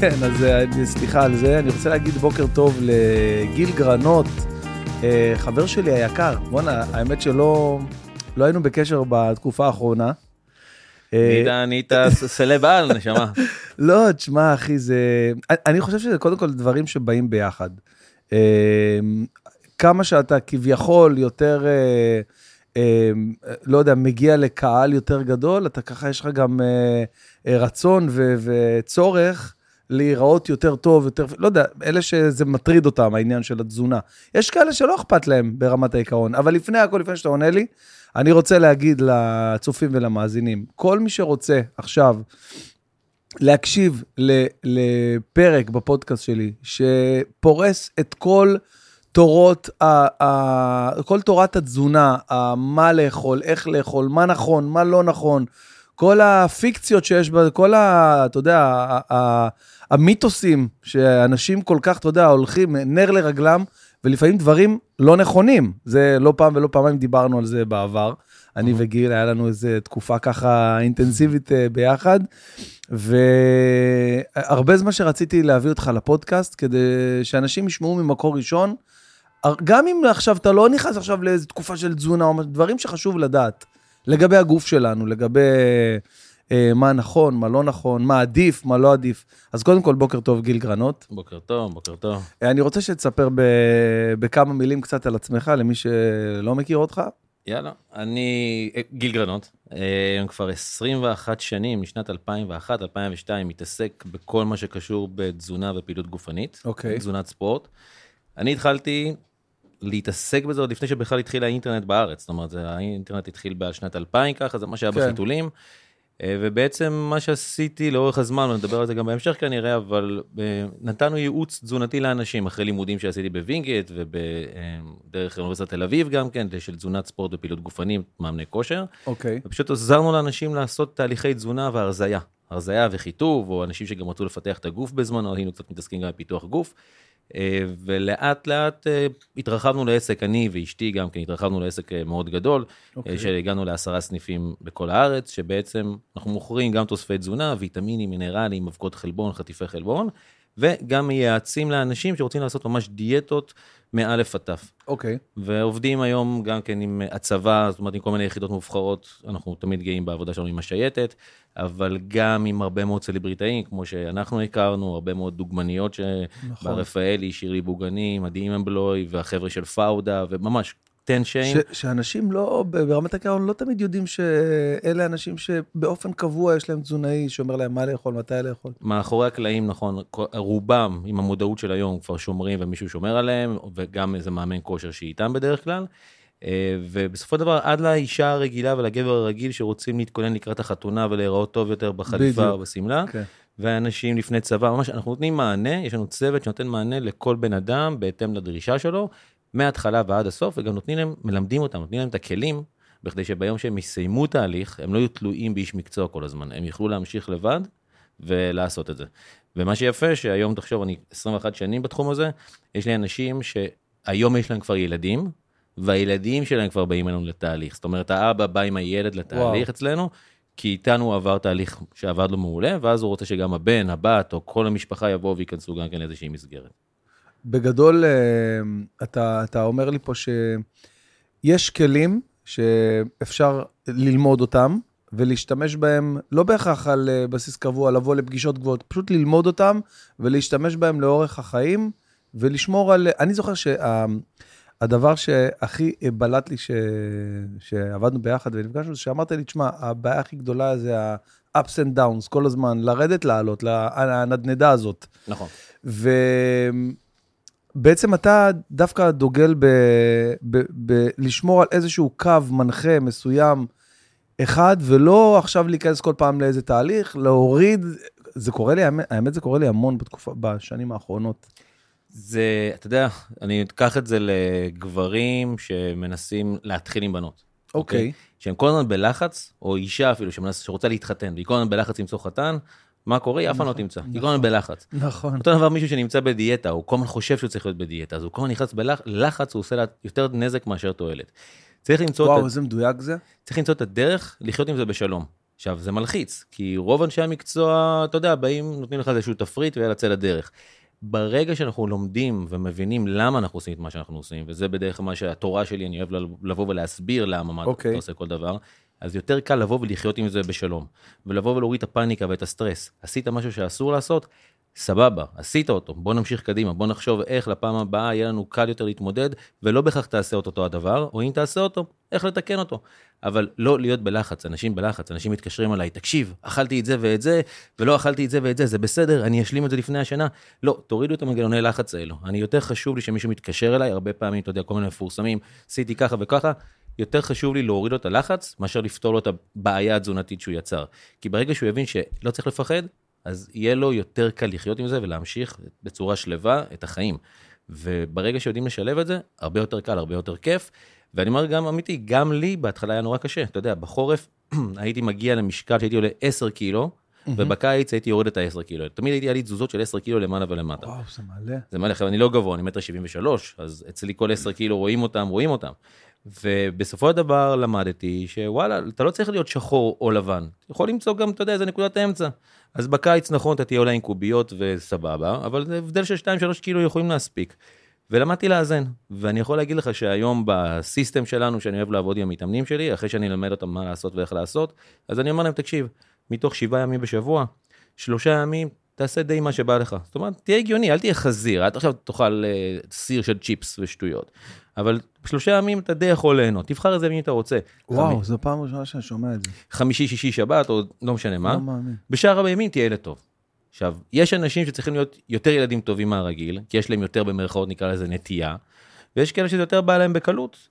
כן, אז אה, סליחה על זה. אני רוצה להגיד בוקר טוב לגיל גרנות, אה, חבר שלי היקר. בואנה, האמת שלא לא היינו בקשר בתקופה האחרונה. אה, נהיית סלב על, נשמה. לא, תשמע, אחי, זה... אני חושב שזה קודם כל דברים שבאים ביחד. כמה שאתה כביכול יותר, לא יודע, מגיע לקהל יותר גדול, אתה ככה, יש לך גם רצון וצורך להיראות יותר טוב, יותר, לא יודע, אלה שזה מטריד אותם, העניין של התזונה. יש כאלה שלא אכפת להם ברמת העיקרון, אבל לפני הכל, לפני שאתה עונה לי, אני רוצה להגיד לצופים ולמאזינים, כל מי שרוצה עכשיו להקשיב לפרק בפודקאסט שלי, שפורס את כל תורות, כל תורת התזונה, מה לאכול, איך לאכול, מה נכון, מה לא נכון, כל הפיקציות שיש בה, כל ה... אתה יודע, המיתוסים שאנשים כל כך, אתה יודע, הולכים נר לרגלם, ולפעמים דברים לא נכונים. זה לא פעם ולא פעמיים דיברנו על זה בעבר. אני וגיל, היה לנו איזו תקופה ככה אינטנסיבית אה, ביחד, והרבה זמן שרציתי להביא אותך לפודקאסט, כדי שאנשים ישמעו ממקור ראשון, גם אם עכשיו אתה לא נכנס עכשיו לאיזו תקופה של תזונה, או דברים שחשוב לדעת לגבי הגוף שלנו, לגבי מה נכון, מה לא נכון, מה עדיף, מה לא עדיף. אז קודם כל, בוקר טוב, גיל גרנות. בוקר טוב, בוקר טוב. אה, אני רוצה שתספר ב, בכמה מילים קצת על עצמך, למי שלא מכיר אותך. יאללה, אני אה, גיל גרנות, אה, כבר 21 שנים, משנת 2001-2002, מתעסק בכל מה שקשור בתזונה ופעילות גופנית, אוקיי. תזונת ספורט. אני התחלתי להתעסק בזה עוד לפני שבכלל התחיל האינטרנט בארץ, זאת אומרת, האינטרנט התחיל בשנת 2000 ככה, זה מה שהיה כן. בחיתולים. אה, ובעצם מה שעשיתי לאורך הזמן, ונדבר על זה גם בהמשך כנראה, אבל אה, נתנו ייעוץ תזונתי לאנשים אחרי לימודים שעשיתי בווינגייט ובדרך אוניברסיטת תל אביב גם כן, של תזונת ספורט ופעילות גופנית, מאמני כושר. אוקיי. אוקיי. ופשוט עזרנו לאנשים לעשות תהליכי תזונה והרזייה. הרזייה וחיטוב, או אנשים שגם רצו לפתח את הגוף בזמנו, היינו קצת מתעסקים גם בפיתוח גוף. אה, ולאט לאט אה, התרחבנו לעסק, אני ואשתי גם כן התרחבנו לעסק אה, מאוד גדול, okay. אוקיי. שהגענו לעשרה סניפים בכל הארץ, שבעצם אנחנו מוכרים גם תוספי תזונה, ויטמינים, מינרלים, אבקות חלבון, חטיפי חלבון, וגם מייעצים לאנשים שרוצים לעשות ממש דיאטות מאלף עד תף. אוקיי. ועובדים היום גם כן עם הצבא, זאת אומרת עם כל מיני יחידות מובחרות, אנחנו תמיד גאים בעבודה שלנו עם השייטת, אבל גם עם הרבה מאוד סלבריטאים, כמו שאנחנו הכרנו, הרבה מאוד דוגמניות, שבר נכון. רפאלי, שירלי בוגני, מדהים אמבלוי, והחבר'ה של פאודה, וממש תן שיין. שאנשים לא, ברמת הקרון לא תמיד יודעים שאלה אנשים שבאופן קבוע יש להם תזונאי שאומר להם מה לאכול, מתי לאכול. מאחורי הקלעים, נכון, רובם עם המודעות של היום כבר שומרים ומישהו שומר עליהם, וגם איזה מאמן כושר שאיתם בדרך כלל. אה, ובסופו של דבר, עד לאישה הרגילה ולגבר הרגיל שרוצים להתכונן לקראת החתונה ולהיראות טוב יותר בחליפה או בשמלה. Okay. כן. ואנשים לפני צבא, ממש אנחנו נותנים מענה, יש לנו צוות שנותן מענה לכל בן אדם בהתאם לדרישה שלו, מההתחלה ועד הסוף, וגם נותנים להם, מלמדים אותם, נותנים להם את הכלים, בכדי שביום שהם יסיימו תהליך, הם לא יהיו תלויים באיש מקצוע כל הזמן, הם יוכלו להמשיך לבד ולעשות את זה. ומה שיפה, שהיום, תחשוב, אני 21 שנים בתחום הזה, יש לי אנשים שהיום יש להם כבר ילדים, והילדים שלהם כבר באים אלינו לתהליך. זאת אומרת, האבא בא עם הילד לתהליך וואו. אצלנו, כי איתנו הוא עבר תהליך שעבד לו מעולה, ואז הוא רוצה שגם הבן, הבת, או כל המשפחה יבואו וייכנסו גם כן לאיזושהי מסגרת. בגדול, אה, אתה, אתה אומר לי פה שיש כלים שאפשר ללמוד אותם ולהשתמש בהם, לא בהכרח על אה, בסיס קבוע, לבוא לפגישות גבוהות, פשוט ללמוד אותם ולהשתמש בהם לאורך החיים ולשמור על... אני זוכר שהדבר שה, שהכי בלט לי ש, שעבדנו ביחד ונפגשנו, זה שאמרת לי, תשמע, הבעיה הכי גדולה זה ה-ups and downs, כל הזמן, לרדת, לעלות, הנדנדה הזאת. נכון. ו... בעצם אתה דווקא דוגל בלשמור על איזשהו קו מנחה מסוים אחד, ולא עכשיו להיכנס כל פעם לאיזה תהליך, להוריד, זה קורה לי, האמת זה קורה לי המון בתקופה, בשנים האחרונות. זה, אתה יודע, אני אקח את זה לגברים שמנסים להתחיל עם בנות. אוקיי. Okay. Okay? שהם כל הזמן בלחץ, או אישה אפילו שמנס, שרוצה להתחתן, והיא כל הזמן בלחץ למצוא חתן, מה קורה? היא אף פעם לא נכון, תמצא, היא כל הזמן. בלחץ. נכון. אותו דבר מישהו שנמצא בדיאטה, הוא כל הזמן חושב שהוא צריך להיות בדיאטה, אז הוא כל הזמן נכנס בלחץ, הוא עושה לה יותר נזק מאשר תועלת. צריך למצוא וואו, איזה מדויק זה. צריך למצוא את הדרך לחיות עם זה בשלום. עכשיו, זה מלחיץ, כי רוב אנשי המקצוע, אתה יודע, באים, נותנים לך איזשהו תפריט ויאללה, צא לדרך. ברגע שאנחנו לומדים ומבינים למה אנחנו עושים את מה שאנחנו עושים, וזה בדרך כלל מה שהתורה שלי, אני אוהב לבוא ולהסביר למה מה okay. אוקיי. אתה עושה כל דבר, אז יותר קל לבוא ולחיות עם זה בשלום, ולבוא ולהוריד את הפאניקה ואת הסטרס. עשית משהו שאסור לעשות, סבבה, עשית אותו, בוא נמשיך קדימה, בוא נחשוב איך לפעם הבאה יהיה לנו קל יותר להתמודד, ולא בהכרח תעשה את אותו הדבר, או אם תעשה אותו, איך לתקן אותו. אבל לא להיות בלחץ, אנשים בלחץ, אנשים מתקשרים אליי, תקשיב, אכלתי את זה ואת זה, ולא אכלתי את זה ואת זה, זה בסדר, אני אשלים את זה לפני השנה. לא, תורידו את המנגנוני לחץ האלו. אני יותר חשוב לי שמישהו מתקשר אליי, הרבה פעמים, אתה יודע, כל מיני מפורסמים, עשיתי ככה וככה, יותר חשוב לי להוריד לו את הלחץ, מאשר לפתור לו את הבעיה התזונתית שהוא יצר. כי ברגע שהוא יבין שלא צריך לפחד, אז יהיה לו יותר קל לחיות עם זה ולהמשיך בצורה שלווה את החיים. וברגע שיודעים לשלב את זה, הרבה יותר קל, הרבה יותר כיף. ואני אומר גם אמיתי, גם לי בהתחלה היה נורא קשה. אתה יודע, בחורף הייתי מגיע למשקל שהייתי עולה 10 קילו, ובקיץ הייתי יורד את ה-10 קילו. תמיד הייתי, היה לי תזוזות של 10 קילו למעלה ולמטה. וואו, זה מלא. זה מלא, עכשיו אני לא גבוה, אני מטר 73, אז אצלי כל 10 קילו רואים אותם, רואים אותם. ובסופו של דבר למדתי שוואלה, אתה לא צריך להיות שחור או לבן. אתה יכול למצוא גם, אתה יודע, איזה נקודת האמצע. אז בקיץ, נכון, אתה תהיה אולי עם קוביות וסבבה, אבל זה הבדל של 2-3 קילו יכולים להספיק. ולמדתי לאזן, ואני יכול להגיד לך שהיום בסיסטם שלנו, שאני אוהב לעבוד עם המתאמנים שלי, אחרי שאני אלמד אותם מה לעשות ואיך לעשות, אז אני אומר להם, תקשיב, מתוך שבעה ימים בשבוע, שלושה ימים, תעשה די מה שבא לך. זאת אומרת, תהיה הגיוני, אל תהיה חזיר, אל עכשיו תאכל אה, סיר של צ'יפס ושטויות. אבל בשלושה ימים אתה די יכול ליהנות, תבחר איזה מי אתה רוצה. וואו, חמי... זו פעם ראשונה שאני שומע את זה. חמישי, שישי, שבת, או לא משנה מה. לא מאמין. בשאר הימים תהיה ילד טוב. עכשיו, יש אנשים שצריכים להיות יותר ילדים טובים מהרגיל, כי יש להם יותר במרכאות נקרא לזה נטייה, ויש כאלה שזה יותר בא להם בקלות,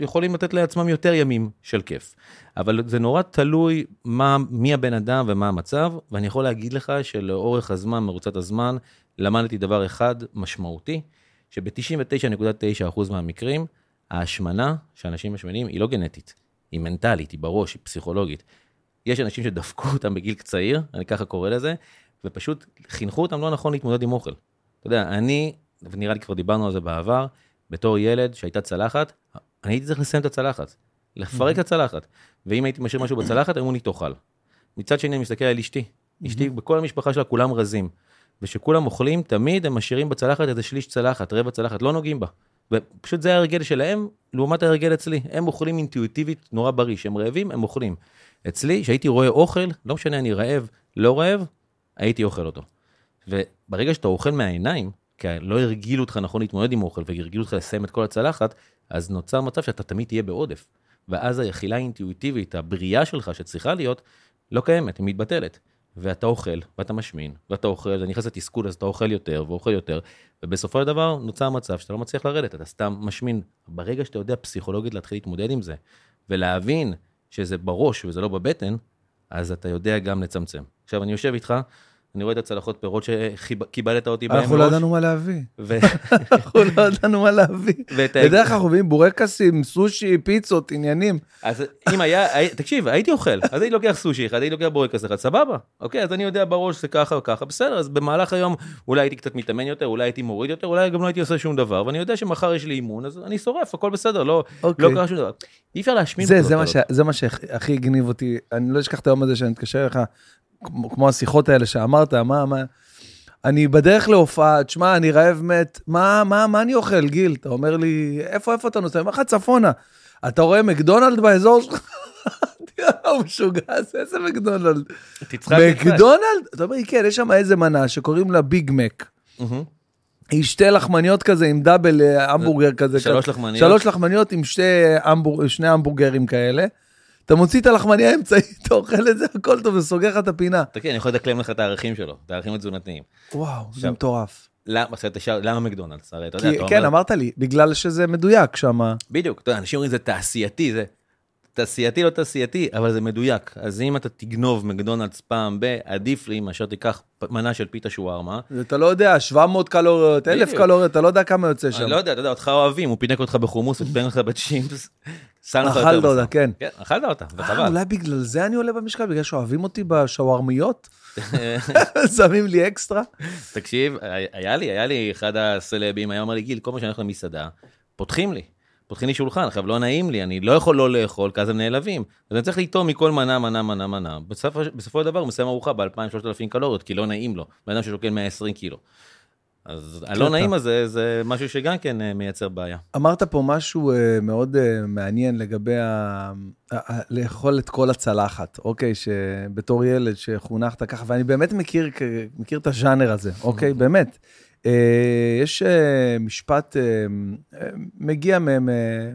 ויכולים לתת לעצמם יותר ימים של כיף. אבל זה נורא תלוי מה, מי הבן אדם ומה המצב, ואני יכול להגיד לך שלאורך הזמן, מרוצת הזמן, למדתי דבר אחד משמעותי, שב-99.9% מהמקרים, ההשמנה שאנשים משמנים היא לא גנטית, היא מנטלית, היא בראש, היא פסיכולוגית. יש אנשים שדפקו אותם בגיל צעיר, אני ככה קורא לזה, ופשוט חינכו אותם לא נכון להתמודד עם אוכל. אתה יודע, אני, ונראה לי כבר דיברנו על זה בעבר, בתור ילד שהייתה צלחת, אני הייתי צריך לסיים את הצלחת, לפרק את הצלחת. ואם הייתי משאיר משהו בצלחת, היו לי תאכל. מצד שני, אני מסתכל על אשתי. אשתי, בכל המשפחה שלה כולם רזים. ושכולם אוכלים, תמיד הם משאירים בצלחת איזה שליש צלחת, רבע צלחת, לא נוגעים בה. ופשוט זה ההרגל שלהם, לעומת ההרגל אצלי. הם אוכלים אינטואיטיבית נורא בריא, כשהם רעבים, הם אוכלים. אצלי, כשהייתי רואה אוכל, לא משנה, אני רעב, לא רעב, הייתי אוכל אותו. וברגע שאתה אוכל מהעיניים, כי לא הרגילו אותך נכון להתמודד עם אוכל, והרגילו אותך לסיים את כל הצלחת, אז נוצר מצב שאתה תמיד תהיה בעודף. ואז האכילה האינטואיטיבית, הבריאה שלך שצריכה להיות, לא קיימת, היא מתבטלת. ואתה אוכל, ואתה משמין, ואתה אוכל, זה נכנס לתסכול, אז אתה אוכל יותר ואוכל יותר, ובסופו של דבר נוצר מצב שאתה לא מצליח לרדת, אתה סתם משמין. ברגע שאתה יודע פסיכולוגית להתחיל להתמודד עם זה, ולהבין שזה בראש וזה לא בבטן, אז אתה יודע גם לצמצם. עכשיו, אני יושב איתך, אני רואה את הצלחות פירות שקיבלת אותי בהם אנחנו לא ידענו מה להביא. אנחנו לא ידענו מה להביא. בדרך כלל אנחנו מביאים בורקסים, סושי, פיצות, עניינים. אז אם היה, תקשיב, הייתי אוכל, אז הייתי לוקח סושי אחד, הייתי לוקח בורקס אחד, סבבה. אוקיי, אז אני יודע בראש שזה ככה או ככה, בסדר, אז במהלך היום אולי הייתי קצת מתאמן יותר, אולי הייתי מוריד יותר, אולי גם לא הייתי עושה שום דבר, ואני יודע שמחר יש לי אימון, אז אני שורף, הכל בסדר, לא, לא קרה שום דבר. אי אפשר להשמין. זה מה שהכי הגניב אותי, אני לא אשכח את היום הזה שאני מתקשר אליך. כמו, כמו השיחות האלה שאמרת, מה, מה, אני בדרך להופעה, תשמע, אני רעב מת, מה, מה, מה אני אוכל, גיל? אתה אומר לי, איפה, איפה אתה נוסע? אני אומר לך, צפונה. אתה רואה מקדונלד באזור שלך? הוא משוגע, איזה מקדונלד? מקדונלד? אתה אומר לי, כן, יש שם איזה מנה שקוראים לה ביג מק. היא שתי לחמניות כזה עם דאבל אה, המבורגר כזה. שלוש לחמניות. שלוש לחמניות עם המבורגר, שני המבורגרים כאלה. אתה מוציא את הלחמניה האמצעית, אתה אוכל את זה, הכל טוב, וסוגר לך את הפינה. תקשיב, אני יכול לדקלם לך את הערכים שלו, את הערכים התזונתיים. וואו, זה מטורף. למה מקדונלדס? הרי אתה יודע, אתה אומר... כן, אמרת לי, בגלל שזה מדויק שם. בדיוק, אתה יודע, אנשים אומרים זה תעשייתי, זה תעשייתי לא תעשייתי, אבל זה מדויק. אז אם אתה תגנוב מקדונלדס פעם ב, עדיף לי מאשר תיקח מנה של פיתה שווארמה. אתה לא יודע, 700 קלוריות, 1,000 קלוריות, אתה לא יודע כמה יוצא שם. אני לא יודע, אתה יודע, אותך אוהבים, הוא פינק אותך בחומוס ופינק אותך אכלת אותה, כן. כן, אכלת אותה, וחבל. אה, אולי בגלל זה אני עולה במשקל, בגלל שאוהבים אותי בשווארמיות? שמים לי אקסטרה? תקשיב, היה לי, היה לי אחד הסלבים, היה אומר לי, גיל, כל מה שאני הולך למסעדה, פותחים לי. פותחים לי שולחן, עכשיו לא נעים לי, אני לא יכול לא לאכול, כי אז הם נעלבים. אז אני צריך לטעום מכל מנה, מנה, מנה, מנה. בסופו, בסופו של דבר הוא מסיים ארוחה ב-2,000-3,000 קלוריות, כי לא נעים לו. בן אדם ששוקל 120 קילו. אז הלא נעים הזה, זה משהו שגם כן אה, מייצר בעיה. אמרת פה משהו uh, מאוד uh, מעניין לגבי ה... לאכול את כל הצלחת, אוקיי? שבתור ילד שחונכת ככה, ואני באמת מכיר, מכיר את הז'אנר הזה, אוקיי? באמת. Uh, יש משפט, מגיע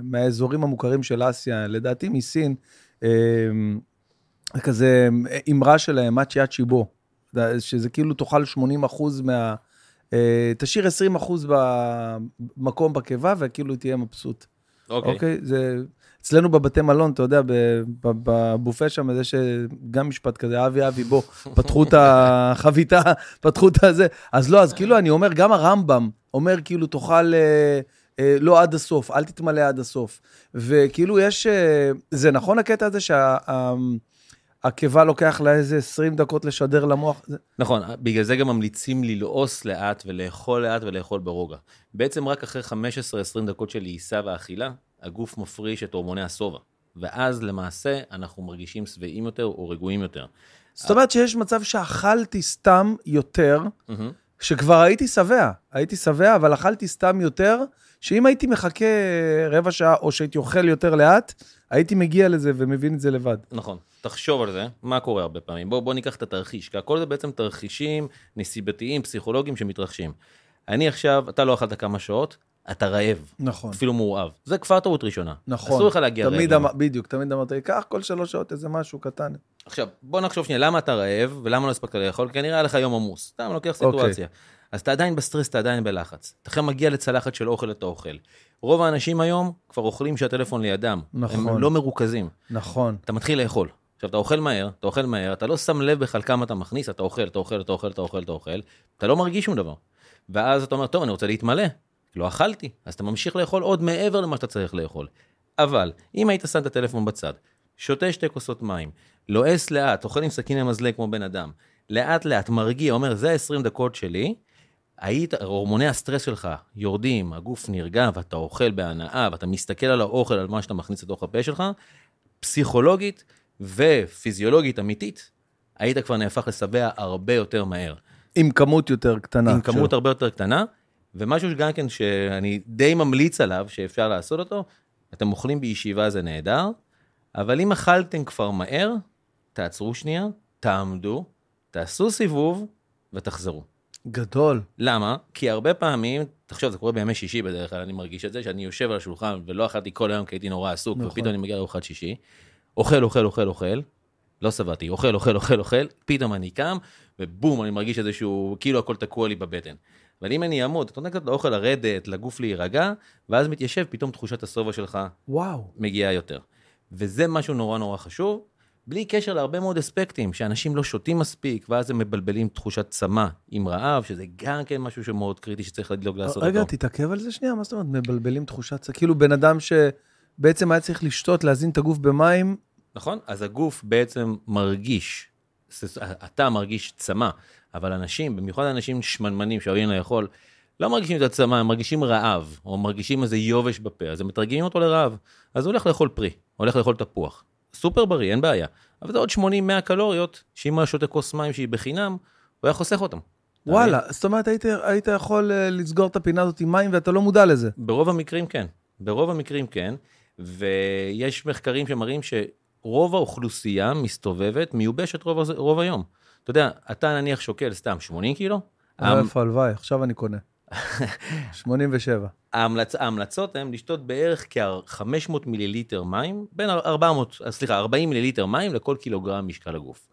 מהאזורים המוכרים של אסיה, לדעתי מסין, כזה אמרה שלהם, מאצ'י אצ'י בו, שזה כאילו תאכל 80 אחוז מה... אה, תשאיר 20 אחוז במקום בקיבה, וכאילו תהיה מבסוט. אוקיי. אוקיי? זה... אצלנו בבתי מלון, אתה יודע, בבופה שם, יש גם משפט כזה, אבי, אבי, בוא, פתחו את החביתה, פתחו את הזה. אז לא, אז כאילו, אני אומר, גם הרמב"ם אומר, כאילו, תאכל אה, אה, לא עד הסוף, אל תתמלא עד הסוף. וכאילו, יש, אה, זה נכון הקטע הזה שה... אה, הקיבה לוקח לה איזה 20 דקות לשדר למוח. נכון, בגלל זה גם ממליצים ללעוס לאט ולאכול לאט ולאכול ברוגע. בעצם רק אחרי 15-20 דקות של לעיסה ואכילה, הגוף מפריש את הורמוני השובע. ואז למעשה אנחנו מרגישים שבעים יותר או רגועים יותר. זאת אומרת שיש מצב שאכלתי סתם יותר, שכבר הייתי שבע, הייתי שבע, אבל אכלתי סתם יותר, שאם הייתי מחכה רבע שעה או שהייתי אוכל יותר לאט, הייתי מגיע לזה ומבין את זה לבד. נכון. תחשוב על זה, מה קורה הרבה פעמים. בוא, בוא ניקח את התרחיש, כי הכל זה בעצם תרחישים נסיבתיים, פסיכולוגיים שמתרחשים. אני עכשיו, אתה לא אכלת כמה שעות, אתה רעב. נכון. אפילו מורעב. זה כבר טעות ראשונה. נכון. אסור לך להגיע תמיד רעב. אמ... בדיוק, תמיד אמרת לי, קח כל שלוש שעות איזה משהו קטן. עכשיו, בוא נחשוב שנייה, למה אתה רעב ולמה לא הספקת לאכול? כי נראה לך יום עמוס. סתם לוקח אוקיי. סיטואציה. Okay. אז אתה עדיין בסטרס, אתה עדיין בלחץ. אתה עכשיו מגיע לצלחת של אוכל אתה אוכל. רוב האנשים היום כבר אוכלים שהטלפון לידם. נכון. הם לא מרוכזים. נכון. אתה מתחיל לאכול. עכשיו, אתה אוכל מהר, אתה אוכל מהר, אתה לא שם לב בכלל כמה אתה מכניס, אתה אוכל, אתה אוכל, אתה אוכל, אתה אוכל, אתה אוכל, אתה לא מרגיש שום דבר. ואז אתה אומר, טוב, אני רוצה להתמלא, לא אכלתי, אז אתה ממשיך לאכול עוד מעבר למה שאתה צריך לאכול. אבל, אם היית שם את הטלפון בצד, שותה שתי כוסות מים, לועס לאט, אוכל עם סכין המזלג כמו בן אדם, לאט לאט מרגיע, אומר, זה ה-20 דקות שלי, היית, הורמוני הסטרס שלך יורדים, הגוף נרגע ואתה אוכל בהנאה ואתה מסתכל על האוכל, על מה שאתה מכניס לתוך הפה שלך, פסיכולוגית ופיזיולוגית אמיתית, היית כבר נהפך לשבע הרבה יותר מהר. עם כמות יותר קטנה. עם כמות הרבה יותר קטנה, ומשהו שגם כן שאני די ממליץ עליו, שאפשר לעשות אותו, אתם אוכלים בישיבה זה נהדר, אבל אם אכלתם כבר מהר, תעצרו שנייה, תעמדו, תעשו סיבוב ותחזרו. גדול. למה? כי הרבה פעמים, תחשוב, זה קורה בימי שישי בדרך כלל, אני מרגיש את זה, שאני יושב על השולחן ולא אכלתי כל היום כי הייתי נורא עסוק, נכון. ופתאום אני מגיע לארוחת שישי, אוכל, אוכל, אוכל, אוכל, לא שבעתי, אוכל, אוכל, אוכל, אוכל, פתאום אני קם, ובום, אני מרגיש איזשהו, כאילו הכל תקוע לי בבטן. אבל אם אני אעמוד, אתה נותן קצת לאוכל לרדת, לגוף להירגע, ואז מתיישב, פתאום תחושת השובע שלך וואו. מגיעה יותר. וזה משהו נורא נורא חשוב, בלי קשר להרבה מאוד אספקטים, שאנשים לא שותים מספיק, ואז הם מבלבלים תחושת צמא עם רעב, שזה גם כן משהו שמאוד קריטי שצריך לדאוג לעשות רגע, אותו. רגע, תתעכב על זה שנייה, מה זאת אומרת מבלבלים תחושת צמא? כאילו בן אדם שבעצם היה צריך לשתות, להזין את הגוף במים. נכון, אז הגוף בעצם מרגיש, אתה מרגיש צמא, אבל אנשים, במיוחד אנשים שמנמנים שאוהבים לאכול, לא מרגישים את הצמא, הם מרגישים רעב, או מרגישים איזה יובש בפה, אז הם מתרגמים אותו לרעב. אז הוא הולך לאכול פרי, הולך לאכול תפוח. סופר בריא, אין בעיה. אבל זה עוד 80-100 קלוריות, שאם הוא היה שותה כוס מים שהיא בחינם, הוא היה חוסך אותם. וואלה, זאת אומרת, היית, היית יכול uh, לסגור את הפינה הזאת עם מים ואתה לא מודע לזה. ברוב המקרים כן. ברוב המקרים כן, ויש מחקרים שמראים שרוב האוכלוסייה מסתובבת, מיובשת רוב, רוב היום. אתה יודע, אתה נניח שוקל סתם 80 קילו? איפה הלוואי, עכשיו אני קונה. 87. ההמלצ... ההמלצות הן לשתות בערך כ-500 מיליליטר מים, בין 400, סליחה, 40 מיליליטר מים לכל קילוגרם משקל הגוף.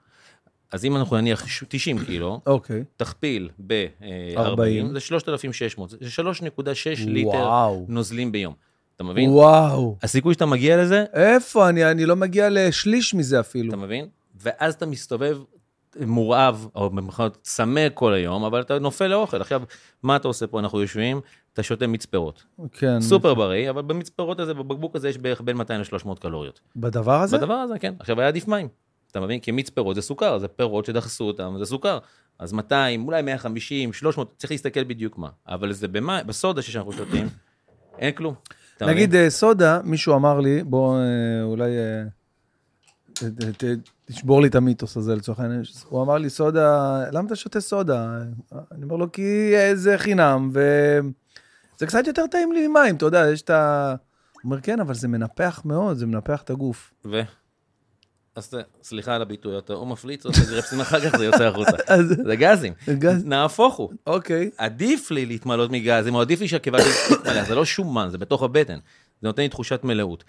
אז אם אנחנו נניח 90 קילו, okay. אוקיי. תכפיל ב-40, זה 3,600, זה 3.6 ליטר נוזלים ביום. אתה מבין? וואו. הסיכוי שאתה מגיע לזה... איפה? אני, אני לא מגיע לשליש מזה אפילו. אתה מבין? ואז אתה מסתובב מורעב, או במחנות צמא כל היום, אבל אתה נופל לאוכל. עכשיו, מה אתה עושה פה? אנחנו יושבים, אתה שותה מצפרות. כן. סופר בריא, אבל במצפרות הזה, בבקבוק הזה יש בערך בין 200 ל-300 קלוריות. בדבר הזה? בדבר הזה, כן. עכשיו, היה עדיף מים. אתה מבין? כי מצפרות זה סוכר, זה פירות שדחסו אותם, זה סוכר. אז 200, אולי 150, 300, צריך להסתכל בדיוק מה. אבל זה במה, בסודה שאנחנו שותים, אין כלום. נגיד אה, סודה, מישהו אמר לי, בוא אה, אולי אה, תשבור לי את המיתוס הזה לצורך העניין. הוא אמר לי, סודה, למה אתה שותה סודה? אני אומר לו, כי זה חינם, וזה קצת יותר טעים לי ממים, אתה יודע, יש את ה... הוא אומר, כן, אבל זה מנפח מאוד, זה מנפח את הגוף. ו... אז סליחה על הביטוי, אתה או מפליץ או גרפסים אחר כך זה יוצא החוצה. זה גזים. גז, נהפוך הוא. אוקיי. עדיף לי להתמלות מגזים, או עדיף לי שהקיבה שלי תתמלא, זה לא שומן, זה בתוך הבטן. זה נותן לי תחושת מלאות.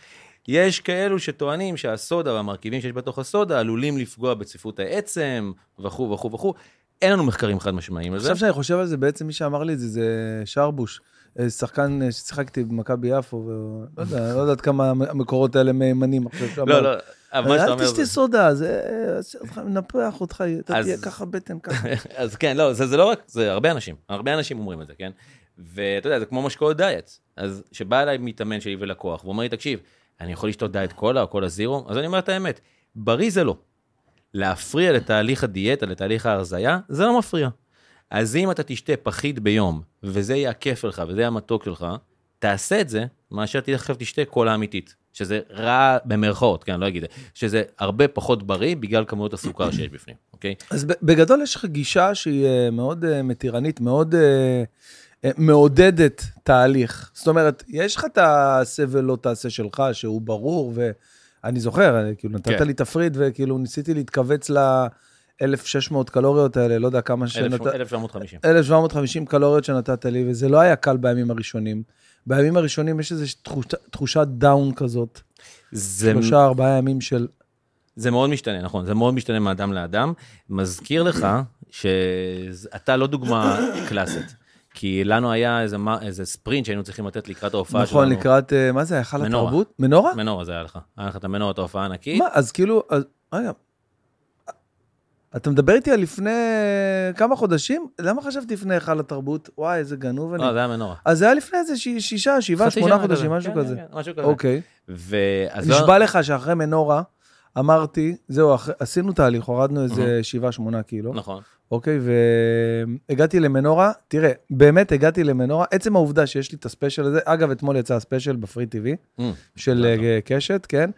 יש כאלו שטוענים שהסודה והמרכיבים שיש בתוך הסודה עלולים לפגוע בצפיפות העצם, וכו' וכו' וכו'. אין לנו מחקרים חד משמעיים על זה. עכשיו שאני חושב על זה, בעצם מי שאמר לי את זה, זה שרבוש. אה, שחקן אה, ששיחקתי במכבי יפו, ולא יודע, לא יודעת כמה המקורות האלה מהימנים עכשיו. לא, לא, מה שאתה אל אומר... תשתה זה- סודה, זה מנפח אותך, אתה תהיה ככה בטן ככה. אז כן, לא, זה, לא רק, זה הרבה אנשים, הרבה אנשים אומרים את זה, כן? ואתה יודע, זה כמו משקאות דיאט. אז כשבא אליי מתאמן שלי ולקוח, והוא אומר לי, תקשיב, אני יכול לשתות דיאט קולה או קולה זירו? אז אני אומר את האמת, בריא זה לא. להפריע לתהליך הדיאטה, לתהליך ההרזייה, זה לא מפריע. אז אם אתה תשתה פחית ביום, וזה יהיה הכיף שלך, וזה יהיה המתוק שלך, תעשה את זה, מאשר תלך עכשיו תשתה קולה אמיתית. שזה רע במרכאות, כן, לא אגיד את זה, שזה הרבה פחות בריא בגלל כמויות הסוכר שיש בפנים, אוקיי? אז בגדול יש לך גישה שהיא אה, מאוד אה, מתירנית, מאוד אה, מעודדת תהליך. זאת אומרת, יש לך את העשה ולא תעשה שלך, שהוא ברור, ואני זוכר, כאילו, נתת כן. לי תפריט, וכאילו ניסיתי להתכווץ ל-1600 קלוריות האלה, לא יודע כמה שנת... 1750. 1750 קלוריות שנתת לי, וזה לא היה קל בימים הראשונים. בימים הראשונים יש איזו תחושה, תחושת דאון כזאת. זה, שלושה, ארבעה ימים של... זה מאוד משתנה, נכון, זה מאוד משתנה מאדם לאדם. מזכיר לך שאתה לא דוגמה קלאסית. כי לנו היה איזה, מה- איזה ספרינט שהיינו צריכים לתת לקראת ההופעה נכון, שלנו. לקראת, אה, מה זה, היכל מנורה. התרבות? מנורה? מנורה זה היה לך. היה לך את המנורת ההופעה הענקית. מה, אז כאילו, אז, רגע, אתה מדבר איתי על לפני כמה חודשים? למה חשבתי לפני היכל התרבות? וואי, איזה גנוב אני. לא, זה היה מנורה. אז זה היה לפני איזה ש- שישה, שבעה, שמונה חודשים, כזה. משהו כן, כזה. כן, כן, משהו כזה. אוקיי. ואז לא- נשבע לך שאחרי מנורה, אמרתי, זהו, אחרי- עשינו תהליך, הורדנו איזה אהה. שבעה, שמונה קילו. נכון. אוקיי, והגעתי למנורה, תראה, באמת הגעתי למנורה, עצם העובדה שיש לי את הספיישל הזה, אגב, אתמול יצא הספיישל בפרי טיווי, Mm, של נכון. אה, קשת, כן?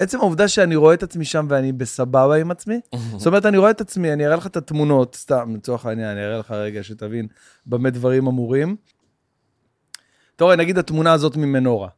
ועצם העובדה שאני רואה את עצמי שם ואני בסבבה עם עצמי, זאת אומרת, אני רואה את עצמי, אני אראה לך את התמונות, סתם, לצורך העניין, אני אראה לך רגע שתבין במה דברים אמורים. אתה רואה, נגיד התמונה הזאת ממנורה.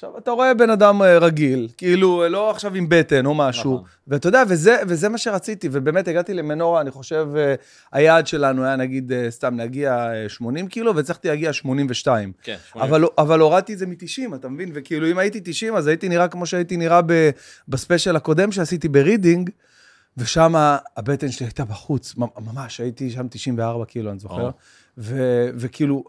עכשיו, אתה רואה בן אדם אה, רגיל, כאילו, לא עכשיו עם בטן או משהו, נכון. ואתה יודע, וזה, וזה מה שרציתי, ובאמת הגעתי למנורה, אני חושב, אה, היעד שלנו היה נגיד, אה, סתם, להגיע אה, 80 קילו, והצלחתי להגיע 82. כן, שמונה. אבל, אבל הורדתי את זה מ-90, אתה מבין? וכאילו, אם הייתי 90, אז הייתי נראה כמו שהייתי נראה ב, בספיישל הקודם שעשיתי ברידינג, ושם הבטן שלי הייתה בחוץ, ממ- ממש, הייתי שם 94 קילו, אני זוכר. ו, וכאילו,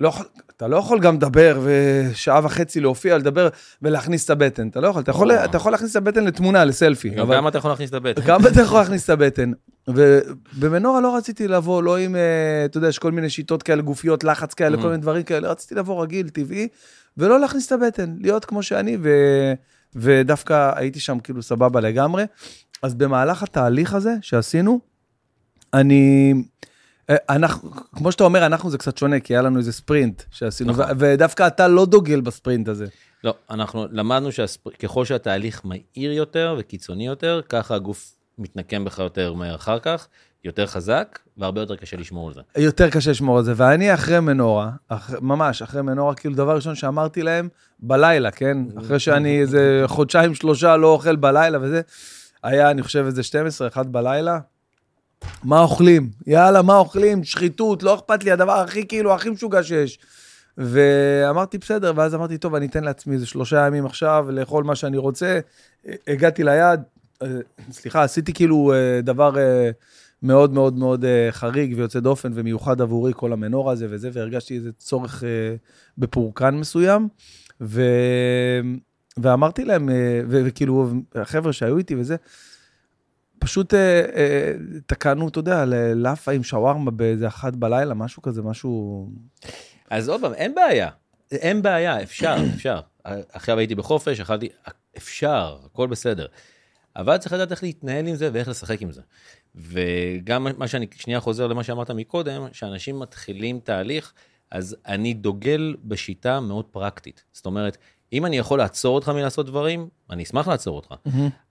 לא אתה לא יכול גם לדבר ושעה וחצי להופיע, לדבר ולהכניס את הבטן. אתה לא יכול, אתה יכול. אתה יכול להכניס את הבטן לתמונה, לסלפי. גם כמה אתה יכול להכניס את הבטן. גם אתה יכול להכניס את הבטן. ובמנורה לא רציתי לבוא, לא עם, אה, אתה יודע, יש כל מיני שיטות כאלה, גופיות, לחץ כאלה. כל מיני דברים כאלה, רציתי לבוא רגיל, טבעי, ולא להכניס את הבטן, להיות כמו שאני, ו... ודווקא הייתי שם כאילו סבבה לגמרי. אז במהלך התהליך הזה שעשינו, אני... אה, אנחנו, כמו שאתה אומר, אנחנו זה קצת שונה, כי היה לנו איזה ספרינט שעשינו, נכון. ודווקא אתה לא דוגל בספרינט הזה. לא, אנחנו למדנו שככל שהתהליך מהיר יותר וקיצוני יותר, ככה הגוף מתנקם בך יותר מהר אחר כך, יותר חזק, והרבה יותר קשה לשמור על זה. יותר קשה לשמור על זה, ואני אחרי מנורה, אח, ממש אחרי מנורה, כאילו דבר ראשון שאמרתי להם, בלילה, כן? אחרי שאני איזה חודשיים, שלושה לא אוכל בלילה וזה, היה, אני חושב, איזה 12, 1 בלילה. מה אוכלים? יאללה, מה אוכלים? שחיתות, לא אכפת לי, הדבר הכי כאילו, הכי משוגע שיש. ואמרתי, בסדר, ואז אמרתי, טוב, אני אתן לעצמי איזה שלושה ימים עכשיו לאכול מה שאני רוצה. הגעתי ליעד, אה, סליחה, עשיתי כאילו אה, דבר אה, מאוד מאוד מאוד חריג ויוצא דופן ומיוחד עבורי, כל המנורה הזה וזה, והרגשתי איזה צורך בפורקן מסוים. ו... ואמרתי להם, וכאילו, החבר'ה שהיו איתי וזה, פשוט אה, אה, תקענו, אתה יודע, לאפה עם שווארמה באיזה אחת בלילה, משהו כזה, משהו... אז עוד פעם, אין בעיה. אין בעיה, אפשר, אפשר. עכשיו הייתי בחופש, אכלתי, אפשר, הכל בסדר. אבל צריך לדעת איך להתנהל עם זה ואיך לשחק עם זה. וגם מה שאני שנייה חוזר למה שאמרת מקודם, שאנשים מתחילים תהליך, אז אני דוגל בשיטה מאוד פרקטית. זאת אומרת, אם אני יכול לעצור אותך מלעשות דברים, אני אשמח לעצור אותך.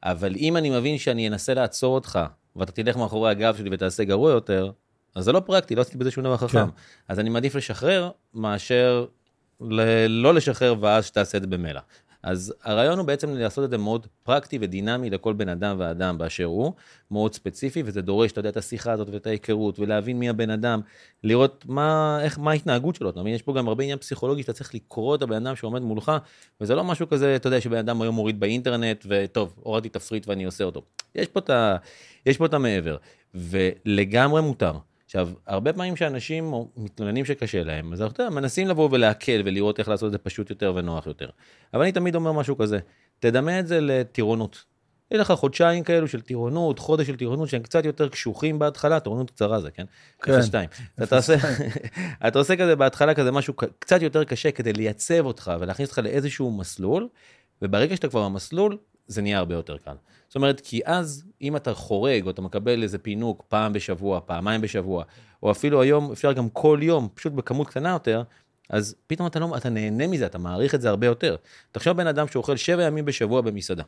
אבל אם אני מבין שאני אנסה לעצור אותך, ואתה תלך מאחורי הגב שלי ותעשה גרוע יותר, אז זה לא פרקטי, לא עשיתי בזה שום דבר חכם. כן. אז אני מעדיף לשחרר מאשר ל- לא לשחרר ואז שתעשה את זה במילא. אז הרעיון הוא בעצם לעשות את זה מאוד פרקטי ודינמי לכל בן אדם ואדם באשר הוא, מאוד ספציפי, וזה דורש, אתה יודע, את השיחה הזאת ואת ההיכרות, ולהבין מי הבן אדם, לראות מה, איך, מה ההתנהגות שלו, אתה מבין? יש פה גם הרבה עניין פסיכולוגי שאתה צריך לקרוא את הבן אדם שעומד מולך, וזה לא משהו כזה, אתה יודע, שבן אדם היום מוריד באינטרנט, וטוב, הורדתי תפריט ואני עושה אותו. יש פה את ה... יש פה את המעבר, ולגמרי מותר. עכשיו, הרבה פעמים שאנשים מתלוננים שקשה להם, אז אתה יודע, מנסים לבוא ולהקל ולראות איך לעשות את זה פשוט יותר ונוח יותר. אבל אני תמיד אומר משהו כזה, תדמה את זה לטירונות. יהיה לך חודשיים כאלו של טירונות, חודש של טירונות שהם קצת יותר קשוחים בהתחלה, טירונות קצרה זה, כן? כן. 0-2. אתה עושה, אתה עושה כזה בהתחלה כזה משהו קצת יותר קשה כדי לייצב אותך ולהכניס אותך לאיזשהו מסלול, וברגע שאתה כבר במסלול, זה נהיה הרבה יותר קל. זאת אומרת, כי אז, אם אתה חורג, או אתה מקבל איזה פינוק פעם בשבוע, פעמיים בשבוע, או אפילו היום, אפשר גם כל יום, פשוט בכמות קטנה יותר, אז פתאום אתה, לא, אתה נהנה מזה, אתה מעריך את זה הרבה יותר. תחשוב בן אדם שאוכל שבע ימים בשבוע במסעדה.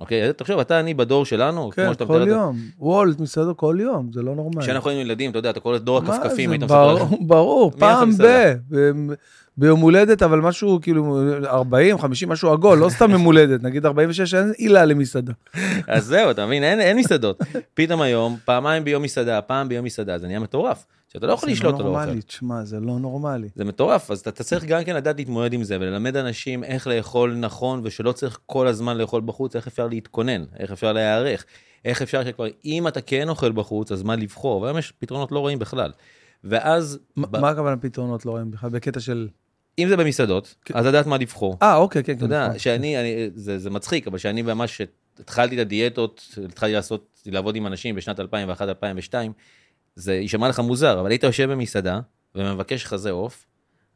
אוקיי, אז תחשוב, אתה, אני בדור שלנו, כן, שאתה כל מתאר את זה, יום. וולט, מסעדו כל יום, זה לא נורמלי. כשאנחנו היינו ילדים, אתה יודע, אתה קורא לדור הכפכפים? היית ברור- מספר. ברור, מי פעם ב... ביום הולדת, אבל משהו כאילו 40, 50, משהו עגול, לא סתם יום הולדת, נגיד 46, אין עילה למסעדה. אז זהו, אתה מבין, אין, אין מסעדות. פתאום היום, פעמיים ביום מסעדה, פעם ביום מסעדה, זה נהיה מטורף. שאתה לא יכול לשלוט זה על לא האוכל. נורמלי, תשמע, זה לא נורמלי. זה מטורף, אז אתה, אתה צריך גם כן לדעת להתמודד עם זה וללמד אנשים איך לאכול נכון ושלא צריך כל הזמן לאכול בחוץ, איך אפשר להתכונן, איך אפשר להיערך, איך אפשר שכבר, אם אתה כן אוכל בחוץ, אז מה לבחור, והיום יש פתרונות לא רעים בכלל. ואז, מה- ב- מה הכוונה פתרונות לא רואים בכלל? בקטע של... אם זה במסעדות, כן. אז לדעת מה לבחור. אה, אוקיי, כן, אתה כן. יודע, נכון. שאני, אני, זה, זה מצחיק, אבל שאני ממש התחלתי את הדיאטות, התחלתי לעשות, לעבוד עם אנשים בשנת 2001-2002, זה יישמע לך מוזר, אבל היית יושב במסעדה ומבקש חזה עוף,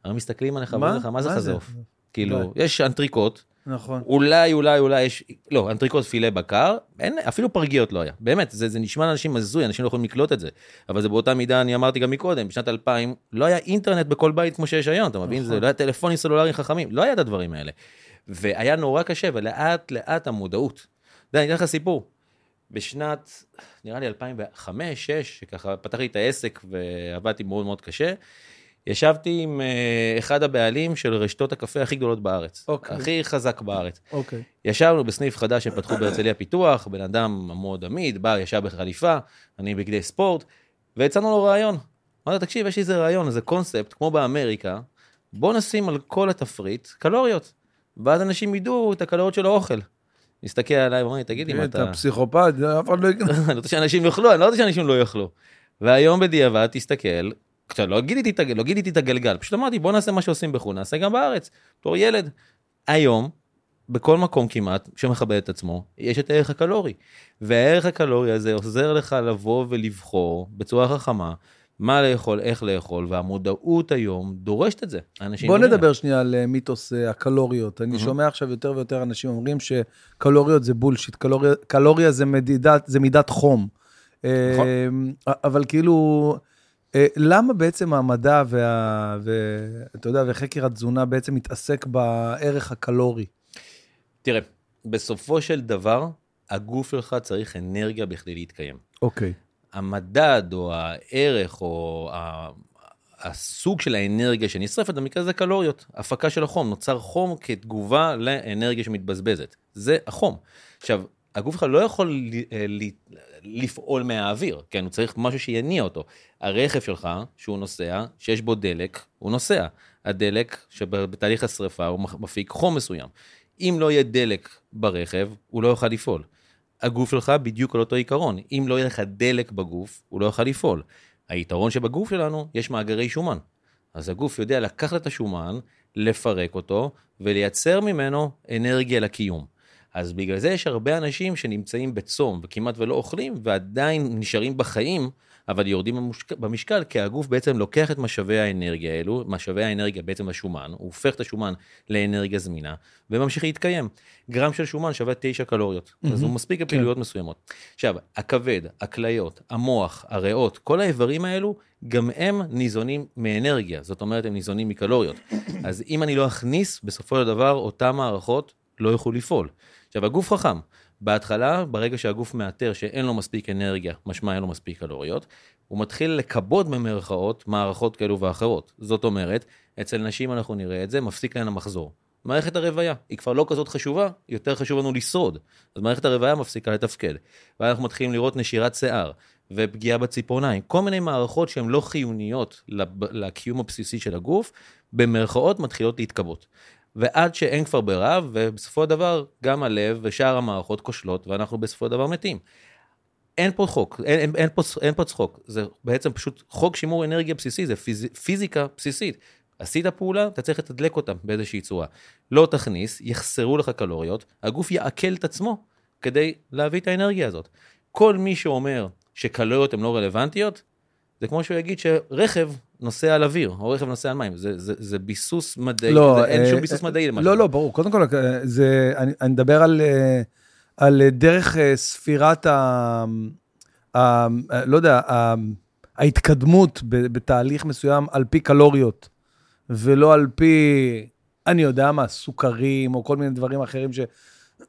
היו מסתכלים עליך ואומרים לך, מה זה חזה עוף? כאילו, יש אנטריקוט, נכון. אולי, אולי, אולי יש, לא, אנטריקוט פילה בקר, אין, אפילו פרגיות לא היה. באמת, זה, זה נשמע לאנשים הזוי, אנשים לא יכולים לקלוט את זה. אבל זה באותה מידה, אני אמרתי גם מקודם, בשנת 2000, לא היה אינטרנט בכל בית כמו שיש היום, אתה מבין? נכון. זה לא היה טלפונים סלולריים חכמים, לא היה את הדברים האלה. והיה נורא קשה, ולאט לאט המודעות. אתה יודע, אני אתן לך סיפור. בשנת, נראה לי 2005-2006, שככה פתחתי את העסק ועבדתי מאוד מאוד קשה, ישבתי עם אה, אחד הבעלים של רשתות הקפה הכי גדולות בארץ. אוקיי. הכי חזק בארץ. אוקיי. ישבנו בסניף חדש שפתחו בהרצליה פיתוח, בן אדם מאוד עמיד, בא, ישב בחליפה, אני בגדי ספורט, והצענו לו רעיון. אמרתי, תקשיב, יש לי איזה רעיון, איזה קונספט, כמו באמריקה, בוא נשים על כל התפריט קלוריות, ואז אנשים ידעו את הקלוריות של האוכל. מסתכל עליי ואומר לי, תגיד לי, מה אתה אתה... פסיכופת, אף אחד לא יקנה. אני רוצה שאנשים יאכלו, אני לא רוצה שאנשים לא יאכלו. והיום בדיעבד, תסתכל, לא גיליתי, לא גיליתי את הגלגל, פשוט אמרתי, בוא נעשה מה שעושים בחו"ל, נעשה גם בארץ, בתור ילד. היום, בכל מקום כמעט שמכבד את עצמו, יש את הערך הקלורי. והערך הקלורי הזה עוזר לך לבוא ולבחור בצורה חכמה מה לאכול, איך לאכול, והמודעות היום דורשת את זה. בוא. נדבר שנייה על אה, מיתוס אה, הקלוריות. אני מהמם. שומע עכשיו יותר ויותר אנשים אומרים שקלוריות זה בולשיט, קלוריה- קלוריה זה מדידת- זה מידת חום. נכון. אה, אבל כאילו, למה בעצם המדע וה... ואתה יודע, וחקר התזונה בעצם מתעסק בערך הקלורי? תראה, בסופו של דבר, הגוף שלך צריך אנרגיה בכדי להתקיים. אוקיי. המדד או הערך או ה- הסוג של האנרגיה שנשרפת, במקרה הזה קלוריות, הפקה של החום, נוצר חום כתגובה לאנרגיה שמתבזבזת, זה החום. עכשיו, הגוף שלך לא יכול אה, ל- לפעול מהאוויר, כן, הוא צריך משהו שיניע אותו. הרכב שלך, שהוא נוסע, שיש בו דלק, הוא נוסע. הדלק שבתהליך השרפה הוא מפיק חום מסוים. אם לא יהיה דלק ברכב, הוא לא יוכל לפעול. הגוף שלך בדיוק על אותו עיקרון. אם לא יהיה לך דלק בגוף, הוא לא יוכל לפעול. היתרון שבגוף שלנו, יש מאגרי שומן. אז הגוף יודע לקחת את השומן, לפרק אותו, ולייצר ממנו אנרגיה לקיום. אז בגלל זה יש הרבה אנשים שנמצאים בצום וכמעט ולא אוכלים, ועדיין נשארים בחיים, אבל יורדים במשקל, במשקל כי הגוף בעצם לוקח את משאבי האנרגיה האלו, משאבי האנרגיה בעצם השומן, הוא הופך את השומן לאנרגיה זמינה, וממשיך להתקיים. גרם של שומן שווה 9 קלוריות, mm-hmm. אז הוא מספיק לפעילויות כן. מסוימות. עכשיו, הכבד, הכליות, המוח, הריאות, כל האיברים האלו, גם הם ניזונים מאנרגיה, זאת אומרת, הם ניזונים מקלוריות. אז אם אני לא אכניס, בסופו של דבר, אותן מערכות לא יוכלו לפעול. עכשיו, הגוף חכם. בהתחלה, ברגע שהגוף מאתר שאין לו מספיק אנרגיה, משמע אין לו מספיק קלוריות, הוא מתחיל לכבות במרכאות מערכות כאלו ואחרות. זאת אומרת, אצל נשים אנחנו נראה את זה, מפסיק להן המחזור. מערכת הרוויה, היא כבר לא כזאת חשובה, יותר חשוב לנו לשרוד. אז מערכת הרוויה מפסיקה לתפקד. ואז אנחנו מתחילים לראות נשירת שיער, ופגיעה בציפורניים, כל מיני מערכות שהן לא חיוניות לקיום הבסיסי של הגוף, במרכאות מתחילות להתכבות. ועד שאין כבר ברירה, ובסופו של דבר גם הלב ושאר המערכות כושלות, ואנחנו בסופו של דבר מתים. אין פה חוק, אין, אין, אין, פה, אין פה צחוק, זה בעצם פשוט חוק שימור אנרגיה בסיסי, זה פיז, פיזיקה בסיסית. עשית פעולה, אתה צריך לתדלק אותה באיזושהי צורה. לא תכניס, יחסרו לך קלוריות, הגוף יעכל את עצמו כדי להביא את האנרגיה הזאת. כל מי שאומר שקלוריות הן לא רלוונטיות, זה כמו שהוא יגיד שרכב נוסע על אוויר, או רכב נוסע על מים, זה, זה, זה ביסוס מדעי, לא, זה, אין אה, שום ביסוס אה, מדעי למה לא, לא, ברור. קודם כל, זה, אני, אני מדבר על, אה, על דרך אה, ספירת ה... ה לא יודע, ה, ההתקדמות בתהליך מסוים על פי קלוריות, ולא על פי, אני יודע מה, סוכרים, או כל מיני דברים אחרים ש...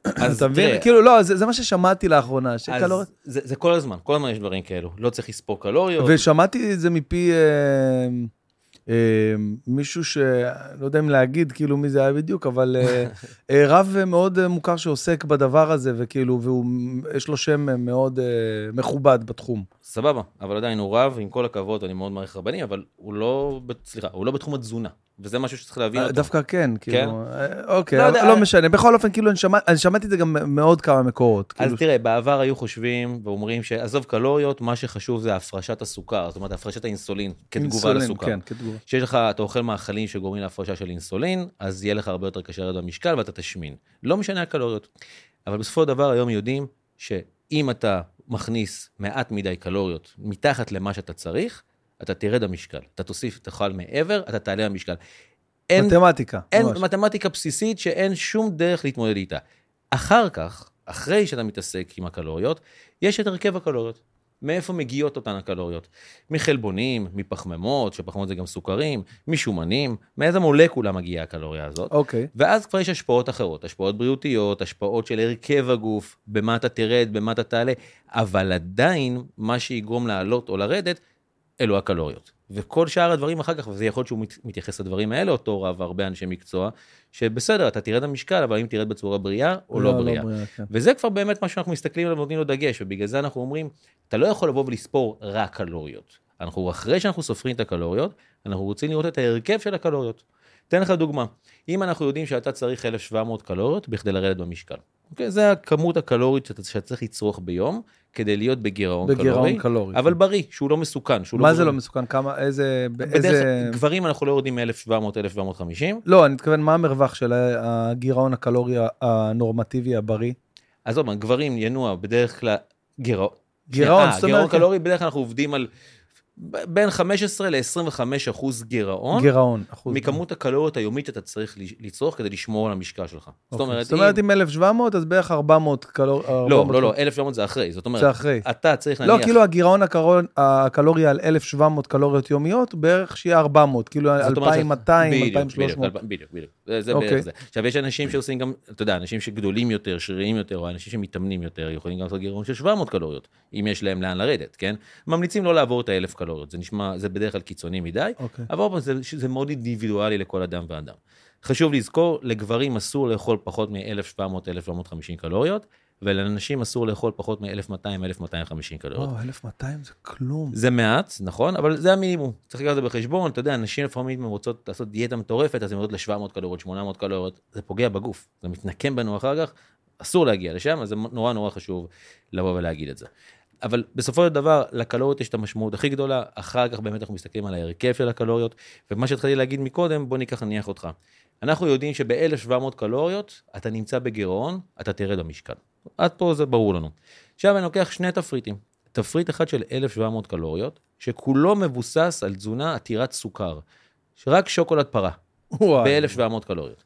אז אתה מבין? כאילו, לא, זה, זה מה ששמעתי לאחרונה, שקלוריות... זה, זה כל הזמן, כל הזמן יש דברים כאלו, לא צריך לספור קלוריות. ושמעתי את זה מפי אה, אה, מישהו ש... לא יודע אם להגיד כאילו מי זה היה בדיוק, אבל אה, אה, רב מאוד אה, מוכר שעוסק בדבר הזה, וכאילו, ויש לו שם אה, מאוד אה, מכובד בתחום. סבבה, אבל עדיין הוא רב, עם כל הכבוד, אני מאוד מעריך רבנים, אבל הוא לא, סליחה, הוא לא בתחום התזונה, וזה משהו שצריך להבין אותו. דווקא כן, כאילו, אה, אוקיי, לא לא, יודע, לא אה, משנה. בכל אופן, כאילו, אני שמע- אני שמעתי את זה גם מעוד כמה מקורות. אז כאילו, תראה, בעבר היו חושבים ואומרים שעזוב קלוריות, מה שחשוב זה הפרשת הסוכר, זאת אומרת, הפרשת האינסולין כתגובה אינסולין, לסוכר. כן, כתגובה. שיש לך, אתה אוכל מאכלים שגורמים להפרשה של אינסולין, אז יהיה לך הרבה יותר קשה לרדת במשקל ואתה תשמין. לא משנה הקלוריות. אבל בסופו של דבר היום יודעים שאם אתה מכניס מעט מדי קלוריות מתחת למה שאתה צריך, אתה תרד במשקל. אתה תוסיף, תאכל מעבר, אתה תעלה במשקל. אין, מתמטיקה, אין ממש. מתמטיקה בסיסית שאין שום דרך להתמודד איתה. אחר כך, אחרי שאתה מתעסק עם הקלוריות, יש את הרכב הקלוריות. מאיפה מגיעות אותן הקלוריות? מחלבונים, מפחמימות, שפחמימות זה גם סוכרים, משומנים, מאיזה מולקולה מגיעה הקלוריה הזאת. אוקיי. ואז כבר יש השפעות אחרות, השפעות בריאותיות, השפעות של הרכב הגוף, במה אתה תרד, במה אתה תעלה, אבל עדיין, מה שיגרום לעלות או לרדת, אלו הקלוריות. וכל שאר הדברים אחר כך, וזה יכול להיות שהוא מת- מתייחס לדברים האלה, אותו רב, הרבה אנשי מקצוע, שבסדר, אתה תרד במשקל, אבל האם תרד בצורה בריאה או לא, בריאה. כן. וזה כבר באמת מה שאנחנו מסתכלים עליו ונותנים לו דגש, ובגלל זה אנחנו אומרים, אתה לא יכול לבוא ולספור רק קלוריות. אנחנו, אחרי שאנחנו סופרים את הקלוריות, אנחנו רוצים לראות את ההרכב של הקלוריות. אתן לך דוגמה, אם אנחנו יודעים שאתה צריך 1,700 קלוריות בכדי לרדת במשקל, אוקיי? זה הכמות הקלורית שאתה, שאתה צריך לצרוך ביום כדי להיות בגירעון, בגירעון קלורי, קלורי. אבל בריא, שהוא לא מסוכן. שהוא מה זה גורם- לא מסוכן? כמה, איזה, בדרך איזה... כלל, גברים אנחנו לא יורדים מ-1,700, 1,750, לא, אני מתכוון, מה המרווח של הגירעון הקלורי הנורמטיבי הבריא? אז עוד פעם, גברים ינוע בדרך כלל גירעון. גירעון, אה, זאת גירעון אומרת, קלורי, בדרך כלל אנחנו עובדים על בין 15 ל-25 אחוז גירעון, גירעון, אחוז. מכמות הקלוריות היומית שאתה צריך לצרוך כדי לשמור על המשקל שלך. זאת אוקיי. אומרת, זאת אומרת, אם... אם 1,700, אז בערך 400 קלור... לא, 400 לא, לא, 1,700 זה אחרי, זאת אומרת, זה אחרי. אתה צריך נניח... לא, כאילו הגירעון הקרון- הקלורי על 1,700 קלוריות יומיות, בערך שיהיה 400, כאילו זאת אומרת ש- 2,200, בדיוק, 2,300. בדיוק, בדיוק, זה אוקיי. בערך זה. עכשיו, יש אנשים שעושים גם, אתה יודע, אנשים שגדולים יותר, שריריים יותר, או אנשים שמתאמנים יותר, יכולים גם לעשות גירעון של 700 קלוריות, אם יש להם לאן לרדת, כן? ממליצים לא לעבור את ה-1,000 קלוריות, זה נשמע, זה בדרך כלל קיצוני מדי, אוקיי. אבל עוד זה, זה מאוד אינדיבידואלי לכל אדם ואדם. חשוב לזכור, לגברים אסור לאכול פחות מ-1,700-1,750 קלוריות, ולנשים אסור לאכול פחות מ-1,200-1,250 קלוריות. וואו, 1,200 זה כלום. זה מעט, נכון, אבל זה המינימום. צריך לקחת את זה בחשבון, אתה יודע, נשים לפעמים רוצות לעשות דיאטה מטורפת, אז הן יורדות ל-700 קלוריות, 800 קלוריות, זה פוגע בגוף, זה מתנקם בנו אחר כך, אסור להגיע לשם, אז זה נורא נורא חשוב לבוא ולהגיד את זה. אבל בסופו של דבר, לקלוריות יש את המשמעות הכי גדולה, אחר כך באמת אנחנו מסתכלים על ההרכב של הקלוריות, ומה שהתחלתי להגיד מקודם, בוא ניקח נניח אותך. אנחנו יודעים שב-1700 קלוריות, אתה נמצא בגירעון, אתה תרד במשקל. עד פה זה ברור לנו. עכשיו אני לוקח שני תפריטים. תפריט אחד של 1,700 קלוריות, שכולו מבוסס על תזונה עתירת סוכר. שרק שוקולד פרה. ב-1,700 קלוריות.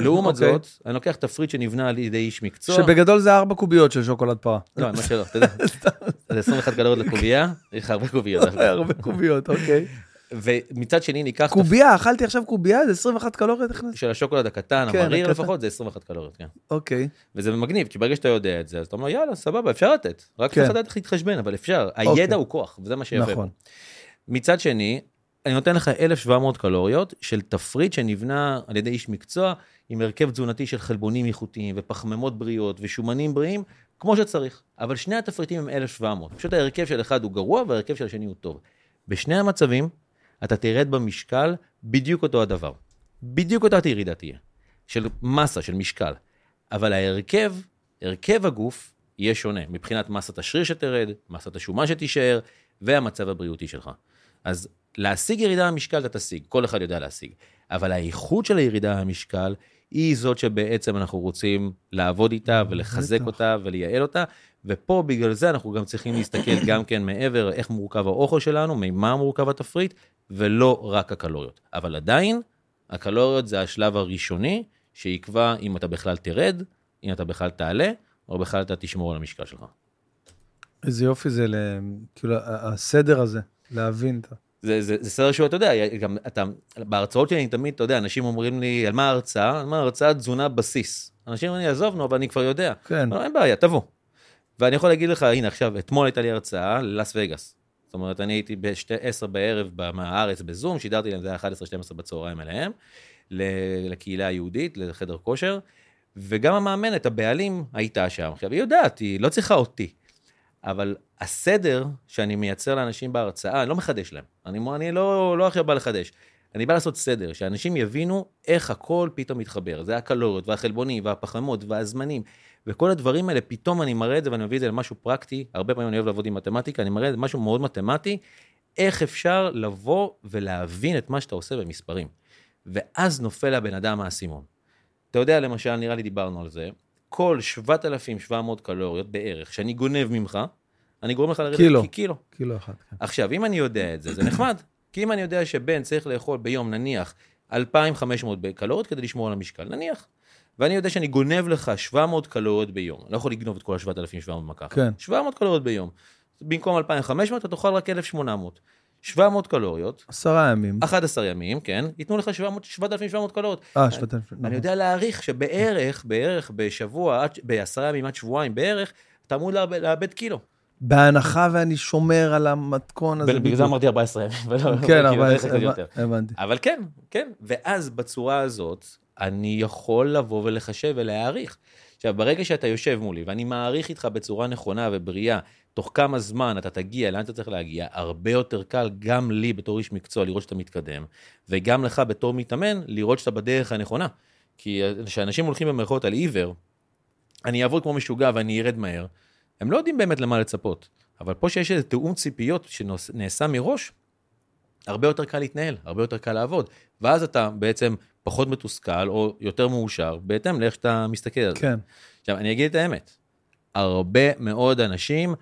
לעומת אוקיי. זאת, אני לוקח תפריט שנבנה על ידי איש מקצוע. שבגדול זה ארבע קוביות של שוקולד פרה. לא, מה שלא, אתה יודע. זה 21 קלוריות לקובייה, יש לך הרבה קוביות. הרבה קוביות, אוקיי. ומצד שני ניקח קובייה, אכלתי עכשיו קובייה, זה 21 קלוריות הכנסתי. של השוקולד הקטן, כן, המריר הקטן. לפחות, זה 21 קלוריות, כן. אוקיי. וזה מגניב, כי ברגע שאתה יודע את זה, אז אתה אומר, יאללה, סבבה, אפשר לתת. רק כן. צריך לדעת איך להתחשבן, אבל אפשר. אוקיי. הידע הוא כוח, וזה מה שיפה. נכון. מצד שני, אני נותן לך 1,700 קלוריות של תפריט שנבנה על ידי איש מקצוע, עם הרכב תזונתי של חלבונים איכותיים ופחמימות בריאות ושומנים בריאים, כמו שצריך. אבל שני התפריטים הם 1,700. פשוט ההרכב של אחד הוא גרוע וההרכב של השני הוא טוב. בשני המצבים, אתה תרד במשקל בדיוק אותו הדבר. בדיוק אותה ירידה תהיה. של מסה, של משקל. אבל ההרכב, הרכב הגוף, יהיה שונה מבחינת מסת השריר שתרד, מסת השומן שתישאר, והמצב הבריאותי שלך. אז להשיג ירידה במשקל אתה תשיג, כל אחד יודע להשיג. אבל האיכות של הירידה במשקל היא זאת שבעצם אנחנו רוצים לעבוד איתה ולחזק. אותה ולייעל אותה, ופה בגלל זה אנחנו גם צריכים להסתכל גם כן מעבר איך מורכב האוכל שלנו, ממה מורכב התפריט, ולא רק הקלוריות. אבל עדיין, הקלוריות זה השלב הראשוני שיקבע אם אתה בכלל תרד, אם אתה בכלל תעלה, או בכלל אתה תשמור על המשקל שלך. איזה יופי זה, ל- כאילו, הסדר הזה, להבין את ה... זה, זה, זה סדר שהוא, אתה יודע, גם אתה, בהרצאות שלי אני תמיד, אתה יודע, אנשים אומרים לי, על מה ההרצאה? על מה ההרצאה תזונה בסיס. אנשים אומרים לי, עזוב, נו, אבל אני כבר יודע. כן, לא, אין בעיה, תבוא. ואני יכול להגיד לך, הנה עכשיו, אתמול הייתה לי הרצאה ללאס וגאס. זאת אומרת, אני הייתי ב-10 בערב מהארץ בזום, שידרתי להם, זה היה 11-12 בצהריים אליהם, לקהילה היהודית, לחדר כושר, וגם המאמנת, הבעלים, הייתה שם. עכשיו, היא יודעת, היא לא צריכה אותי. אבל הסדר שאני מייצר לאנשים בהרצאה, אני לא מחדש להם. אני, אני לא, לא עכשיו בא לחדש. אני בא לעשות סדר, שאנשים יבינו איך הכל פתאום מתחבר. זה הקלוריות והחלבונים והפחמות והזמנים. וכל הדברים האלה, פתאום אני מראה את זה ואני מביא את זה למשהו פרקטי. הרבה פעמים אני אוהב לעבוד עם מתמטיקה, אני מראה את זה משהו מאוד מתמטי, איך אפשר לבוא ולהבין את מה שאתה עושה במספרים. ואז נופל הבן אדם האסימון. אתה יודע, למשל, נראה לי דיברנו על זה, כל 7,700 קלוריות בערך שאני גונב ממך, אני גורם לך לרדת קילו. קילו. קילו אחד. כן. עכשיו, אם אני יודע את זה, זה נחמד. כי אם אני יודע שבן צריך לאכול ביום, נניח, 2,500 קלוריות כדי לשמור על המשקל, נניח. ואני יודע שאני גונב לך 700 קלוריות ביום. אני לא יכול לגנוב את כל ה-7,700 במכה. אחת. כן. 700 קלוריות ביום. במקום 2,500 אתה תאכל רק 1,800. 700 קלוריות, עשרה ימים. 11 ימים, כן, ייתנו לך 700 7,700 קלוריות. אה, שבעת אלפים. אני יודע להעריך שבערך, בערך בשבוע, בעשרה ימים עד שבועיים בערך, אתה אמור לאבד, קילו. בהנחה ואני שומר על המתכון הזה. בגלל זה. אמרתי 14 ימים, כן, כאילו, אבל לא יחסית יותר. הבנתי. אבל כן, כן, ואז בצורה הזאת, אני יכול לבוא ולחשב ולהעריך. עכשיו, ברגע שאתה יושב מולי, ואני מעריך איתך בצורה נכונה ובריאה, תוך כמה זמן אתה תגיע, לאן אתה צריך להגיע, הרבה יותר קל גם לי בתור איש מקצוע לראות שאתה מתקדם, וגם לך בתור מתאמן, לראות שאתה בדרך הנכונה. כי כשאנשים הולכים במרכאות על עיוור, אני אעבוד כמו משוגע ואני ארד מהר, הם לא יודעים באמת למה לצפות. אבל פה שיש איזה תיאום ציפיות שנעשה מראש, הרבה יותר קל להתנהל, הרבה יותר קל לעבוד. ואז אתה בעצם פחות מתוסכל או יותר מאושר, בהתאם לאיך שאתה מסתכל על זה. כן. עכשיו, אני אגיד את האמת, הרבה מאוד אנשים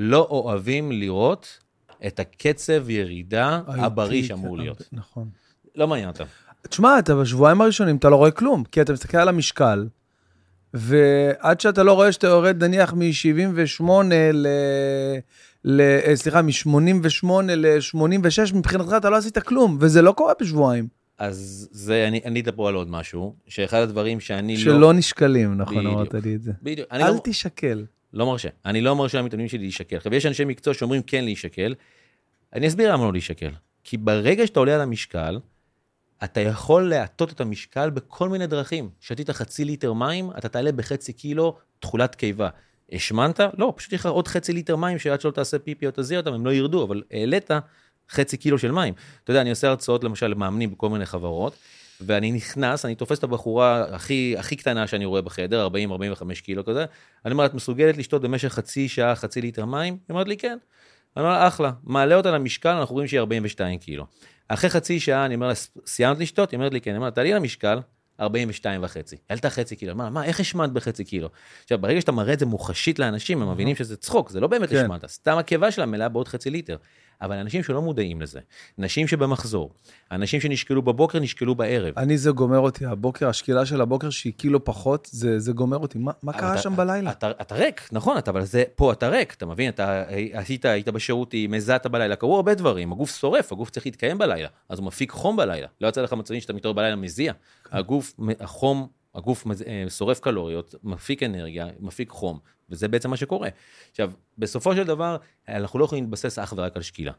לא אוהבים לראות את הקצב ירידה הבריא האיטי, שאמור כן, להיות. נכון. לא מעניין אותם. תשמע, אתה בשבועיים הראשונים אתה לא רואה כלום, כי אתה מסתכל על המשקל, ועד שאתה לא רואה שאתה יורד נניח מ-78 ל... ל... אה, סליחה, מ-88 ל-86, מבחינתך אתה לא עשית כלום, וזה לא קורה בשבועיים. אז זה, אני, אדבר על עוד משהו, שאחד הדברים שאני לא... שלא נשקלים, נכון. אמרת לי את זה. בדיוק. אל לא, תשקל. לא מרשה. אני לא מרשה למתאמנים שלי להישקל. עכשיו, יש אנשי מקצוע שאומרים כן להישקל, אני אסביר למה לא להישקל. כי ברגע שאתה עולה על המשקל, אתה יכול להטות את המשקל בכל מיני דרכים. שתית חצי ליטר מים, אתה תעלה בחצי קילו תכולת קיבה. השמנת? לא, פשוט יהיה לך עוד חצי ליטר מים שעד שלא תעשה פיפי או תזיע אותם, הם לא ירדו, אבל העלית חצי קילו של מים. אתה יודע, אני עושה הרצאות למשל למאמנים בכל מיני חברות, ואני נכנס, אני תופס את הבחורה הכי, הכי קטנה שאני רואה בחדר, 40-45 קילו כזה, אני אומר, את מסוגלת לשתות במשך חצי שעה חצי ליטר מים? היא אומרת לי, כן. אני אומר לה, אחלה, מעלה אותה למשקל, אנחנו רואים שהיא 42 קילו. אחרי חצי שעה אני אומר לה, סיימת לשתות? היא אומרת לי, כן. אני אומר לה, תעלי למשקל, 42 וחצי. העלתה חצי קילו. מה, מה, איך השמנת בחצי קילו? עכשיו, ברגע שאתה מראה את זה מוחשית לאנשים, הם מבינים שזה צחוק, זה לא באמת כן. השמנת, סתם הקיבה שלה מלאה בעוד חצי ליטר. אבל אנשים שלא מודעים לזה, נשים שבמחזור, אנשים שנשקלו בבוקר, נשקלו בערב. אני, זה גומר אותי, הבוקר, השקילה של הבוקר שהיא קילו פחות, זה, זה גומר אותי. מה, מה קרה אתה- שם בלילה? אתה, אתה ריק, נכון, אתה, אבל זה, פה אתה ריק, אתה מבין? אתה עשית, היית בשירותים, הזעת בלילה, קרו הרבה דברים, הגוף שורף, הגוף צריך להתקיים בלילה, אז הוא מפיק חום בלילה. לא יצא לך מצבים שאתה מתעורר בלילה מזיע. הגוף, החום, הגוף אה, שורף קלוריות, מפיק אנרגיה, מפיק חום, וזה בעצם מה שקורה. עכשיו, בסופו של דבר, אנחנו לא יכולים להתבסס אך ורק על שקילה.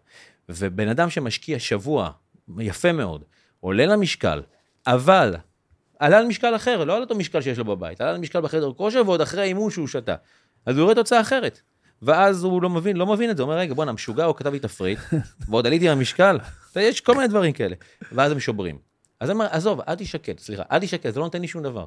ובן אדם שמשקיע שבוע, יפה מאוד, עולה למשקל, אבל עלה על משקל אחר, לא על אותו משקל שיש לו בבית, עלה על משקל בחדר כושר ועוד אחרי האימון שהוא שתה. אז הוא רואה תוצאה אחרת. ואז הוא לא מבין, לא מבין את זה, הוא אומר, רגע, בואנה, משוגע, הוא כתב לי תפריט, ועוד עליתי על המשקל. יש כל מיני דברים כאלה. ואז הם שוברים. אז אומר, עזוב, אל תשקט, סליחה, אל תשקט, זה לא נותן לי שום דבר.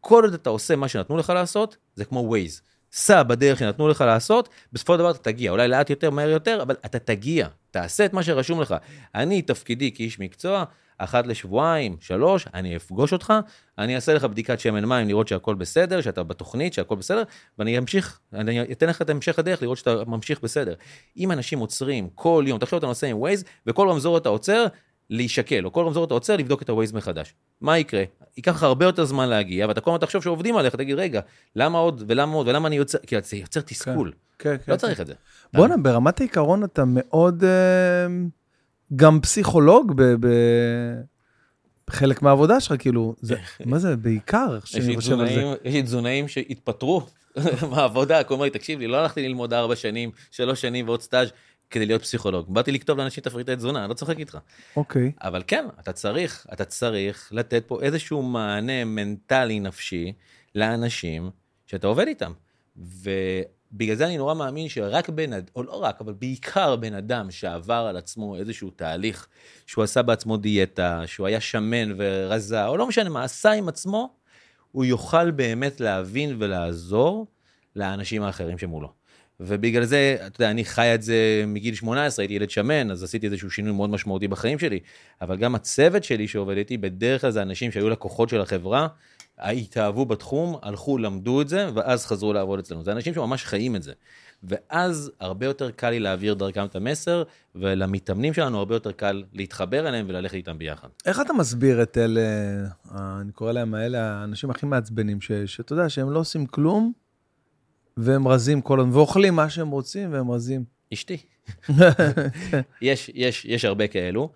כל עוד אתה עושה מה שנתנו לך לעשות, זה כמו ווייז. סע בדרך שנתנו לך לעשות, בסופו של דבר אתה תגיע, אולי לאט יותר, מהר יותר, אבל אתה תגיע, תעשה את מה שרשום לך. אני, תפקידי כאיש מקצוע, אחת לשבועיים, שלוש, אני אפגוש אותך, אני אעשה לך בדיקת שמן מים, לראות שהכל בסדר, שאתה בתוכנית, שהכל בסדר, ואני אמשיך, אני אתן לך את המשך הדרך, לראות שאתה ממשיך בסדר. אם אנשים עוצרים כל יום, תחשוב אתה נוסע עם ווייז, וכל רמזור אתה עוצר, להישקל, או כל רמזור אתה עוצר, לבדוק את הווייז מחדש. מה יקרה? ייקח לך הרבה יותר זמן להגיע, ואתה כל הזמן תחשוב שעובדים עליך, תגיד, רגע, למה עוד ולמה עוד ולמה אני יוצר, כי זה יוצר תסכול. כן, כן. לא צריך את זה. בואנה, ברמת העיקרון אתה מאוד אה, גם פסיכולוג ב- ב- בחלק מהעבודה שלך, כאילו, זה, מה זה, בעיקר, שאני חושב על זה. יש לי תזונאים שהתפטרו מהעבודה, כל הזמן, תקשיב לי, לא הלכתי ללמוד ארבע שנים, שלוש שנים ועוד סטאז' כדי להיות פסיכולוג. באתי לכתוב לאנשים תפריטי תזונה, אני לא צוחק איתך. אוקיי. אבל כן, אתה צריך, אתה צריך לתת פה איזשהו מענה מנטלי נפשי לאנשים שאתה עובד איתם. ובגלל זה אני נורא מאמין שרק בן אדם, או לא רק, אבל בעיקר בן אדם שעבר על עצמו איזשהו תהליך, שהוא עשה בעצמו דיאטה, שהוא היה שמן ורזה, או לא משנה מה, עשה עם עצמו, הוא יוכל באמת להבין ולעזור לאנשים האחרים שמולו. ובגלל זה, אתה יודע, אני חי את זה מגיל 18, הייתי ילד שמן, אז עשיתי איזשהו שינוי מאוד משמעותי בחיים שלי. אבל גם הצוות שלי שעובד איתי, בדרך כלל זה אנשים שהיו לקוחות של החברה, התאהבו בתחום, הלכו, למדו את זה, ואז חזרו לעבוד אצלנו. זה אנשים שממש חיים את זה. ואז הרבה יותר קל לי להעביר דרכם את המסר, ולמתאמנים שלנו הרבה יותר קל להתחבר אליהם וללכת איתם ביחד. איך אתה מסביר את אלה, אה, אני קורא להם האלה, האנשים הכי מעצבנים, שאתה יודע שהם לא עושים כלום, והם רזים כל הזמן, ואוכלים מה שהם רוצים, והם רזים. אשתי. יש, יש, יש הרבה כאלו,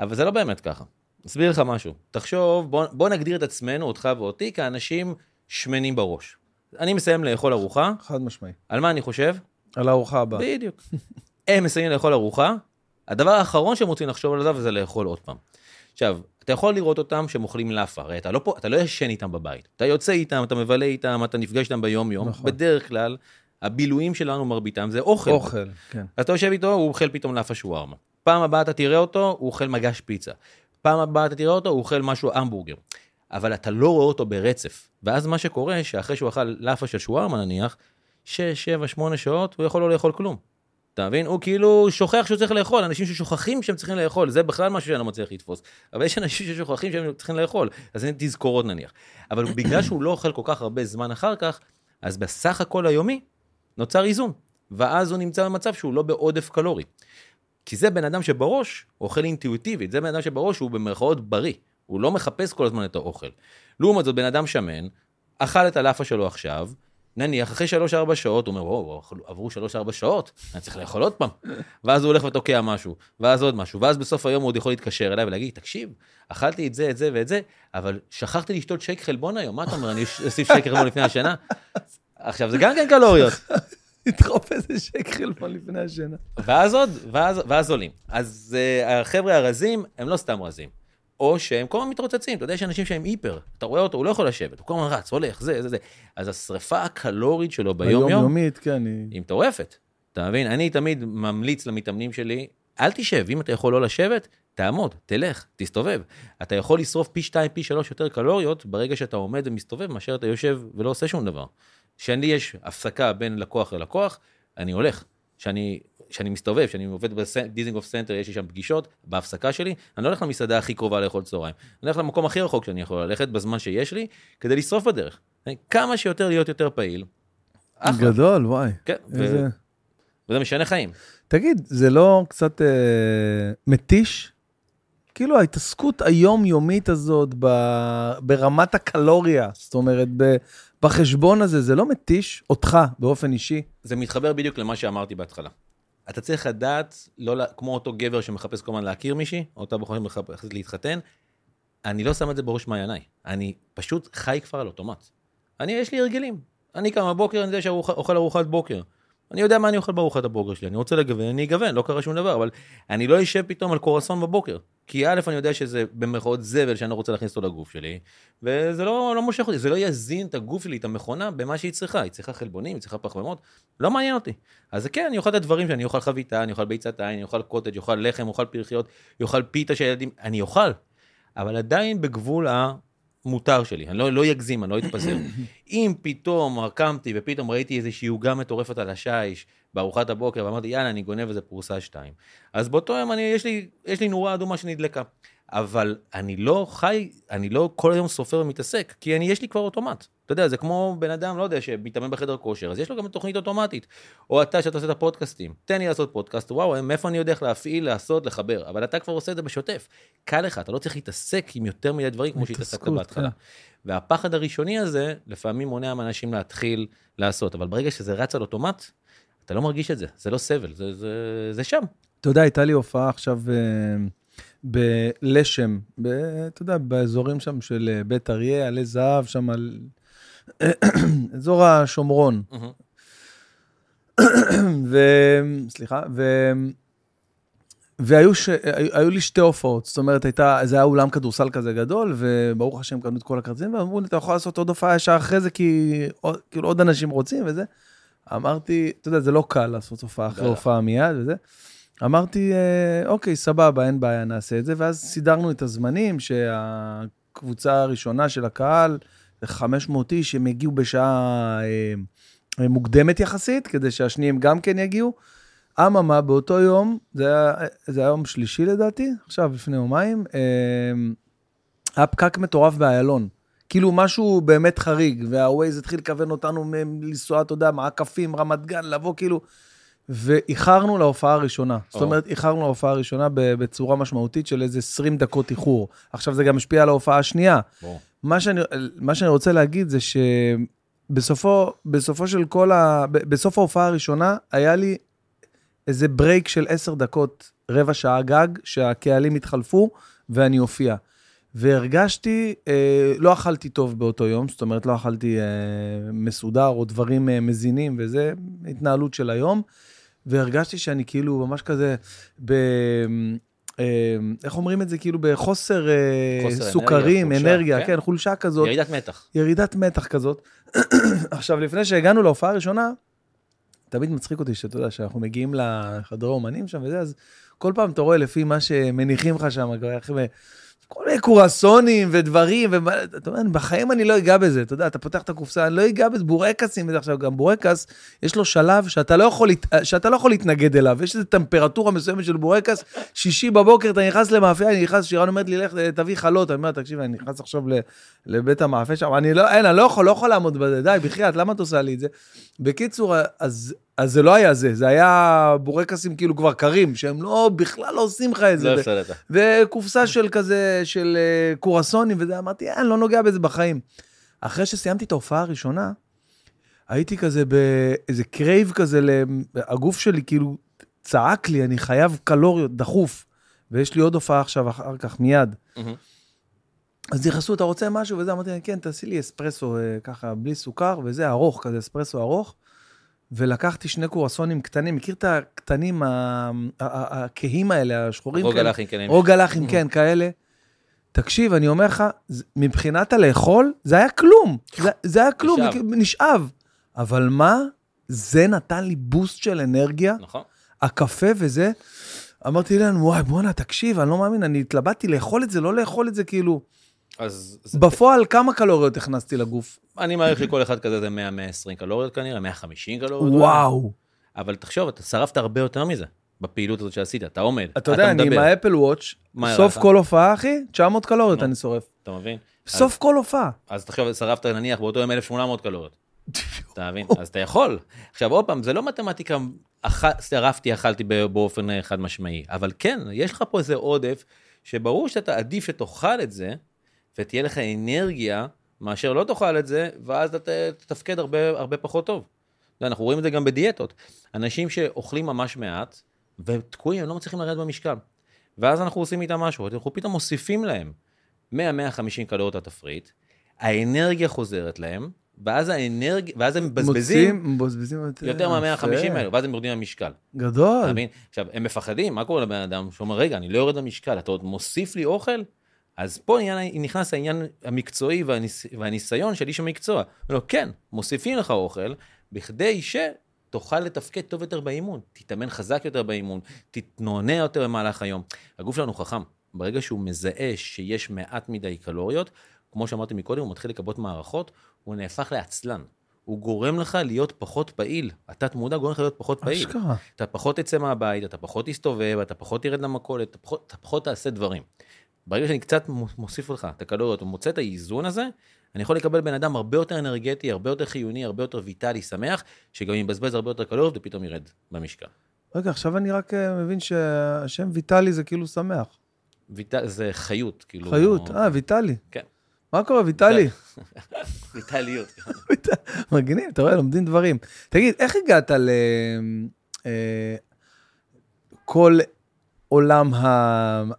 אבל זה לא באמת ככה. אסביר לך משהו. תחשוב, בוא, בוא נגדיר את עצמנו, אותך ואותי, כאנשים שמנים בראש. אני מסיים לאכול ארוחה, חד משמעי. על מה אני חושב? על הארוחה הבאה. בדיוק. הם מסיימים לאכול ארוחה, הדבר האחרון שהם רוצים לחשוב עליו זה לאכול עוד פעם. עכשיו, אתה יכול לראות אותם שהם אוכלים לאפה, הרי אתה לא, פה, אתה לא ישן איתם בבית. אתה יוצא איתם, אתה מבלה איתם, אתה נפגש איתם ביום-יום. נכון. בדרך כלל, הבילויים שלנו, מרביתם, זה אוכל. אוכל, כן. אז אתה יושב איתו, הוא אוכל פתאום לאפה שווארמה. פעם הבאה אתה תראה אותו, הוא אוכל מגש פיצה. פעם הבאה אתה תראה אותו, הוא אוכל משהו המבורגר. אבל אתה לא רואה אותו ברצף. ואז מה שקורה, שאחרי שהוא אכל לאפה של שווארמה נניח, 6, 7, 8 שעות, הוא יכול לא לאכול כלום. אתה מבין? הוא כאילו שוכח שהוא צריך לאכול, אנשים ששוכחים שהם צריכים לאכול, זה בכלל משהו שאני לא מצליח לתפוס. אבל יש אנשים ששוכחים שהם צריכים לאכול, אז אין תזכורות נניח. אבל בגלל שהוא לא אוכל כל כך הרבה זמן אחר כך, אז בסך הכל היומי נוצר איזון. ואז הוא נמצא במצב שהוא לא בעודף קלורי. כי זה בן אדם שבראש אוכל אינטואיטיבית, זה בן אדם שבראש הוא במרכאות בריא, הוא לא מחפש כל הזמן את האוכל. לעומת זאת, בן אדם שמן, אכל את הלאפה שלו עכשיו, נניח אחרי 3-4 שעות, הוא אומר, וואו, עברו 3-4 שעות, אני צריך לאכול עוד פעם. ואז הוא הולך ותוקע משהו, ואז עוד משהו, ואז בסוף היום הוא עוד יכול להתקשר אליי ולהגיד, תקשיב, אכלתי את זה, את זה ואת זה, אבל שכחתי לשתות שייק חלבון היום, מה אתה אומר, אני אוסיף שייק חלבון לפני השינה? עכשיו, זה גם כן קלוריות. לדחוף איזה שק חלבון לפני השינה. ואז עוד, ואז, ואז עולים. אז uh, החבר'ה הרזים, הם לא סתם רזים. או שהם כל הזמן מתרוצצים, אתה יודע, יש אנשים שהם היפר, אתה רואה אותו, הוא לא יכול לשבת, הוא כל הזמן רץ, הולך, זה, זה, זה. אז השריפה הקלורית שלו ביום-יום, היומיומית, כן, היא... היא מטורפת. אתה מבין? אני תמיד ממליץ למתאמנים שלי, אל תשב, אם אתה יכול לא לשבת, תעמוד, תלך, תסתובב. אתה יכול לשרוף פי 2, פי 3 יותר קלוריות ברגע שאתה עומד ומסתובב, מאשר אתה יושב ולא עושה שום דבר. כשאני יש הפסקה בין לקוח ללקוח, אני הולך. כשאני כשאני מסתובב, כשאני עובד בדיזינגוף סנטר, יש לי שם פגישות, בהפסקה שלי, אני לא הולך למסעדה הכי קרובה לאכול צהריים. אני הולך למקום הכי רחוק שאני יכול ללכת בזמן שיש לי, כדי לשרוף בדרך. כמה שיותר להיות יותר פעיל. אחלה. גדול, וואי. כן, ו- איזה... וזה משנה חיים. תגיד, זה לא קצת אה, מתיש? כאילו ההתעסקות היומיומית הזאת ב, ברמת הקלוריה, זאת אומרת, ב, בחשבון הזה, זה לא מתיש אותך באופן אישי? זה מתחבר בדיוק למה שאמרתי בהתחלה. אתה צריך לדעת, לא, כמו אותו גבר שמחפש כל הזמן להכיר מישהי, או אותה בחורה שמחפשת להתחתן, אני לא שם את זה בראש מעייניי. אני פשוט חי כבר על אוטומט. אני, יש לי הרגלים. אני קם בבוקר, אני יודע שאני אוכל ארוחת בוקר. אני יודע מה אני אוכל בארוחת הבוקר שלי, אני רוצה לגוון, אני אגוון, לא קרה שום דבר, אבל אני לא אשב פתאום על קורסון בבוקר. כי א', אני יודע שזה במרכאות זבל שאני לא רוצה להכניס אותו לגוף שלי, וזה לא, לא מושך אותי, זה לא יזין את הגוף שלי, את המכונה, במה שהיא צריכה. היא צריכה חלבונים, היא צריכה פחמימות, לא מעניין אותי. אז כן, אני אוכל את הדברים שאני אוכל חביתה, אני אוכל ביצת עין, אני אוכל קוטג', אוכל לחם, אוכל פרחיות, אוכל פיתה של ילדים, אני אוכל, אבל עדיין בגבול המותר שלי, אני לא, לא אגזים, אני לא אתפזר. אם פתאום קמתי ופתאום ראיתי איזושהי עוגה מטורפת על השיש בארוחת הבוקר, ואמרתי, יאללה, אני גונב איזה פרוסה שתיים. אז באותו יום אני, יש, לי, יש לי נורה אדומה שנדלקה. אבל אני לא חי, אני לא כל היום סופר ומתעסק, כי אני, יש לי כבר אוטומט. אתה יודע, זה כמו בן אדם, לא יודע, שמתאמן בחדר כושר, אז יש לו גם תוכנית אוטומטית. או אתה, שאתה עושה את הפודקאסטים, תן לי לעשות פודקאסט, וואו, מאיפה אני יודע איך להפעיל, לעשות, לחבר, אבל אתה כבר עושה את זה בשוטף. קל לך, אתה לא צריך להתעסק עם יותר מדי דברים כמו שהתעסקת בהתחלה. כן. והפחד הראשוני הזה, לפעמים מונע מאנשים להתחיל לעשות, אבל ברגע שזה רץ על אוטומט, אתה לא מרגיש את זה, זה לא סבל, זה, זה, זה שם. אתה יודע, הייתה לי הופעה עכשיו אה, בלשם, ב- אתה יודע, באזורים שם של אה, בית אריה, עלי זהב, שם על... אזור השומרון. ו... סליחה, ו... והיו ש... היו, לי שתי הופעות, זאת אומרת, הייתה, זה היה אולם כדורסל כזה גדול, וברוך השם קנו את כל הכרטיסים, ואמרו לי, אתה יכול לעשות עוד הופעה ישר אחרי זה, כי עוד, כאילו עוד אנשים רוצים וזה. אמרתי, אתה יודע, זה לא קל לעשות הופעה אחרי בטח. הופעה מיד וזה. אמרתי, אה, אוקיי, סבבה, אין בעיה, נעשה את זה, ואז סידרנו את הזמנים, שהקבוצה הראשונה של הקהל, זה 500 איש, הם הגיעו בשעה אה, מוקדמת יחסית, כדי שהשניים גם כן יגיעו. אממה, באותו יום, זה היה, זה היה יום שלישי לדעתי, עכשיו, לפני יומיים, אה, היה פקק מטורף באיילון. כאילו משהו באמת חריג, והווייז התחיל לכוון אותנו לנסוע, אתה יודע, מעקפים, רמת גן, לבוא כאילו... ואיחרנו להופעה הראשונה. זאת או. אומרת, איחרנו להופעה הראשונה בצורה משמעותית של איזה 20 דקות איחור. עכשיו, זה גם השפיע על ההופעה השנייה. ברור. מה שאני, מה שאני רוצה להגיד זה שבסופו בסופו של כל ה... בסוף ההופעה הראשונה, היה לי איזה ברייק של עשר דקות, רבע שעה גג, שהקהלים התחלפו ואני אופיע. והרגשתי, אה, לא אכלתי טוב באותו יום, זאת אומרת, לא אכלתי אה, מסודר או דברים אה, מזינים, וזה התנהלות של היום. והרגשתי שאני כאילו ממש כזה, ב... אה, איך אומרים את זה? כאילו בחוסר אה, חוסר סוכרים, אנרגיה, חולשה, אנרגיה, כן. כן, חולשה כזאת. ירידת מתח. ירידת מתח כזאת. עכשיו, לפני שהגענו להופעה הראשונה, תמיד מצחיק אותי שאתה יודע, שאנחנו מגיעים לחדרי אומנים שם וזה, אז כל פעם אתה רואה לפי מה שמניחים לך שם, כל מיני קורסונים ודברים, ואתה אומר, בחיים אני לא אגע בזה, אתה יודע, אתה פותח את הקופסה, אני לא אגע בזה, בורקסים וזה. עכשיו, גם בורקס, יש לו שלב שאתה לא יכול, שאתה לא יכול להתנגד אליו, יש איזו טמפרטורה מסוימת של בורקס, שישי בבוקר אתה נכנס למאפייה, אני נכנס, שירן אומרת לי, לך תביא חלות, אני אומר, תקשיב, אני נכנס עכשיו לבית המאפה שם, אני לא, אין, אני לא יכול, לא יכול לעמוד בזה, די, בחייאת, למה את עושה לי את זה? בקיצור, אז, אז זה לא היה זה, זה היה בורקסים כאילו כבר קרים, שהם לא, בכלל לא עושים לך את זה. לא הפסדת. וקופסה של כזה, של אה, קורסונים וזה, אמרתי, אה, אני לא נוגע בזה בחיים. אחרי שסיימתי את ההופעה הראשונה, הייתי כזה באיזה crave כזה, הגוף שלי כאילו צעק לי, אני חייב קלוריות, דחוף. ויש לי עוד הופעה עכשיו, אחר כך, מיד. אז נכנסו, אתה רוצה משהו? וזה, אמרתי להם, כן, תעשי לי אספרסו אה, ככה, בלי סוכר, וזה ארוך, כזה אספרסו ארוך. ולקחתי שני קרואסונים קטנים, מכיר את הקטנים, הכהים האלה, השחורים? כאלה? הלחים כן. או גלחים, כן, כאלה. תקשיב, אני אומר לך, מבחינת הלאכול, זה היה כלום. זה, זה היה כלום, נשאב. נשאב. אבל מה? זה נתן לי בוסט של אנרגיה, נכון. הקפה וזה. אמרתי להם, וואי, בואנה, תקשיב, אני לא מאמין, אני התלבטתי לאכול את זה, לא לאכול את זה, כאילו... אז זה- בפועל, כמה קלוריות הכנסתי לגוף? אני מעריך שכל אחד כזה זה 100-120 קלוריות כנראה, 150 קלוריות. וואו. אבל תחשוב, אתה שרפת הרבה יותר מזה בפעילות הזאת שעשית, אתה עומד, אתה יודע, אני עם האפל וואץ', סוף כל הופעה, אחי, 900 קלוריות. אני שורף. אתה מבין? סוף כל הופעה. אז תחשוב, שרפת נניח באותו יום 1,800 קלוריות. אתה מבין? אז אתה יכול. עכשיו, עוד פעם, זה לא מתמטיקה, שרפתי, אכלתי באופן אה, חד משמעי, אבל כן, יש לך פה איזה עודף, שברור שאתה עדיף שתאכל את זה, ותהיה לך אנרגיה, מאשר לא תאכל את זה, ואז אתה תתפקד הרבה, הרבה פחות טוב. אנחנו רואים את זה גם בדיאטות. אנשים שאוכלים ממש מעט, ותקועים, הם לא מצליחים לרדת במשקל. ואז אנחנו עושים איתם משהו, אנחנו פתאום מוסיפים להם 100-150 קלוריות לתפריט, האנרגיה חוזרת להם, ואז האנרגיה, ואז הם מבזבזים מבזבזים יותר מה-150 יפה. האלו, ואז הם יורדים במשקל. גדול. אתה מבין? עכשיו, הם מפחדים, מה קורה לבן אדם שאומר, רגע, אני לא יורד במשקל, אתה עוד מוסיף לי אוכל? אז פה נכנס העניין המקצועי והניס, והניסיון של איש המקצוע. הוא אומר לו, כן, מוסיפים לך אוכל, בכדי שתוכל לתפקד טוב יותר באימון, תתאמן חזק יותר באימון, תתנוענע יותר במהלך היום. הגוף שלנו חכם, ברגע שהוא מזהה שיש מעט מדי קלוריות, כמו שאמרתי מקודם, הוא מתחיל לכבות מערכות, הוא נהפך לעצלן. הוא גורם לך להיות פחות פעיל. התת מודע גורם לך להיות פחות פעיל. אשכרה. אתה פחות תצא מהבית, אתה פחות תסתובב, אתה פחות תרד למכולת, אתה פחות, אתה פחות תעשה דברים. ברגע שאני קצת מוסיף לך את הקלוריות ומוצא את האיזון הזה, אני יכול לקבל בן אדם הרבה יותר אנרגטי, הרבה יותר חיוני, הרבה יותר ויטלי, שמח, שגם יבזבז הרבה יותר קלוריות ופתאום ירד במשקל. רגע, עכשיו אני רק אה, מבין שהשם ויטלי זה כאילו שמח. ויט... זה חיות, כאילו... חיות, אה, ויטלי. כן. מה קורה, ויטלי? ויטליות. מגניב, אתה רואה, לומדים דברים. תגיד, איך הגעת ל... אה, כל עולם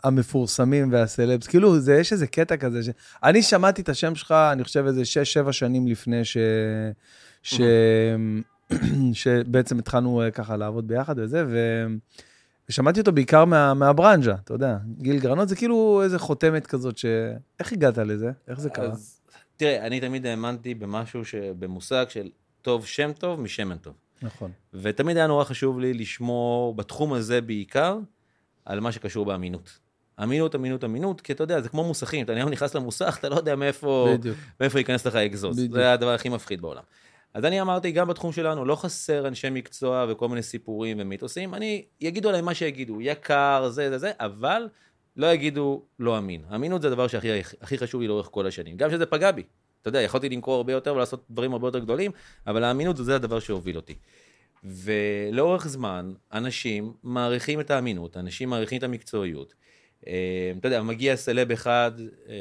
המפורסמים והסלבס? כאילו, זה, יש איזה קטע כזה ש... אני שמעתי את השם שלך, אני חושב איזה 6-7 שנים לפני ש... ש... שבעצם התחלנו אה, ככה לעבוד ביחד וזה, ו... ושמעתי אותו בעיקר מה, מהברנז'ה, אתה יודע, גיל גרנות זה כאילו איזה חותמת כזאת ש... איך הגעת לזה? איך זה קרה? אז, תראה, אני תמיד האמנתי במשהו, ש... במושג של טוב שם טוב משמן טוב. נכון. ותמיד היה נורא חשוב לי לשמור בתחום הזה בעיקר על מה שקשור באמינות. אמינות, אמינות, אמינות, כי אתה יודע, זה כמו מוסכים, אתה היום נכנס למוסך, אתה לא יודע מאיפה, בדיוק. מאיפה ייכנס לך. בדיוק. זה הדבר הכי מפחיד בעולם. אז אני אמרתי, גם בתחום שלנו, לא חסר אנשי מקצוע וכל מיני סיפורים ומיתוסים, אני, יגידו עליהם מה שיגידו, יקר, זה, זה, זה, אבל לא יגידו לא אמין. אמינות זה הדבר שהכי הכי חשוב לי לאורך כל השנים. גם שזה פגע בי. אתה יודע, יכולתי למכור הרבה יותר ולעשות דברים הרבה יותר גדולים, אבל האמינות זה הדבר שהוביל אותי. ולאורך זמן, אנשים מעריכים את האמינות, אנשים מעריכים את המקצועיות. אה, אתה יודע, מגיע סלב אחד, אה,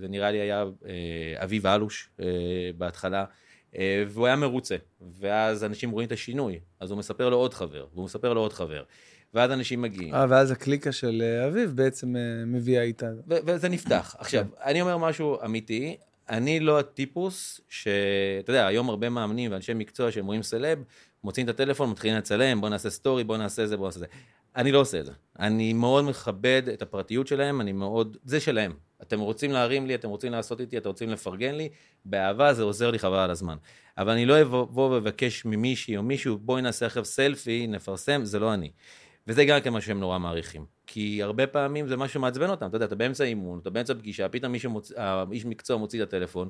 זה נראה לי היה אה, אביב אלוש בהתחלה, והוא היה מרוצה, ואז אנשים רואים את השינוי, אז הוא מספר לו עוד חבר, והוא מספר לו עוד חבר, ואז אנשים מגיעים. אה, ואז הקליקה של אביב בעצם אה, מביאה איתה. וזה נפתח. עכשיו, אני אומר משהו אמיתי, אני לא הטיפוס שאתה יודע, היום הרבה מאמנים ואנשי מקצוע שהם רואים סלב, מוצאים את הטלפון, מתחילים לצלם, בוא נעשה סטורי, בוא נעשה זה, בוא נעשה זה. אני לא עושה את זה. אני מאוד מכבד את הפרטיות שלהם, אני מאוד, זה שלהם. אתם רוצים להרים לי, אתם רוצים לעשות איתי, אתם רוצים לפרגן לי, באהבה זה עוזר לי חבל על הזמן. אבל אני לא אבוא ואבקש ממישהי או מישהו, בואי נעשה עכשיו סלפי, נפרסם, זה לא אני. וזה גם כן מה שהם נורא מעריכים. כי הרבה פעמים זה משהו שמעצבן אותם, אתה יודע, אתה באמצע אימון, אתה באמצע פגישה, פתאום מוצ... מקצוע מוציא את הטלפון,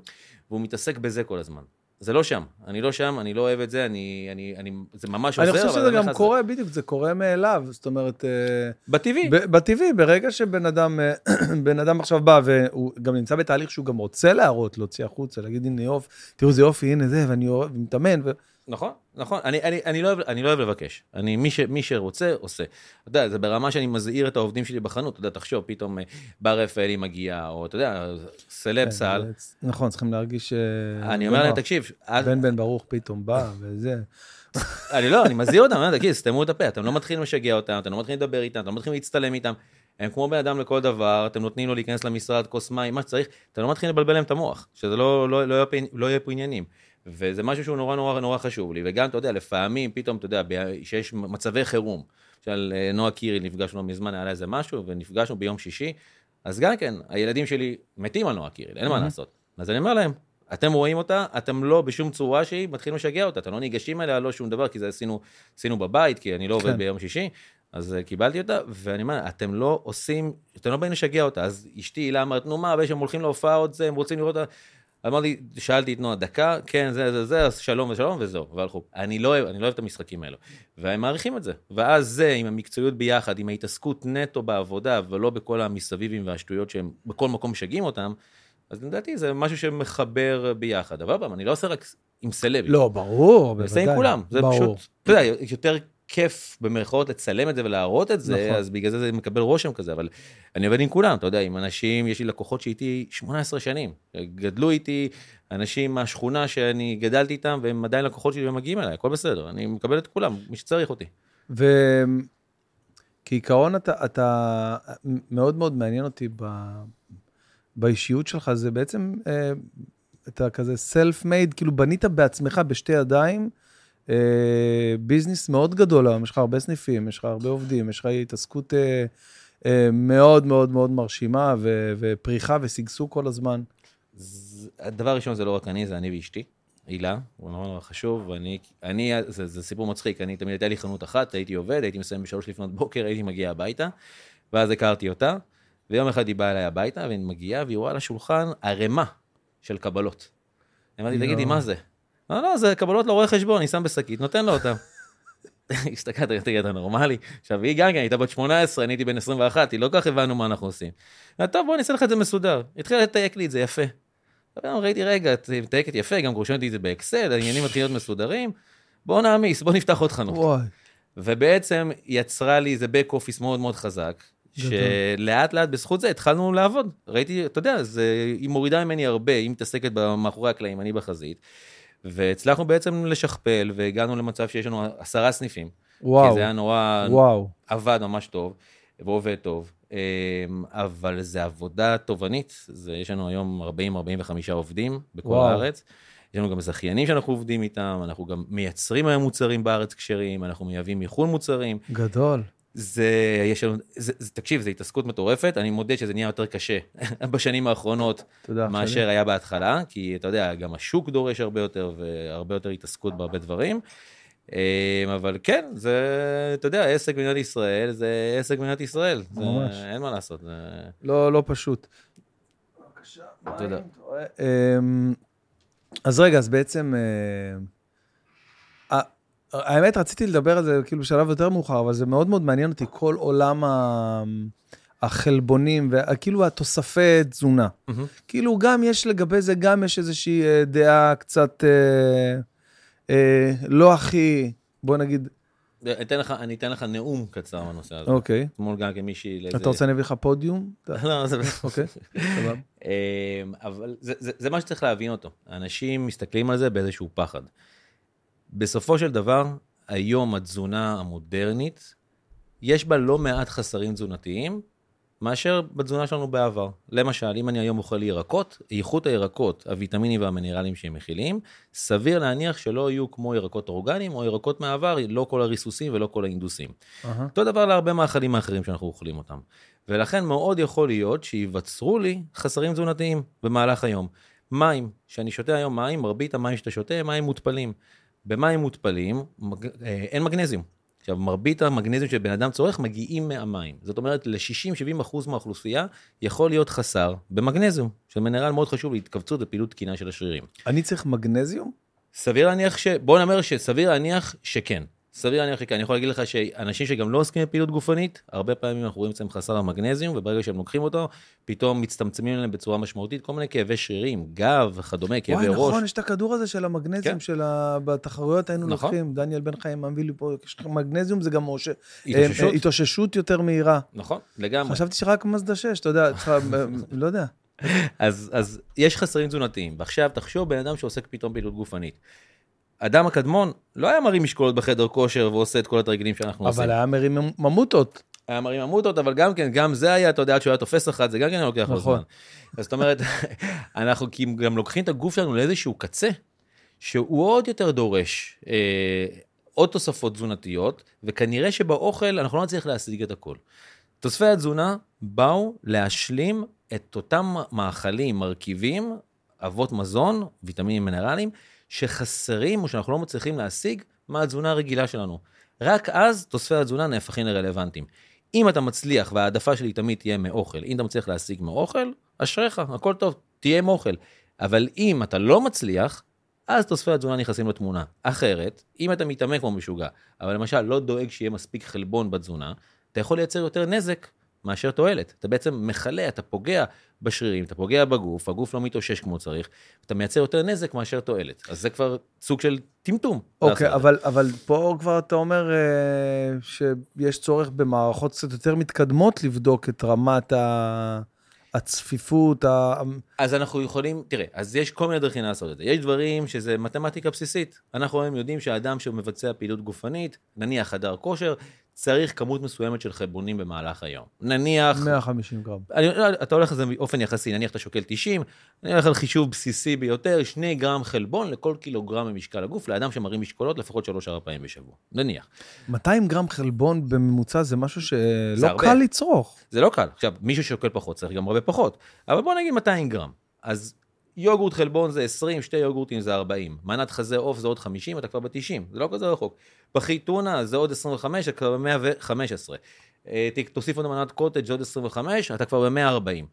והוא מתעסק בזה כל הזמן. זה לא שם, אני לא שם, אני לא אוהב את זה, אני, אני, אני, זה ממש אני עוזר, חושב אבל שזה אני גם קורה, בדיוק, זה קורה מאליו. זאת אומרת, אה, בטבעי. בטבעי, ברגע שבן אדם, אה, בן אדם עכשיו בא והוא גם נמצא בתהליך שהוא גם רוצה להראות, להוציא החוצה, להגיד, הנה יופי, תראו איזה יופי, הנה זה, ואני אוהב, מתאמן, ו... נכון, נכון, אני, אני, אני, לא אוהב, אני לא אוהב לבקש, אני, מי, ש, מי שרוצה, עושה. אתה יודע, זה ברמה שאני מזהיר את העובדים שלי בחנות, אתה יודע, תחשוב, פתאום אה, בר רפאלי מגיע, או אתה יודע, סלב סל, נכון, צריכים להרגיש... אה, אני אומר להם. תקשיב, בן בן ברוך פתאום בא, וזה. אני לא, אני מזהיר אותם, אני אומר, תגיד, סתמו את הפה, אתם לא מתחילים לשגע אותם, אתם לא מתחילים לדבר איתם, אתם לא מתחילים להצטלם איתם, הם כמו בן אדם לכל דבר, אתם נותנים לו להיכנס למשרד, כוס מים, מה שצריך, אתם לא מתחילים לבלבל להם את המוח, שזה לא, לא, לא, יהיה פה- לא יהיה פה עניינים. וזה משהו שהוא נורא נורא נורא חשוב לי, וגם, אתה יודע, לפעמים, פתאום, אתה יודע, שיש מצבי חירום, למשל, אה, נועה קירי, נפגשנו לא מזמן, היה לה איזה משהו, ונפגשנו ביום שישי, אז גם כן, הילדים שלי מתים על נועה קירי, אין מה Mhm. לעשות. אז אני אומר להם, אתם רואים אותה, אתם לא בשום צורה שהיא, מתחילים לשגע אותה, אתם לא ניגשים אליה, לא שום דבר, כי זה עשינו, עשינו בבית, כי אני לא עובד כן. ביום שישי, אז אה, קיבלתי אותה, ואני אומר, אתם לא עושים, אתם לא באים לשגע אותה, אז אשתי הילה אמרת, נו מה, אבל שהם הולכים להופעה עוד זה, הם רוצים לראות אותה. אמרתי, שאלתי את נועה דקה, כן, זה, זה, זה, אז שלום ושלום וזהו, והלכו. אני לא אוהב, אני לא אוהב את המשחקים האלו. והם מעריכים את זה. ואז זה, עם המקצועיות ביחד, עם ההתעסקות נטו בעבודה, ולא בכל המסביבים והשטויות שהם בכל מקום משגעים אותם, אז לדעתי זה משהו שמחבר ביחד. אבל אני לא עושה רק עם סלבים. לא, ברור, אני בוודאי. עושה עם כולם. זה ברור. פשוט, אתה יודע, יותר כיף במרכאות לצלם את זה ולהראות את זה, נכון. אז בגלל זה זה מקבל רושם כזה, אבל אני עובד עם כולם, אתה יודע, עם אנשים, יש לי לקוחות שאיתי 18 שנים, גדלו איתי, אנשים מהשכונה שאני גדלתי איתם, והם עדיין לקוחות שלי ומגיעים אליי, הכל בסדר, אני מקבל את כולם, מי שצריך אותי. וכעיקרון אתה, אתה מאוד מאוד מעניין אותי ב, באישיות שלך, זה בעצם, אה, אתה כזה self-made, כאילו בנית בעצמך בשתי ידיים, אה, ביזנס מאוד גדול היום, יש לך הרבה סניפים, יש לך הרבה עובדים, יש לך התעסקות אה, אה, מאוד מאוד מאוד מרשימה, ו, ופריחה ושגשוג כל הזמן. הדבר הראשון זה לא רק אני, זה אני ואשתי, הילה, הוא נורא נורא חשוב, ואני, אני, זה, זה סיפור מצחיק, אני תמיד הייתה לי חנות אחת, הייתי עובד, הייתי מסיים בשלוש לפנות בוקר, הייתי מגיע הביתה, ואז הכרתי אותה, ויום אחד היא באה אליי הביתה, והיא מגיעה, והיא רואה על השולחן ערימה של קבלות. אמרתי. תגידי, מה זה? לא, לא, זה קבלות לרואה חשבון, אני שם בשקית, נותן לו אותם. הסתכלת, תגיד, אתה נורמלי? עכשיו, היא גם כן, הייתה בת 18, אני הייתי בן 21, היא לא כל כך הבנו מה אנחנו עושים. אמרתי, טוב, בוא אני אעשה לך את זה מסודר. התחילה לתייק לי את זה יפה. ראיתי, רגע, את מתייקת יפה, גם רושמת את זה באקסל, העניינים מתחילים להיות מסודרים, בוא נעמיס, בוא נפתח עוד חנות. ובעצם יצרה לי איזה back office מאוד מאוד חזק. שלאט לאט בזכות זה התחלנו לעבוד. ראיתי, אתה יודע, זה, היא מורידה ממני הרבה, היא מתעסקת מאחורי הקלעים, אני בחזית. והצלחנו בעצם לשכפל, והגענו למצב שיש לנו עשרה סניפים. וואו, כי זה היה נורא, וואו. עבד ממש טוב, ועובד טוב, אמ, אבל זה עבודה תובענית, זה, יש לנו היום 40-45 עובדים בכל וואו. הארץ. יש לנו גם זכיינים שאנחנו עובדים איתם, אנחנו גם מייצרים היום מוצרים בארץ כשרים, אנחנו מייבאים מחו"ל מוצרים. גדול. זה, יש לנו, זה, זה, תקשיב, זו התעסקות מטורפת, אני מודה שזה נהיה יותר קשה בשנים האחרונות תודה. מאשר היה בהתחלה, כי אתה יודע, גם השוק דורש הרבה יותר, והרבה יותר התעסקות בהרבה דברים. אה, אבל כן, זה, אתה יודע, עסק במדינת ישראל זה עסק במדינת ישראל. זה, ממש. אין מה לעשות. זה... לא, לא פשוט. בבקשה, תודה. אמ, אז רגע, אז בעצם... אה, האמת, רציתי לדבר על זה כאילו בשלב יותר מאוחר, אבל זה מאוד מאוד מעניין אותי, כל עולם ה- החלבונים, וכאילו התוספי תזונה. מהמם. כאילו גם יש לגבי זה, גם יש איזושהי אה, דעה קצת אה, אה, לא הכי, בוא נגיד, אני אתן לך, אני אתן לך נאום קצר בנושא הזה. אוקיי. אתמול גם כמישהי... לאיזה- אתה רוצה אני אביא לך פודיום? לא, זה... אוקיי, סבבה. אמ, אבל זה, זה, זה מה שצריך להבין אותו. אנשים מסתכלים על זה באיזשהו פחד. בסופו של דבר, היום התזונה המודרנית, יש בה לא מעט חסרים תזונתיים, מאשר בתזונה שלנו בעבר. למשל, אם אני היום אוכל ירקות, איכות הירקות, הוויטמינים והמינרלים שהם מכילים, סביר להניח שלא יהיו כמו ירקות אורגניים או ירקות מהעבר, לא כל הריסוסים ולא כל ההינדוסים. אהה. אותו דבר להרבה מאכלים האחרים שאנחנו אוכלים אותם. ולכן מאוד יכול להיות שייווצרו לי חסרים תזונתיים במהלך היום. מים, כשאני שותה היום מים, מרבית המים שאתה שותה הם מים מותפלים. במים מותפלים מג... אה, אין מגנזיום. עכשיו, מרבית המגנזיום שבן אדם צורך מגיעים מהמים. זאת אומרת, ל-60-70% מהאוכלוסייה יכול להיות חסר במגנזיום, שזה מינרל מאוד חשוב להתכווצות ופעילות תקינה של השרירים. אני צריך מגנזיום? סביר להניח ש... בוא נאמר שסביר להניח שכן. סביר להניח שכן. אני יכול להגיד לך שאנשים שגם לא עוסקים בפעילות גופנית, הרבה פעמים אנחנו רואים אצלם חסר המגנזיום, וברגע שהם לוקחים אותו, פתאום מצטמצמים להם בצורה משמעותית כל מיני כאבי שרירים, גב וכדומה, כאבי וואי, ראש. נכון, יש את הכדור הזה של המגנזיום כן. של ה... בתחרויות היינו נכון. לוקחים, דניאל בן חיים מביא לי פה, מגנזיום זה גם מוש... התאוששות. אה, אה, התאוששות יותר מהירה. נכון, לגמרי. חשבתי שרק מזדה 6, אתה יודע, צריכה, אה, לא יודע. אז, אז יש חסרים תזונתיים, ועכשיו תחשוב בן אדם שעוסק פתאום פעילות גופנית. אדם הקדמון לא היה מרים משקולות בחדר כושר ועושה את כל התרגילים שאנחנו עושים. אבל היה מרים ממוטות. היה מרים עמותות, אבל גם כן, גם זה היה, אתה יודע, עד שהוא היה תופס אחת, זה גם כן לוקח לו נכון. זמן. אז זאת אומרת, אנחנו גם לוקחים את הגוף שלנו לאיזשהו קצה, שהוא עוד יותר דורש אה, עוד תוספות תזונתיות, וכנראה שבאוכל אנחנו לא נצליח להשיג את הכל. תוספי התזונה באו להשלים את אותם מאכלים, מרכיבים, אבות מזון, ויטמינים מינרליים, שחסרים או שאנחנו לא מצליחים להשיג מהתזונה הרגילה שלנו. רק אז תוספי התזונה נהפכים לרלוונטיים. אם אתה מצליח, וההעדפה שלי תמיד תהיה מאוכל, אם אתה מצליח להשיג מאוכל, אשריך, הכל טוב, תהיה עם אוכל. אבל אם אתה לא מצליח, אז תוספי התזונה נכנסים לתמונה. אחרת, אם אתה מתאמן כמו משוגע, אבל למשל לא דואג שיהיה מספיק חלבון בתזונה, אתה יכול לייצר יותר נזק מאשר תועלת. אתה בעצם מכלה, אתה פוגע בשרירים, אתה פוגע בגוף, הגוף לא מתאושש כמו צריך, אתה מייצר יותר נזק מאשר תועלת. אז זה כבר סוג של טמטום. אוקיי, את אבל, אבל פה כבר אתה אומר אה, שיש צורך במערכות קצת יותר מתקדמות לבדוק את רמת ה... הצפיפות, ה... אז אנחנו יכולים, תראה, אז יש כל מיני דרכים לעשות את זה. יש דברים שזה מתמטיקה בסיסית. אנחנו היום יודעים שהאדם שמבצע פעילות גופנית, נניח חדר כושר, צריך כמות מסוימת של חלבונים במהלך היום. נניח, 150 גרם. אני, אתה הולך על זה באופן יחסי, נניח אתה שוקל 90, אני הולך על חישוב בסיסי ביותר, 2 גרם חלבון לכל קילוגרם ממשקל הגוף, לאדם שמרים משקולות לפחות 3-4 פעמים בשבוע. נניח. 200 גרם חלבון בממוצע זה משהו זה שלא הרבה. קל לצרוך. זה לא קל. עכשיו, מישהו ששוקל פחות צריך גם הרבה פחות, אבל בוא נגיד 200 גרם. אז יוגורט חלבון זה 20, שתי יוגורטים זה 40. מנת חזה עוף זה עוד 50, אתה כבר ב-90, זה לא כזה רחוק. פחית טונה זה עוד 25, אתה כבר ב-115. תוסיף עוד מנת קוטג' זה עוד 25, אתה כבר ב-140.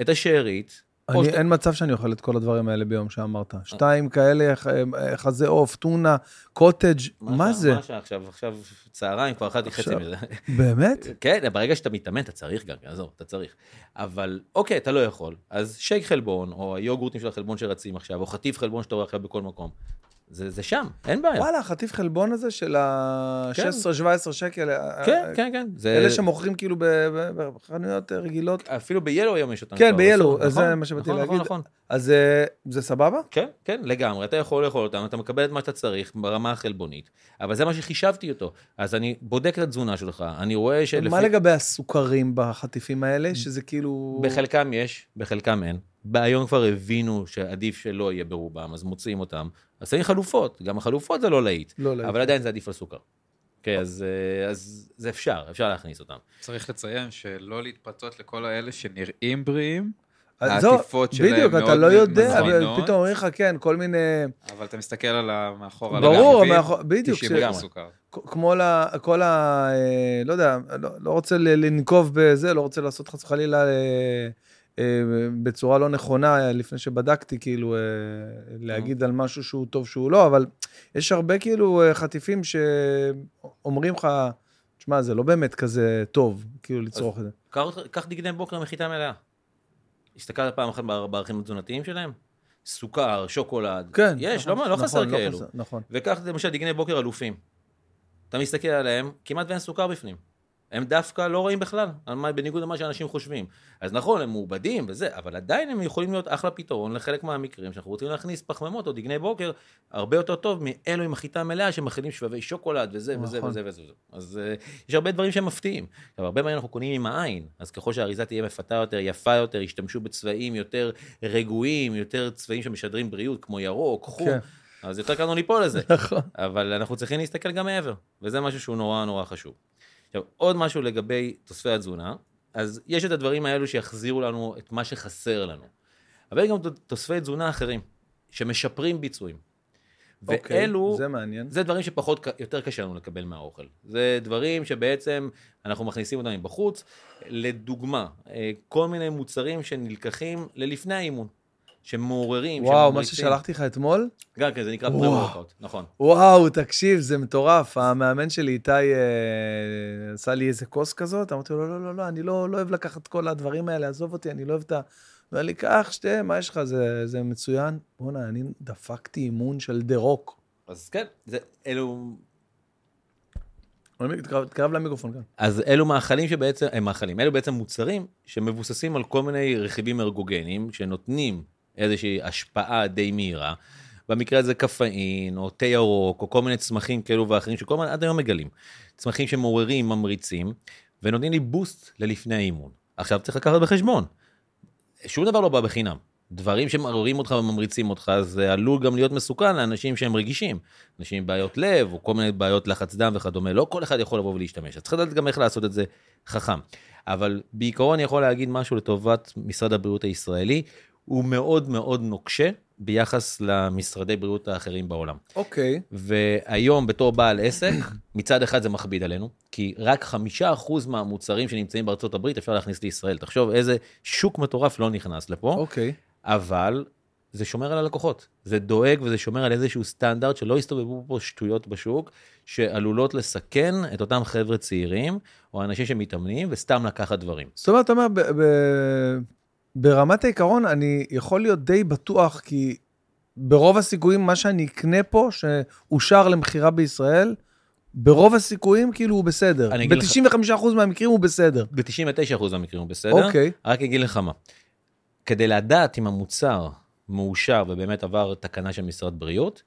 את השארית, אני, שאתה- אין מצב שאני אוכל את כל הדברים האלה ביום שאמרת. שתיים כאלה, ח- חזה עוף, טונה, קוטג', מה ש- זה? מה שעכשיו, עכשיו צהריים, כבר אכלתי חצי מזה. באמת? כן, ברגע שאתה מתאמן אתה צריך גם, עזוב, אתה צריך. אבל אוקיי, אתה לא יכול, אז שייק חלבון, או היוגורטים של החלבון שרצים עכשיו, או חטיף חלבון שאתה רואה עכשיו בכל מקום. זה, זה שם, אין בעיה. וואלה, החטיף חלבון הזה של כן. ה-16-17 שקל, אה, כן, אה, כן, כן. זה... אלה שמוכרים כאילו בחנויות רגילות. אפילו ב-Yellow היום יש אותם. כן, ב-Yellow, בסוף, זה נכון, מה שבאתי נכון, להגיד. נכון, נכון. אז אה, זה סבבה? כן, כן, לגמרי. אתה יכול לאכול אותם, אתה מקבל את מה שאתה צריך ברמה החלבונית, אבל זה מה שחישבתי אותו. אז אני בודק את התזונה שלך, אני רואה שלפי... מה לגבי הסוכרים בחטיפים האלה, שזה כאילו... בחלקם יש, בחלקם אין. היום כבר הבינו שעדיף שלא יהיה ברובם, אז מוציאים אותם. אז שמים חלופות, גם החלופות זה לא להיט, לא להיט. אבל עדיין זה עדיף על סוכר. כן, אז, אה, אז זה אפשר, אפשר להכניס אותם. צריך לציין שלא להתפתות לכל האלה שנראים בריאים, אז זהו, העטיפות שלהם בדיוק, אתה מאוד לא יודע. פתאום אומרים לך, כן, כל מיני... אבל אתה מסתכל על ה- מאחור, על ברור, הרכיבים, מאחור- בדיוק, 90 ש- גרם. סוכר. כמו לה, כל ה... אה, לא יודע, לא, לא רוצה לנקוב בזה, לא רוצה לעשות חס וחלילה אה, אה, בצורה לא נכונה, אה, לפני שבדקתי, כאילו, אה, להגיד על משהו שהוא טוב שהוא לא, אבל יש הרבה כאילו אה, חטיפים שאומרים לך, תשמע, זה לא באמת כזה טוב, כאילו, לצרוך את זה. קח, דגני בוקר מחיטה מלאה. הסתכלת פעם אחת בער- בערכים התזונתיים שלהם? סוכר, שוקולד. כן. יש, נכון, לא, לא נכון, חסר לא כאלו. חסר, נכון. וקח למשל דגני בוקר אלופים. אתה מסתכל עליהם, כמעט ואין סוכר בפנים. הם דווקא לא רואים בכלל, מה- בניגוד למה שאנשים חושבים. אז נכון, הם מעובדים וזה, אבל עדיין הם יכולים להיות אחלה פתרון לחלק מהמקרים שאנחנו רוצים להכניס פחמימות או דגני בוקר הרבה יותר טוב מאלו עם החיטה המלאה שמכילים שבבי שוקולד וזה וזה נכון. וזה וזה. וזה. אז uh, יש הרבה דברים שהם מפתיעים. עכשיו, הרבה פעמים אנחנו קונים עם העין, אז ככל שהאריזה תהיה מפתה יותר, יפה יותר, ישתמשו בצבעים יותר רגועים, יותר צבעים שמשדרים בריאות, כמו ירוק, חום. כן. אז יותר קל לנו ליפול לזה. נכון. אבל אנחנו צריכים להסתכל גם מעבר, וזה משהו שהוא נורא נורא חשוב. עכשיו, עוד משהו לגבי תוספי התזונה, אז יש את הדברים האלו שיחזירו לנו את מה שחסר לנו. אבל יש גם תוספי תזונה אחרים, שמשפרים ביצועים. אוקיי, ואלו, זה מעניין. זה דברים שפחות, יותר קשה לנו לקבל מהאוכל. זה דברים שבעצם אנחנו מכניסים אותם מבחוץ. לדוגמה, אה, כל מיני מוצרים שנלקחים ללפני האימון, שמעוררים, וואו, מה. ששלחתי לך אתמול? גם כן, זה נקרא. פרה-וורקאוט, נכון. וואו, תקשיב, זה מטורף. המאמן שלי, איתי, אה, עשה לי איזה כוס כזאת, אמרתי לו, לא, לא, לא, לא, אני לא, לא אוהב לקחת כל הדברים האלה, עזוב אותי, אני לא אוהב את ה... הוא אומר לי, קח, שתה, מה יש לך, זה, זה מצוין. בואנה, אני דפקתי אימון של דה רוק. אז כן, זה, אלו, תקרב למיקרופון כאן. אז אלו מאכלים שבעצם, הם מאכלים, אלו בעצם מוצרים שמבוססים על כל מיני רכיבים ארגוגניים שנותנים איזושהי השפעה די מהירה. במקרה הזה קפאין, או תה ירוק, או כל מיני צמחים כאלו ואחרים שכל הזמן עד היום מגלים. צמחים שמעוררים, ממריצים, ונותנים לי בוסט ללפני האימון. עכשיו צריך לקחת בחשבון, שום דבר לא בא בחינם. דברים שמעוררים אותך וממריצים אותך, זה עלול גם להיות מסוכן לאנשים שהם רגישים. אנשים עם בעיות לב, או כל מיני בעיות לחץ דם וכדומה, לא כל אחד יכול לבוא ולהשתמש. אז צריך לדעת גם איך לעשות את זה חכם. אבל בעיקרון אני יכול להגיד משהו לטובת משרד הבריאות הישראלי, הוא מאוד מאוד נוקשה ביחס למשרדי בריאות האחרים בעולם. אוקיי. והיום בתור בעל עסק, מצד אחד זה מכביד עלינו, כי רק חמישה אחוז מהמוצרים שנמצאים בארצות הברית אפשר להכניס לישראל. תחשוב איזה שוק מטורף לא נכנס לפה, אוקיי. אבל זה שומר על הלקוחות. זה דואג וזה שומר על איזשהו סטנדרט שלא יסתובבו פה שטויות בשוק, שעלולות לסכן את אותם חבר'ה צעירים, או אנשים שמתאמנים, וסתם לקחת דברים. זאת אומרת, אתה אומר, ברמת העיקרון, אני יכול להיות די בטוח, כי ברוב הסיכויים, מה שאני אקנה פה, שאושר למכירה בישראל, ברוב הסיכויים, כאילו, הוא בסדר. אני אגיד לך- ב-95% מהמקרים הוא בסדר. ב-99% מהמקרים הוא בסדר. אוקיי. רק אגיד לך מה. כדי לדעת אם המוצר מאושר ובאמת עבר תקנה של משרד בריאות,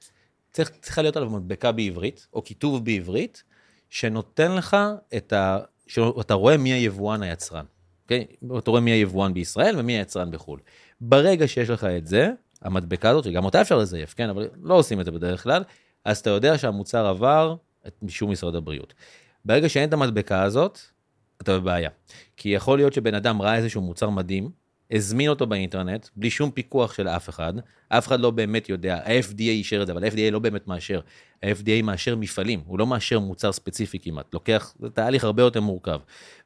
צריך, צריכה להיות עליו מדבקה בעברית, או כיתוב בעברית, שנותן לך את ה... שאתה רואה מי היבואן היצרן. אוקיי? אתה רואה מי היבואן בישראל ומי היצרן בחו"ל. ברגע שיש לך את זה, המדבקה הזאת, שגם אותה אפשר לזייף, כן? אבל לא עושים את זה בדרך כלל, אז אתה יודע שהמוצר עבר את אישור משרד הבריאות. ברגע שאין את המדבקה הזאת, אתה בבעיה. כי יכול להיות שבן אדם ראה איזשהו מוצר מדהים, הזמין אותו באינטרנט, בלי שום פיקוח של אף אחד, אף אחד לא באמת יודע, ה-FDA אישר את זה, אבל ה-FDA לא באמת מאשר. ה-FDA מאשר מפעלים, הוא לא מאשר מוצר ספציפי כמעט, לוקח, זה תהליך הרבה יותר מורכב.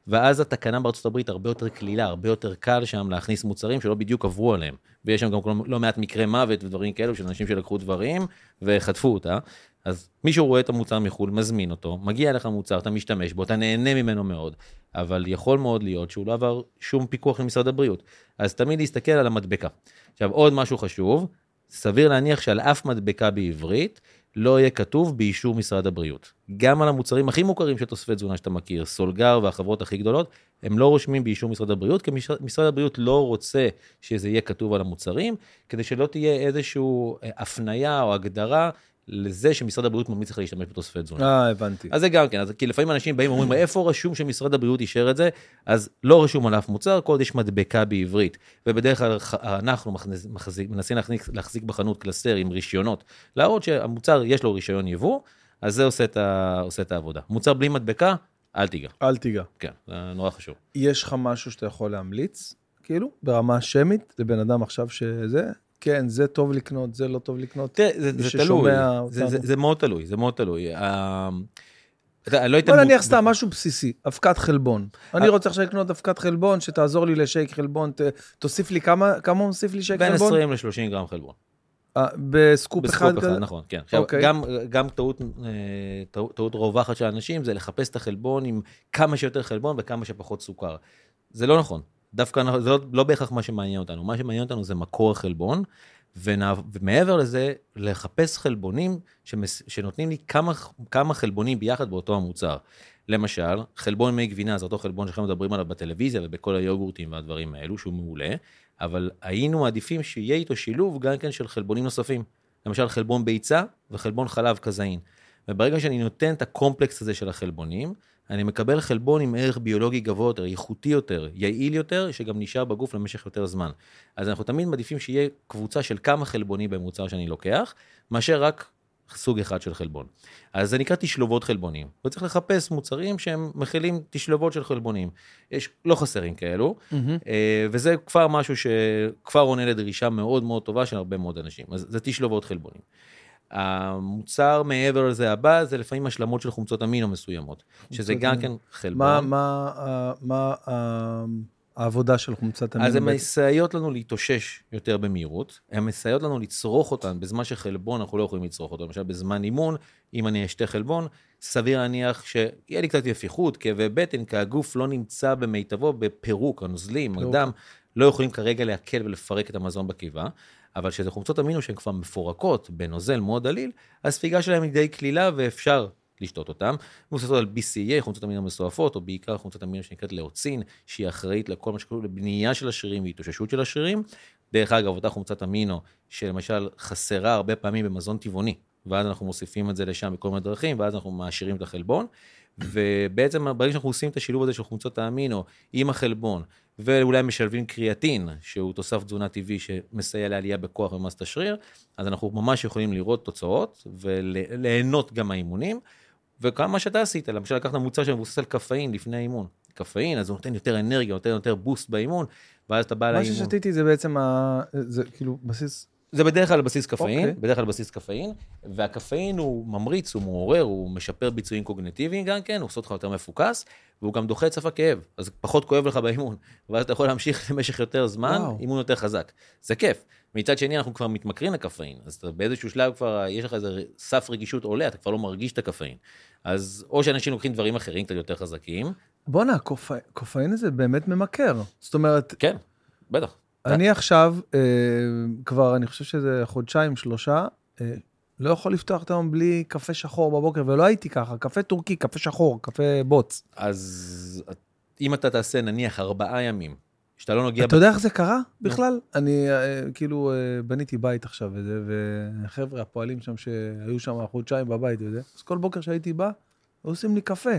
ואז התקנה בארצות הברית הרבה יותר קלילה, הרבה יותר קל שם להכניס מוצרים שלא בדיוק עברו עליהם. ויש שם גם לא, מעט מקרי מוות ודברים כאלו של אנשים שלקחו דברים וחטפו אותה. אז מישהו רואה את המוצר מחו"ל, מזמין אותו, מגיע אליך מוצר, אתה משתמש בו, אתה נהנה ממנו מאוד, אבל יכול מאוד להיות שהוא לא עבר שום פיקוח למשרד הבריאות. אז תמיד להסתכל על המדבקה. עכשיו, עוד משהו חשוב, סביר להניח שעל אף מדבקה בעברית, לא יהיה כתוב באישור משרד הבריאות. גם על המוצרים הכי מוכרים של תוספי תזונה שאתה מכיר, סולגר והחברות הכי גדולות, הם לא רושמים באישור משרד הבריאות, כי משרד, הבריאות לא רוצה שזה יהיה כתוב על המוצרים, כדי שלא תהיה איזושהי הפניה או הגדרה לזה שמשרד הבריאות ממליץ לך להשתמש בתוספי תזונה. אה, הבנתי. אז זה גם כן, אז כי לפעמים אנשים באים ואומרים, איפה רשום שמשרד הבריאות אישר את זה? אז לא רשום על אף מוצר, כל עוד יש מדבקה בעברית. ובדרך כלל אנחנו מכנס- מחזיק- מנסים להחזיק, להחזיק בחנות קלסר עם רישיונות, להראות שהמוצר יש לו רישיון יבוא, אז זה עושה את, ה, עושה את העבודה. מוצר בלי מדבקה, אל תיגע. אל תיגע. כן, זה נורא חשוב. יש לך משהו שאתה יכול להמליץ, כאילו, ברמה שמית, לבן אדם עכשיו שזה, כן, זה טוב לקנות, זה לא טוב לקנות. תראה, זה, זה תלוי. זה, זה, זה מאוד תלוי, זה מאוד תלוי. אה, לא אתן... בוא נניח סתם משהו בסיסי, אבקת חלבון. אני אה. רוצה עכשיו לקנות אבקת חלבון, שתעזור לי לשייק חלבון, תוסיף לי כמה, כמה מוסיף לי שייק בין חלבון? 20 ל-30 גרם חלבון. אה, בסקופ אחד בסקופ? אחד, נכון, כן. עכשיו, אוקיי. גם, גם טעות, טעות רווחת של אנשים זה לחפש את החלבון עם כמה שיותר חלבון וכמה שפחות סוכר. זה לא נכון. דווקא זה לא, לא בהכרח מה שמעניין אותנו. מה שמעניין אותנו זה מקור החלבון, ונע, ומעבר לזה, לחפש חלבונים שמס, שנותנים לי כמה, כמה חלבונים ביחד באותו המוצר. למשל, חלבון מי גבינה זה אותו חלבון שאנחנו מדברים עליו בטלוויזיה ובכל היוגורטים והדברים האלו, שהוא מעולה, אבל היינו מעדיפים שיהיה איתו שילוב גם כן של חלבונים נוספים. למשל חלבון ביצה וחלבון חלב כזאין. וברגע שאני נותן את הקומפלקס הזה של החלבונים, אני מקבל חלבון עם ערך ביולוגי גבוה יותר, איכותי יותר, יעיל יותר, שגם נשאר בגוף למשך יותר זמן. אז אנחנו תמיד מעדיפים שיהיה קבוצה של כמה חלבונים במוצר שאני לוקח, מאשר רק סוג אחד של חלבון. אז זה נקרא תשלובות חלבונים. וצריך לחפש מוצרים שהם מכילים תשלובות של חלבונים. יש, לא חסרים כאלו. אה, וזה כבר משהו שכבר עונה לדרישה מאוד מאוד טובה של הרבה מאוד אנשים. אז זה תשלובות חלבונים. המוצר מעבר לזה הבא, זה לפעמים השלמות של חומצות אמינו מסוימות, שזה גם אמינו. כן חלבון. מה, מה, אה, מה אה, העבודה של חומצת אז הן אמינו? מסייעות לנו להתאושש יותר במהירות, הן מסייעות לנו לצרוך אותן בזמן שחלבון אנחנו לא יכולים לצרוך אותו. למשל בזמן אימון, אם אני אשתה חלבון, סביר להניח שיהיה לי קצת יפיחות, כאבי בטן, כי הגוף לא נמצא במיטבו בפירוק, הנוזלים. הדם, לא יכולים כרגע לעכל ולפרק את המזון בקיבה, אבל כשזה חומצות אמינו שהן כבר מפורקות בנוזל מאוד דליל, הספיגה שלהן היא די קלילה ואפשר לשתות אותן. מבוססות על BCA, חומצות אמינו מסועפות, או בעיקר חומצות אמינו שנקראת לאוצין, שהיא אחראית לכל מה שקשור לבנייה של השרירים והתאוששות של השרירים. דרך אגב, אותה חומצת אמינו, שלמשל חסרה הרבה פעמים במזון טבעוני, ואז אנחנו מוסיפים את זה לשם בכל מיני דרכים, ואז אנחנו מעשירים את החלבון. ובעצם ברגע שאנחנו עושים את השילוב הזה של חומצות האמינו עם החלבון, ואולי משלבים קריאטין, שהוא תוסף תזונה טבעי שמסייע לעלייה בכוח במסת השריר, אז אנחנו ממש יכולים לראות תוצאות וליהנות גם מהאימונים. וכמה שאתה עשית, למשל לקחת מוצר שמבוסס על קפאין לפני האימון. קפאין, אז הוא נותן יותר אנרגיה, נותן יותר בוסט באימון, ואז אתה בא מה לאימון. ששתיתי זה בעצם, ה... זה כאילו בסיס זה בדרך כלל על בסיס קפאין, אוקיי. בדרך כלל על בסיס קפאין, והקפאין הוא ממריץ, הוא מעורר, הוא משפר ביצועים קוגנטיביים גם כן, הוא עושה אותך יותר מפוקס, והוא גם דוחה את סף הכאב, אז פחות כואב לך באימון, ואז אתה יכול להמשיך למשך יותר זמן, וואו. אימון יותר חזק. זה כיף. מצד שני, אנחנו כבר מתמכרים לקפאין, אז אתה באיזשהו שלב כבר, יש לך איזה סף רגישות עולה, אתה כבר לא מרגיש את הקפאין. אז או שאנשים לוקחים דברים אחרים קצת יותר חזקים, בואנה, קופא- קופאין הזה באמת ממכר. זאת אומרת, כן, בטח. אני עכשיו, אה, כבר, אני חושב שזה חודשיים, שלושה, אה, לא יכול לפתוח את היום בלי קפה שחור בבוקר, ולא הייתי ככה, קפה טורקי, קפה שחור, קפה בוץ. אז אם אתה תעשה נניח ארבעה ימים, שאתה לא נוגע... אתה יודע איך זה קרה בכלל? אני אה, כאילו בניתי בית עכשיו וזה, וחבר'ה, הפועלים שם שהיו שם חודשיים בבית וזה, אז כל בוקר שהייתי בא, היו עושים לי קפה.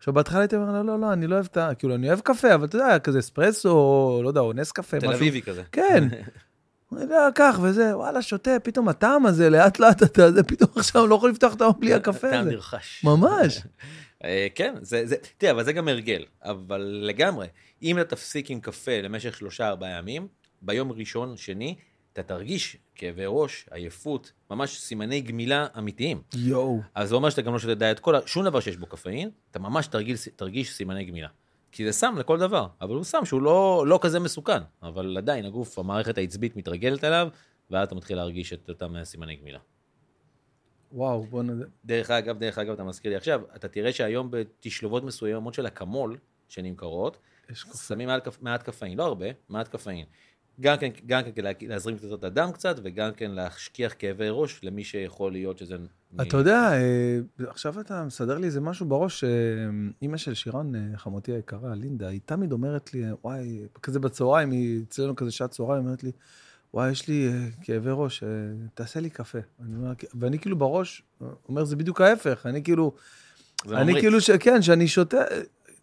עכשיו, בהתחלה הייתי אומר, לא, לא, לא, אני לא אוהב את ה... כאילו, אני אוהב קפה, אבל אתה יודע, כזה אספרסו, או לא יודע, או נס קפה, תל משהו. אביבי כזה. כן. קח וזה, וואלה, שותה, פתאום הטעם הזה, לאט לאט אתה, זה פתאום עכשיו לא יכול לפתוח את היום בלי הקפה טעם הזה. נרכש. ממש. אה, כן, זה, זה, תראה, אבל זה גם הרגל, אבל לגמרי, אם אתה תפסיק עם קפה למשך שלושה ארבעה ימים, ביום ראשון, שני, אתה תרגיש כאבי ראש, עייפות, ממש סימני גמילה אמיתיים. יואו. אז זה אומר שאתה גם לא שותה דיאט קולה, שום דבר שיש בו קפאין, אתה ממש תרגיש, תרגיש סימני גמילה. כי זה סם לכל דבר, אבל הוא סם שהוא לא, לא כזה מסוכן, אבל עדיין הגוף, המערכת העצבית מתרגלת אליו, ואז אתה מתחיל להרגיש את אותם סימני גמילה. וואו, בוא נ... דרך אגב, דרך אגב, אתה מזכיר לי עכשיו, אתה תראה שהיום בתשלובות מסוימות של אקמול שנמכרות. שמים מעט, מעט קפאין, לא הרבה, מעט קפאין. גם כן, גם כן להזרים קצת את הדם קצת, וגם כן להשכיח כאבי ראש למי שיכול להיות שזה... מ- אתה יודע, אה, עכשיו אתה מסדר לי איזה משהו בראש, אה, אימא של שירן, אה, חמותי היקרה, לינדה, היא תמיד אומרת לי, וואי, כזה בצהריים, היא אצלנו כזה שעת צהריים, אומרת לי, וואי, יש לי כאבי ראש, תעשה לי קפה. אני אומר, ואני כאילו בראש, אומר, זה בדיוק ההפך, אני כאילו, אני ממריץ. כאילו, ש... כן, שאני שותה,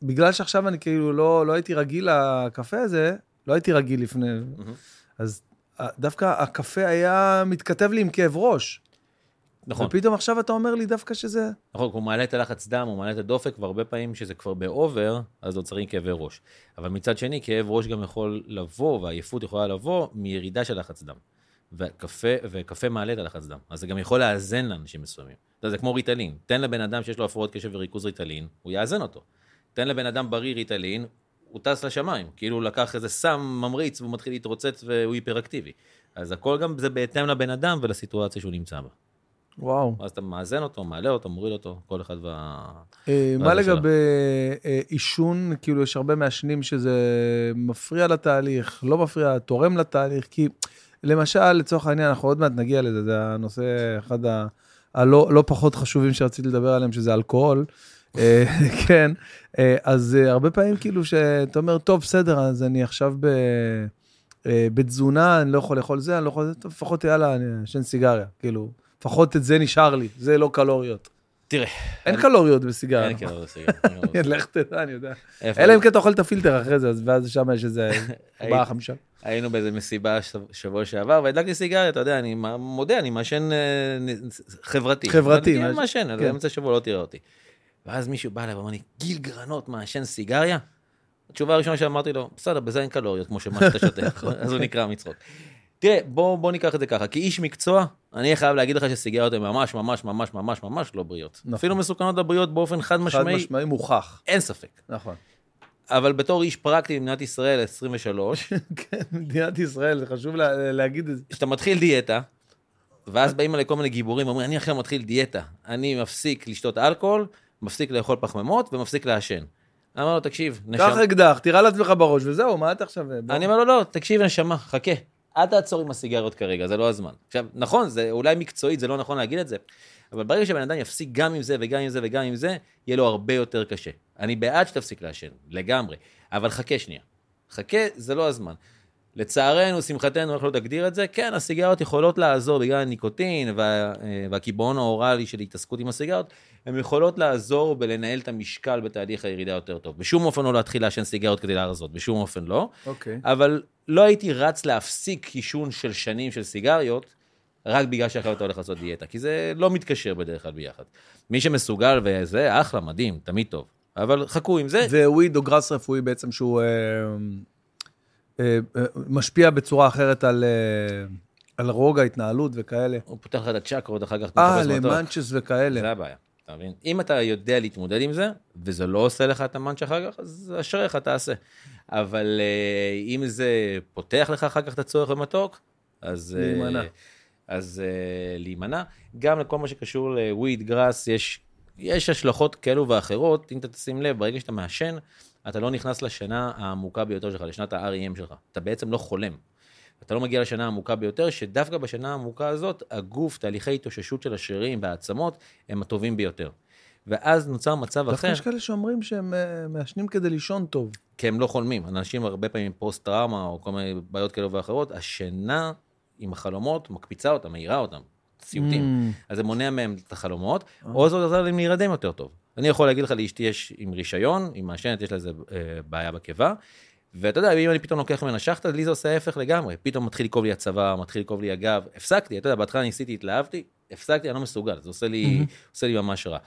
בגלל שעכשיו אני כאילו לא, לא הייתי רגיל לקפה הזה, לא הייתי רגיל לפני. אז אה, דווקא הקפה היה מתכתב לי עם כאב ראש. נכון, ופתאום עכשיו אתה אומר לי דווקא שזה... נכון, הוא מעלה את הלחץ דם, הוא מעלה את הדופק, והרבה פעמים שזה כבר ב over, אז נוצרים כאבי ראש. אבל מצד שני, כאב ראש גם יכול לבוא, והעייפות יכולה לבוא, מירידה של לחץ דם. וקפה, וקפה מעלה את הלחץ דם. אז זה גם יכול לאזן לאנשים מסוימים. אתה יודע, זה כמו ריטלין. תן לבן אדם שיש לו הפרעות קשב וריכוז ריטלין, הוא יאזן אותו. תן לבן אדם בריא ריטלין, הוא טס לשמיים. כאילו הוא לקח איזה סם ממריץ והוא מתחיל להתרוצץ והוא היפראקטיבי. אז הכל גם זה בהתאם לבן אדם ולסיטואציה שהוא נמצא בה. וואו. אז אתה מאזן אותו, מעלה אותו, מוריד אותו, כל אחד וה... אה, מה לגבי אה, עישון? כאילו, יש הרבה מעשנים שזה מפריע לתהליך, לא מפריע, תורם לתהליך, כי למשל, לצורך העניין, אנחנו עוד מעט נגיע לזה, זה הנושא, אחד ה- הלא לא פחות חשובים שרציתי לדבר עליהם, שזה אלכוהול. אה, כן, אה, אז אה, הרבה פעמים כאילו שאתה אומר, טוב, בסדר, אז אני עכשיו ב... בתזונה, אני לא יכול לאכול זה, אני לא יכול טוב, לפחות יאללה, אני אשן סיגריה, כאילו, לפחות את זה נשאר לי, זה לא קלוריות. תראה, אין אני- קלוריות בסיגריה. אין נכון? כאילו סיגריה. לך תדע, אני יודע. אלא אם כן אתה אוכל את הפילטר אחרי זה, אז ואז שם יש איזה ארבעה, חמישה. היינו באיזה מסיבה שבוע שעבר, והדלקתי סיגריה, אתה יודע, אני מודה, אני מעשן חברתי. חברתי, אני מעשן, אז כן. באמצע השבוע לא תראה אותי. ואז מישהו בא אליי ואמר לי, גיל גרנות מעשן סיגריה? התשובה הראשונה שאמרתי לו, בסדר, בזה אין קלוריות, כמו שמה שאתה שותה, אז הוא נקרא מצחוק. תראה, בוא, בוא ניקח את זה ככה, כאיש מקצוע, אני חייב להגיד לך שסיגריות הן ממש ממש ממש ממש ממש לא בריאות. נכון. אפילו מסוכנות לבריאות באופן חד חד משמעי, משמעי מוכח. אין ספק. נכון. אבל בתור איש פרקטי במדינת ישראל 23, כן, מדינת ישראל, זה חשוב לה- להגיד את זה. כשאתה מתחיל דיאטה, ואז באים אליי כל מיני גיבורים, אומרים, אני עכשיו מתחיל דיאטה, אני מפסיק לשתות אלכוהול, מפסיק לאכול פחמימות ומפסיק לעשן. אומר לו, תקשיב, קח נשמה, אקדח, תירה לעצמך בראש, וזהו, מה אתה עכשיו... בוא. אני אומר לו, לא, תקשיב, נשמה, חכה, אל תעצור עם הסיגריות כרגע, זה לא הזמן. עכשיו, נכון, זה אולי מקצועית, זה לא נכון להגיד את זה, אבל ברגע שבן אדם יפסיק גם עם זה וגם עם זה וגם עם זה, יהיה לו הרבה יותר קשה. אני בעד שתפסיק לעשן, לגמרי, אבל חכה שנייה. חכה, זה לא הזמן. לצערנו, שמחתנו, איך לא תגדיר את זה, כן, הסיגריות יכולות לעזור בגלל הניקוטין וה, אה, והקיבעון האוראלי של התעסקות עם הסיגריות, הן יכולות לעזור בלנהל את המשקל בתהליך הירידה יותר טוב. בשום אופן לא להתחיל לעשן סיגריות כדי להרזות, בשום אופן לא. אוקיי. אבל לא הייתי רץ להפסיק עישון של שנים של סיגריות, רק בגלל שעכשיו אתה הולך לעשות דיאטה, כי זה לא מתקשר בדרך כלל ביחד. מי שמסוגל וזה, אחלה, מדהים, תמיד טוב. אבל חכו עם זה. ווויד או גראס רפואי בעצם שהוא אה, משפיע בצורה אחרת על... אה, על רוגע, התנהלות וכאלה. הוא פותח לך את הצ'קרות, אחר כך אתה אה, מחפש מתוק. למאנצ'ס וכאלה. זה הבעיה, אתה מבין? אם אתה יודע להתמודד עם זה, וזה לא עושה לך את המאנץ' אחר כך, אז אשריך, תעשה. אבל אה, אם זה פותח לך אחר כך את הצורך במתוק, אז... אה, להימנע. אז אה, להימנע. גם לכל מה שקשור לוויד גראס, יש, יש השלכות כאלו ואחרות. אם אתה תשים לב, ברגע שאתה מעשן, אתה לא נכנס לשנה העמוקה ביותר שלך, לשנת ה-REM שלך. אתה בעצם לא חולם. אתה לא מגיע לשנה העמוקה ביותר, שדווקא בשנה העמוקה הזאת, הגוף, תהליכי התאוששות של השרירים והעצמות, הם הטובים ביותר. ואז נוצר מצב דווקא אחר, יש כאלה שאומרים שהם אה, מעשנים כדי לישון טוב. כי הם לא חולמים. אנשים הרבה פעמים פוסט-טראומה או כל מיני בעיות כאלו ואחרות, השינה עם החלומות מקפיצה אותם, מאירה אותם. סיוטים. Mm. אז זה מונע מהם את החלומות, או זה עוזר להם להירדם יותר טוב. אני יכול להגיד לך, לאשתי יש עם רישיון, היא מעשנת, יש לה איזה אה, בעיה בקיבה, ואתה יודע, אם אני פתאום לוקח ממנה שחטה, לי זה עושה ההפך לגמרי. פתאום מתחיל לכאוב לי הצוואר, מתחיל לכאוב לי הגב. הפסקתי, אתה יודע, בהתחלה ניסיתי, התלהבתי, הפסקתי, אני לא מסוגל, זה עושה לי, עושה לי ממש רע.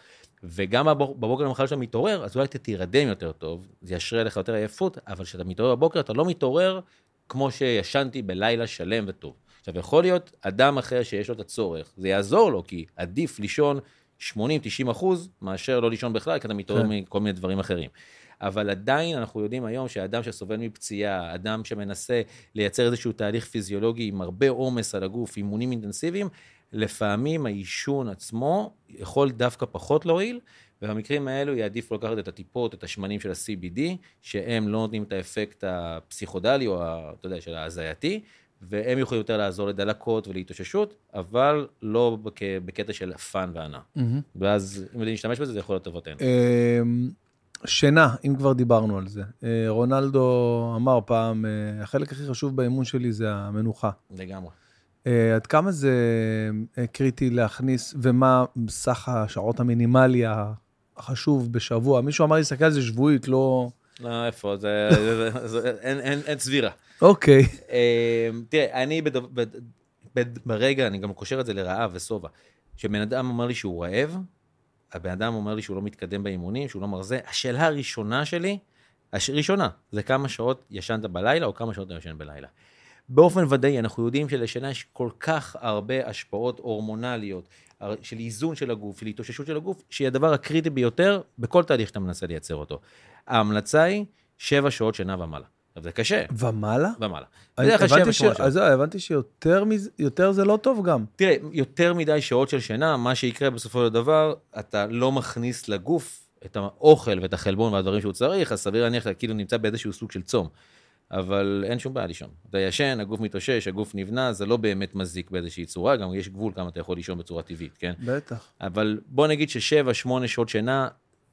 וגם בבוק- בבוקר למחרת כשאתה מתעורר, אז אולי אתה תירדם יותר טוב, זה ישרה לך יותר עייפות, אבל כשאתה מתעורר בבוקר, אתה לא מתעורר כמו שישנתי בלילה שלם וטוב. עכשיו, יכול להיות אדם אחר שיש לו את הצורך, זה יעזור לו, כי עדיף לישון 80-90 אחוז, מאשר לא לישון בכלל, כי אתה מתעורר כן. מכל מיני דברים אחרים. אבל עדיין אנחנו יודעים היום שאדם שסובל מפציעה, אדם שמנסה לייצר איזשהו תהליך פיזיולוגי עם הרבה עומס על הגוף, אימונים אינטנסיביים, לפעמים העישון עצמו יכול דווקא פחות להועיל, ובמקרים האלו יעדיף לקחת את הטיפות, את השמנים של ה-CBD, שהם לא נותנים את האפקט הפסיכודלי או, אתה יודע, של ההזייתי, והם יכולים יותר לעזור לדלקות ולהתאוששות, אבל לא בק... בקטע של fun והנאה. מהמם. ואז אם יודעים להשתמש בזה, זה יכול להיות לטובתנו. אמ, שינה, אם כבר דיברנו על זה. אה, רונלדו אמר פעם, אה, החלק הכי חשוב באימון שלי זה המנוחה. לגמרי. אה, עד כמה זה קריטי להכניס, ומה סך השעות המינימלי החשוב בשבוע? מישהו אמר לי, להסתכל על זה שבועית, לא... לא, איפה, זה, אין, צבירה. אוקיי. אה, תראה, אני. ברגע, אני גם קושר את זה לרעב ושובע. כשבן אדם אומר לי שהוא רעב, הבן אדם אומר לי שהוא לא מתקדם באימונים, שהוא לא מרזה, השאלה הראשונה שלי, הש... ראשונה, זה כמה שעות ישנת בלילה או כמה שעות אתה ישן בלילה. באופן ודאי, אנחנו יודעים שלשינה יש כל כך הרבה השפעות הורמונליות, של איזון של הגוף, של התאוששות של הגוף, שהיא הדבר הקריטי ביותר בכל תהליך שאתה מנסה לייצר אותו. ההמלצה היא שבע שעות שינה ומעלה. עכשיו, זה קשה, ומעלה? ומעלה. אני- בדרך כלל הבנתי ש- שעות. אז זהו, הבנתי שיותר מזה- יותר זה לא טוב גם. תראה, יותר מדי שעות של שינה, מה שיקרה בסופו של דבר, אתה לא מכניס לגוף את האוכל ואת החלבון והדברים שהוא צריך, אז סביר להניח שאתה כאילו נמצא באיזשהו סוג של צום. אבל אין שום בעיה לישון. אתה ישן, הגוף מתאושש, הגוף נבנה, זה לא באמת מזיק באיזושהי צורה, גם יש גבול כמה אתה יכול לישון בצורה טבעית, כן? בטח. אבל בוא נגיד ששבע, שמונה שעות שינה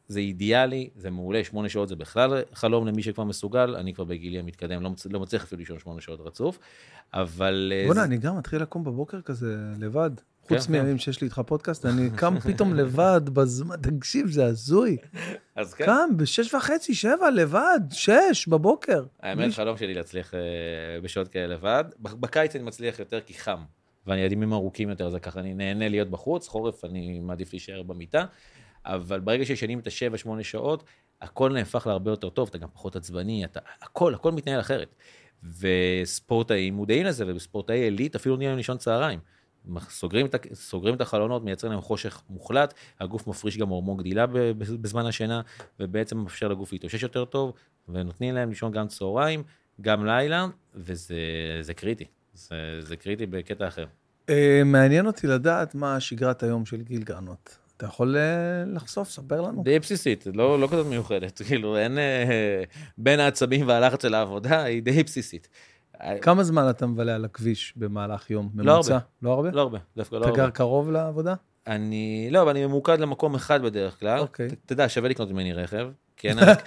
זה אידיאלי, זה מעולה, שמונה שעות זה בכלל חלום למי שכבר מסוגל, אני כבר בגילי המתקדם, לא, מצ... לא מצליח אפילו לישון שמונה שעות רצוף, אבל... אה, בוא'נה, זה- אני גם מתחיל לקום בבוקר כזה לבד. כן, חוץ כן. מימים שיש לי איתך פודקאסט, אני קם פתאום לבד בזמן, תקשיב, זה הזוי. אז כן. קם בשש וחצי, שבע, לבד, שש בבוקר. האמת, חלום שלי להצליח אה, בשעות כאלה לבד. בקיץ אני מצליח יותר כי חם, ואני ימים ארוכים יותר, זה ככה, אני נהנה להיות בחוץ, חורף אני מעדיף להישאר במיטה, אבל ברגע שישנים את השבע, שמונה שעות, הכל נהפך להרבה יותר טוב, אתה גם פחות עצבני, אתה, הכל, הכל מתנהל אחרת. וספורטאים מודעים לזה, ובספורטאי עילית אפילו נהיה להם לישון צהריים. סוגרים את, סוגרים את החלונות, מייצרים להם חושך מוחלט, הגוף מפריש גם הורמון גדילה בזמן השינה, ובעצם מאפשר לגוף להתאושש יותר טוב, ונותנים להם לישון גם צהריים, גם לילה, וזה זה קריטי. זה, זה קריטי בקטע אחר. אה, מעניין אותי לדעת מה שגרת היום של גיל גרנות. אתה יכול אה, לחשוף, ספר לנו. די בסיסית, לא, לא כזאת מיוחדת, כאילו אין... אה, בין העצבים והלחץ של העבודה, היא די בסיסית. אה, כמה זמן אתה מבלה על הכביש במהלך יום? לא ממוצע? הרבה. לא הרבה? לא הרבה, דווקא לא אתה הרבה. גר קרוב לעבודה? אני, לא, אבל אני ממוקד למקום אחד בדרך כלל. אוקיי. אתה יודע, שווה לקנות ממני רכב, כי אין עליו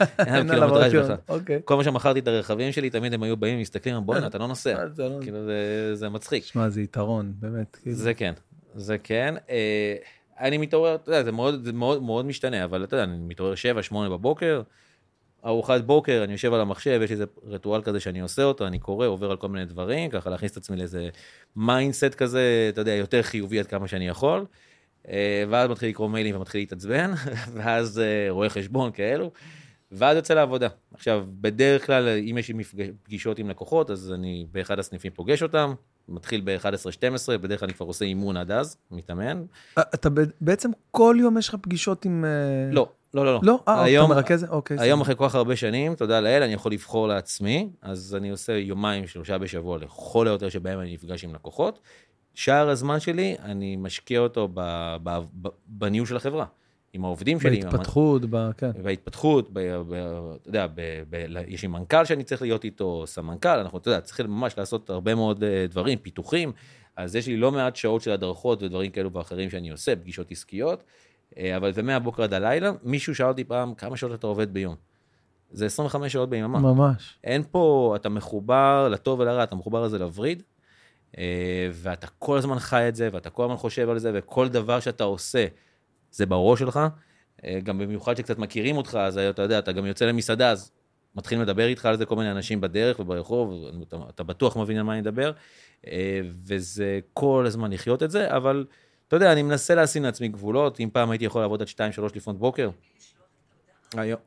קילומטראז'. בכלל. אוקיי. כל מה שמכרתי את הרכבים שלי, תמיד הם היו באים ומסתכלים, בואנה, אתה לא נוסע. לא- כאילו, זה- זה מצחיק. שמע, זה יתרון, באמת. כאילו. זה כן, זה כן. אני מתעורר, אתה יודע, זה מאוד, זה מאוד, מאוד משתנה, אבל אתה יודע, אני מתעורר 7-8 בבוקר, ארוחת בוקר, אני יושב על המחשב, יש איזה ריטואל כזה שאני עושה אותו, אני קורא, עובר על כל מיני דברים, ככה להכניס את עצמי לאיזה mindset כזה, אתה יודע, יותר חיובי עד כמה שאני יכול. אה, ואז מתחיל לקרוא מיילים ומתחיל להתעצבן, ואז אה, רואה חשבון כאלו, ואז יוצא לעבודה. עכשיו, בדרך כלל, אם יש לי מפג- פגישות עם לקוחות, אז אני באחד הסניפים פוגש אותם, מתחיל ב-11-12, בדרך כלל אני כבר עושה אימון עד אז, מתאמן. אה, אתה בעצם כל יום יש לך פגישות עם... אה, לא, לא, לא. לא? אה, אתה מרכז? אוקיי. היום. אחרי כל כך הרבה שנים, תודה לאל, אני יכול לבחור לעצמי, אז אני עושה יומיים, שלושה בשבוע לכל היותר שבהם אני נפגש עם לקוחות. שאר הזמן שלי, אני משקיע אותו בניהול של החברה, עם העובדים שלי. עם בהתפתחות, ב- כן. וההתפתחות, ב, ב, אתה יודע, ב, ב, יש לי מנכ"ל שאני צריך להיות איתו, סמנכ"ל, אנחנו, אתה יודע, צריכים ממש לעשות הרבה מאוד אה, דברים, פיתוחים, אז יש לי לא מעט שעות של הדרכות ודברים כאלו ואחרים שאני עושה, פגישות עסקיות, אה, אבל זה מהבוקר עד הלילה. מישהו שאל אותי פעם, כמה שעות אתה עובד ביום? זה 25 שעות ביממה. ממש. אין פה, אתה מחובר לטוב ולרע, אתה מחובר לזה לווריד, אה, ואתה כל הזמן חי את זה, ואתה כל הזמן חושב על זה, וכל דבר שאתה עושה, זה בראש שלך. אה, גם במיוחד שקצת מכירים אותך, אז אתה יודע, אתה גם יוצא למסעדה, אז מתחילים לדבר איתך על זה כל מיני אנשים בדרך וברחוב, אתה, אתה בטוח מבין על מה אני מדבר, אה, וזה כל הזמן לחיות את זה, אבל אתה יודע, אני מנסה לשים לעצמי גבולות, אם פעם הייתי יכול לעבוד עד 2-3 לפנות בוקר, היום,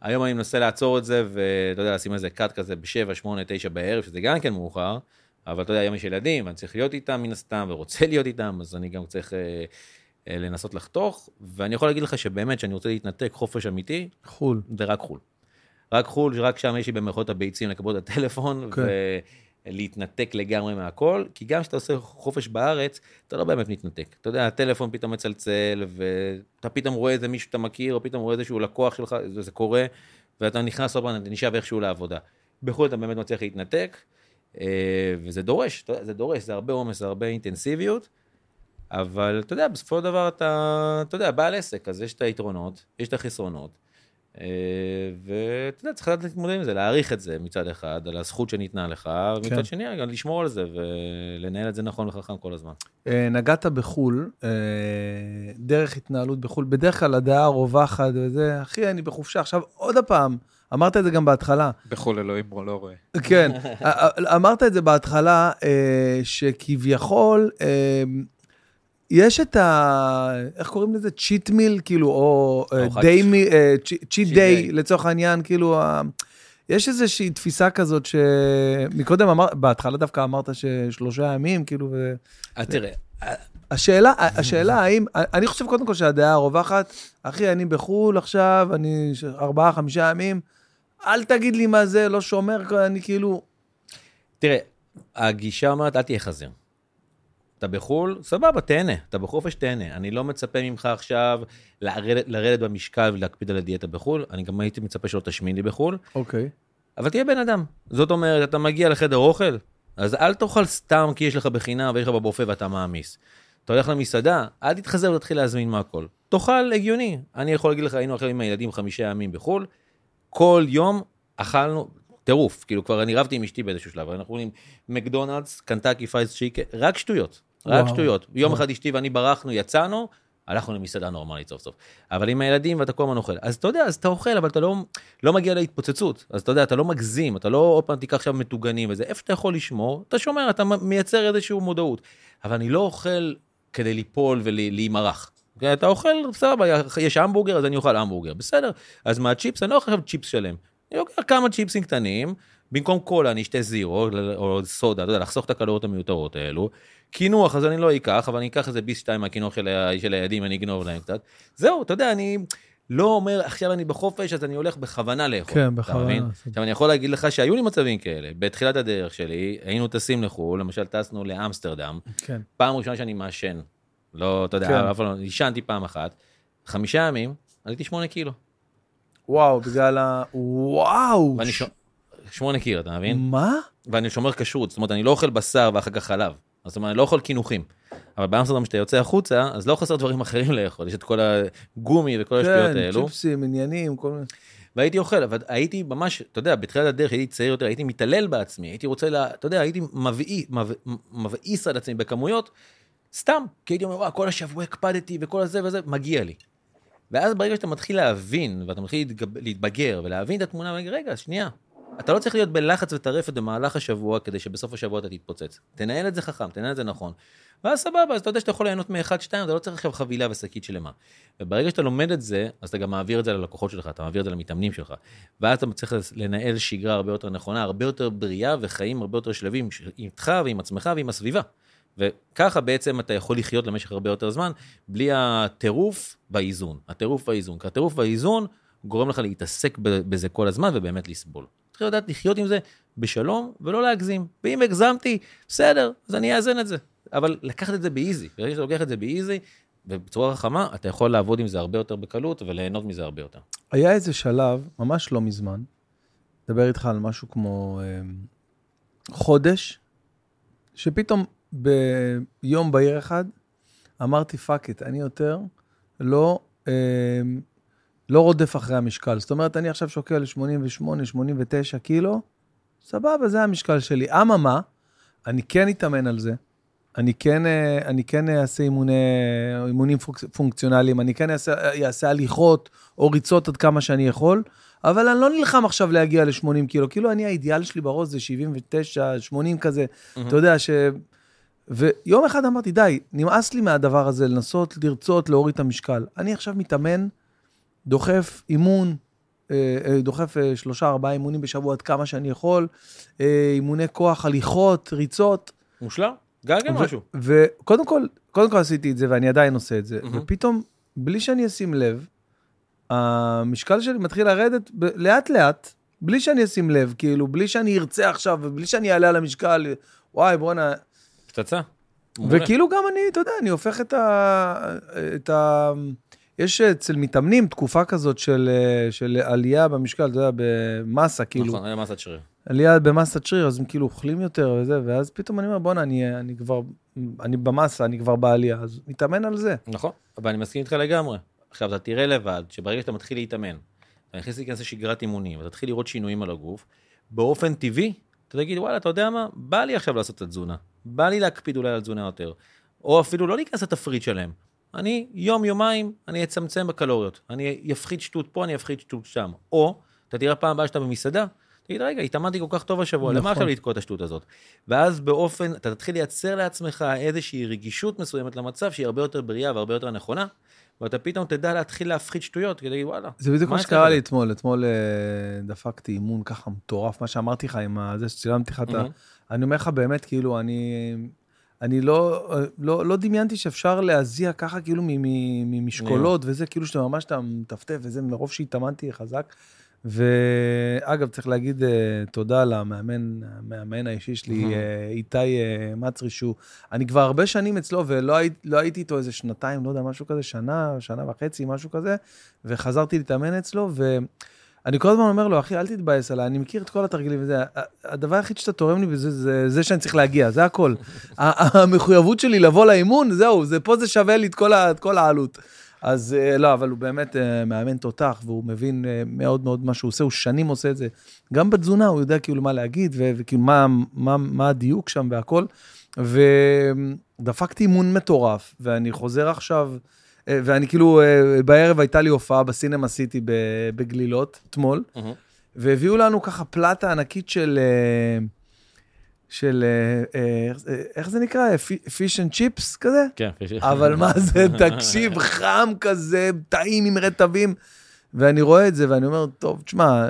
היום אני מנסה לעצור את זה, ואתה יודע, לשים איזה קאט כזה ב-7, 8, 9 בערב, שזה גם כן מאוחר, אבל אתה יודע, היום יש ילדים, ואני צריך להיות איתם מן הסתם, ורוצה להיות איתם, אז אני גם צריך אה, לנסות לחתוך, ואני יכול להגיד לך שבאמת, שאני רוצה להתנתק חופש אמיתי, חו"ל. זה רק חו"ל. רק חו"ל, שרק שם יש לי במרכאות הביצים לקבל את הטלפון, כן. ולהתנתק לגמרי מהכל, כי גם כשאתה עושה חופש בארץ, אתה לא באמת מתנתק. אתה יודע, הטלפון פתאום מצלצל, ואתה פתאום רואה איזה מישהו שאתה מכיר, או פתאום רואה איזשהו לקוח שלך, זה, קורה, ואתה נכנס עוד פעם, אתה נשאר איכשהו לעבודה. בחו"ל אתה באמת מצליח להתנתק, אה, וזה דורש, זה דורש, זה הרבה עומס, זה הרבה אינטנסיביות, אבל אתה יודע, בסופו של דבר אתה, אתה יודע, בעל עסק, אז יש את היתרונות, יש את החסרונות. אה, ואתה יודע, צריך לדעת להתמודד עם זה, להעריך את זה מצד אחד, על הזכות שניתנה לך, כן. ומצד שני, גם לשמור על זה ולנהל את זה נכון וחכם כל הזמן. אה, נגעת בחו"ל, אה, דרך התנהלות בחו"ל, בדרך כלל הדעה הרווחת וזה, אחי, אני בחופשה. עכשיו, עוד פעם, אמרת את זה גם בהתחלה. בחו"ל אלוהים לא רואה. כן, אמרת את זה בהתחלה, שכביכול, יש את ה... איך קוראים לזה? צ'יט מיל, כאילו, או דיי ש- מי... צ'יט cheat דיי, day. לצורך העניין, כאילו, ה- יש איזושהי תפיסה כזאת שמקודם אמרת, בהתחלה דווקא אמרת ששלושה ימים, כאילו, ו... אז תראה, השאלה, השאלה האם, אני חושב קודם כל שהדעה הרווחת, אחי, אני בחו"ל עכשיו, אני ארבעה, חמישה ימים, אל תגיד לי מה זה, לא שומר, אני כאילו... תראה, הגישה אומרת, אל תהיה חזיר. אתה בחו"ל, סבבה, תהנה, אתה בחופש, תהנה. אני לא מצפה ממך עכשיו לרדת, לרדת במשקל ולהקפיד על הדיאטה בחו"ל, אני גם הייתי מצפה שלא תשמין לי בחו"ל, אוקיי. אבל תהיה בן אדם. זאת אומרת, אתה מגיע לחדר אוכל, אז אל תאכל סתם כי יש לך בחינם ויש לך בבופה ואתה מעמיס. אתה הולך למסעדה, אל תתחזר ותתחיל להזמין מהכל. תאכל הגיוני. אני יכול להגיד לך, היינו עכשיו עם הילדים חמישה ימים בחו"ל, כל יום אכלנו, טירוף, כאילו כבר אני רבתי עם אשתי באיזשהו שלב, אנחנו עם מקדונלדס, קנטקי פייס צ'יקה, רק שטויות, רק וואו. שטויות. יום וואו. אחד אשתי ואני ברחנו, יצאנו, הלכנו למסעדה נורמלית סוף סוף. אבל עם הילדים ואתה כל הזמן אוכל. אז אתה יודע, אז אתה אוכל, אבל אתה לא, לא מגיע להתפוצצות. אז אתה יודע, אתה לא מגזים, אתה לא עוד פעם תיקח עכשיו מטוגנים וזה. איפה שאתה יכול לשמור, אתה שומר, אתה מייצר איזושהי מודעות. אבל אני לא אוכל כדי ליפול ולהימרח. אוקיי? אתה אוכל, סבבה, יש המבורגר, אז אני אוכל המבורגר, בסדר. אז מהצ'יפס, אני לא אוכל עכשיו צ'יפס שלם. אני לוקח כמה צ'יפסים קטנים, במקום קולה אני אשתה זירו, או סודה, אתה יודע, לחסוך את הקלוריות המיותרות האלו. קינוח, אז אני לא אקח, אבל אני אקח איזה ביס שתיים מהקינוח של, ה- של הילדים, אני אגנוב להם קצת. זהו, אתה יודע, אני לא אומר, עכשיו אני בחופש, אז אני הולך בכוונה לאכול. כן, בכוונה. עכשיו, אני יכול להגיד לך שהיו לי מצבים כאלה. בתחילת הדרך שלי, היינו טסים לחו"ל, למשל טסנו לאמסטרדם, כן. פעם ראשונה שאני מעשן. לא, אתה יודע, כן. אף לא, עישנתי פעם אחת. חמישה ימים, עליתי שמונה קילו. וואו, בגלל ה... וואו. ואני ש... שמונה קילו, אתה מבין? מה? ואני שומר כשרות, זאת אומרת, אני לא אוכל בשר ואחר כך חלב. זאת אומרת, אני לא אוכל קינוחים. אבל באמסטרדם, כשאתה יוצא החוצה, אז לא חסר דברים אחרים לאכול. יש את כל הגומי וכל השטויות כן, האלו. צ'יפסים, עניינים, כל מיני... והייתי אוכל, אבל הייתי ממש, אתה יודע, בתחילת הדרך הייתי צעיר יותר, הייתי מתעלל בעצמי, הייתי רוצה, לה, אתה יודע, הייתי מבעי- מב- מבאיס על עצמי בכמויות, סתם, כי הייתי אומר, וואו, כל השבוע הקפדתי וכל הזה וזה, מגיע לי. ואז ברגע שאתה מתחיל להבין, ואתה מתחיל להתגב- להתבגר ולהבין את התמונה, ואני רגע, שנייה, אתה לא צריך להיות בלחץ וטרפת במהלך השבוע כדי שבסוף השבוע אתה תתפוצץ. תנהל את זה חכם, תנהל את זה נכון. ואז סבבה, אז אתה יודע שאתה יכול ליהנות מאחד, שתיים, אתה לא צריך עכשיו חבילה ושקית שלמה. וברגע שאתה לומד את זה, אז אתה גם מעביר את זה ללקוחות שלך, אתה מעביר את זה למתאמנים שלך. ואז אתה צריך לנהל שגרה הרבה יותר נכונה, הרבה יותר בריאה וחיים הרבה יותר שלבים איתך ועם עצמך ועם הסביבה. וככה בעצם אתה יכול לחיות למשך הרבה יותר זמן, בלי הטירוף באיזון. הטירוף באיזון. כי הטירוף באיזון גורם לך להתעסק בזה כל הזמן ובאמת לסבול. צריך לדעת לחיות עם זה בשלום ולא להגזים. ואם הגזמתי, בסדר, אז אני אאזן את זה. אבל לקחת את זה באיזי. ברגע שאתה לוקח את זה באיזי, ובצורה חכמה, אתה יכול לעבוד עם זה הרבה יותר בקלות וליהנות מזה הרבה יותר. היה איזה שלב, ממש לא מזמן, מדבר איתך על משהו כמו אה, חודש, שפתאום ביום בהיר אחד אמרתי, fuck it, אני יותר לא, אה, לא רודף אחרי המשקל. זאת אומרת, אני עכשיו שוקל 88, 89 קילו, סבבה, זה המשקל שלי. אממה, אני כן אתאמן על זה. אני כן, אה, אני כן אעשה אימוני, אימונים פונקציונליים, אני כן אעשה, אעשה הליכות או ריצות עד כמה שאני יכול, אבל אני לא נלחם עכשיו להגיע ל-80 קילו. כאילו, אני, האידיאל שלי בראש זה 79, 80 כזה, mm-hmm. אתה יודע ש... ויום אחד אמרתי, די, נמאס לי מהדבר הזה, לנסות לרצות להוריד את המשקל. אני עכשיו מתאמן, דוחף אימון, אה, אה, דוחף שלושה, ארבעה אימונים בשבוע עד כמה שאני יכול, אימוני כוח, הליכות, ריצות. מושלם. גגל משהו. וקודם כל, קודם כל עשיתי את זה, ואני עדיין עושה את זה, mm-hmm. ופתאום, בלי שאני אשים לב, המשקל שלי מתחיל לרדת לאט-לאט, בלי שאני אשים לב, כאילו, בלי שאני ארצה עכשיו, ובלי שאני אעלה על המשקל, וואי, בואנה... פצצה. וכאילו גם אני, אתה יודע, אני הופך את ה... את ה... יש אצל מתאמנים תקופה כזאת של, של עלייה במשקל, אתה יודע, במסה, כאילו. נכון, היה מסת שריר. עלייה במסת שריר, אז הם כאילו אוכלים יותר וזה, ואז פתאום אני אומר, בואנה, אני, אני כבר, אני במסה, אני כבר בעלייה, אז נתאמן על זה. נכון, אבל אני מסכים איתך לגמרי. עכשיו, אתה תראה לבד, שברגע שאתה מתחיל להתאמן, אתה נכנס להיכנס לשגרת אימונים, ואתה תתחיל לראות שינויים על הגוף, באופן טבעי, אתה תגיד, וואלה, אתה יודע מה? בא לי עכשיו לעשות את התזונה. בא לי להקפיד אולי על תזונה יותר. או אפילו לא להיכנס לתפריט שלהם. אני יום, יומיים, אני אצמצם בקלוריות. אני אפחית שטות פה, אני אפחית שטות שם. או, אתה תראה פעם הבאה שאתה במסעדה, תגיד, רגע, התאמנתי כל כך טוב השבוע, נכון. למה עכשיו לתקוע את השטות הזאת? ואז באופן, אתה תתחיל לייצר לעצמך איזושהי רגישות מסוימת למצב שהיא הרבה יותר בריאה והרבה יותר נכונה, ואתה פתאום תדע להתחיל להפחית שטויות, כדי להגיד, וואלה. זה בדיוק מה שקרה לי אתמול, אתמול אה, דפקתי אימון ככה מטורף, מה שאמרתי לך עם זה שצילמתי לך את ה... אני אומר לך באמת, כאילו, אני... אני לא, לא, לא דמיינתי שאפשר להזיע ככה כאילו ממשקולות וזה, כאילו שאתה ממש אתה מטפטף וזה, מרוב שהתאמנתי חזק. ואגב, צריך להגיד uh, תודה למאמן, המאמן האישי שלי, uh, איתי uh, מצרי, שהוא, אני כבר הרבה שנים אצלו, ולא היית, לא הייתי איתו איזה שנתיים, לא יודע, משהו כזה, שנה, שנה וחצי, משהו כזה, וחזרתי להתאמן אצלו, ואני כל הזמן אומר לו, אחי, אל תתבאס עליי, אני מכיר את כל התרגילים וזה, הדבר היחיד שאתה תורם לי בזה, זה, זה שאני צריך להגיע, זה הכל. המחויבות שלי לבוא לאימון, זהו, זה, פה זה שווה לי את כל, ה, את כל העלות. אז אה, לא, אבל הוא באמת אה, מאמן תותח, והוא מבין אה, מאוד מאוד מה שהוא עושה, הוא שנים עושה את זה. גם בתזונה הוא יודע כאילו מה להגיד, וכאילו מה, מה, מה הדיוק שם והכל. ודפקתי אימון מטורף, ואני חוזר עכשיו, ואני כאילו, בערב הייתה לי הופעה בסינמה סיטי בגלילות, אתמול, mm-hmm. והביאו לנו ככה פלטה ענקית של... של, אה, אה, איך זה נקרא? fish and chips כזה? כן, fish and אבל מה זה, תקשיב, חם כזה, טעים עם רטבים. ואני רואה את זה ואני אומר, טוב, תשמע,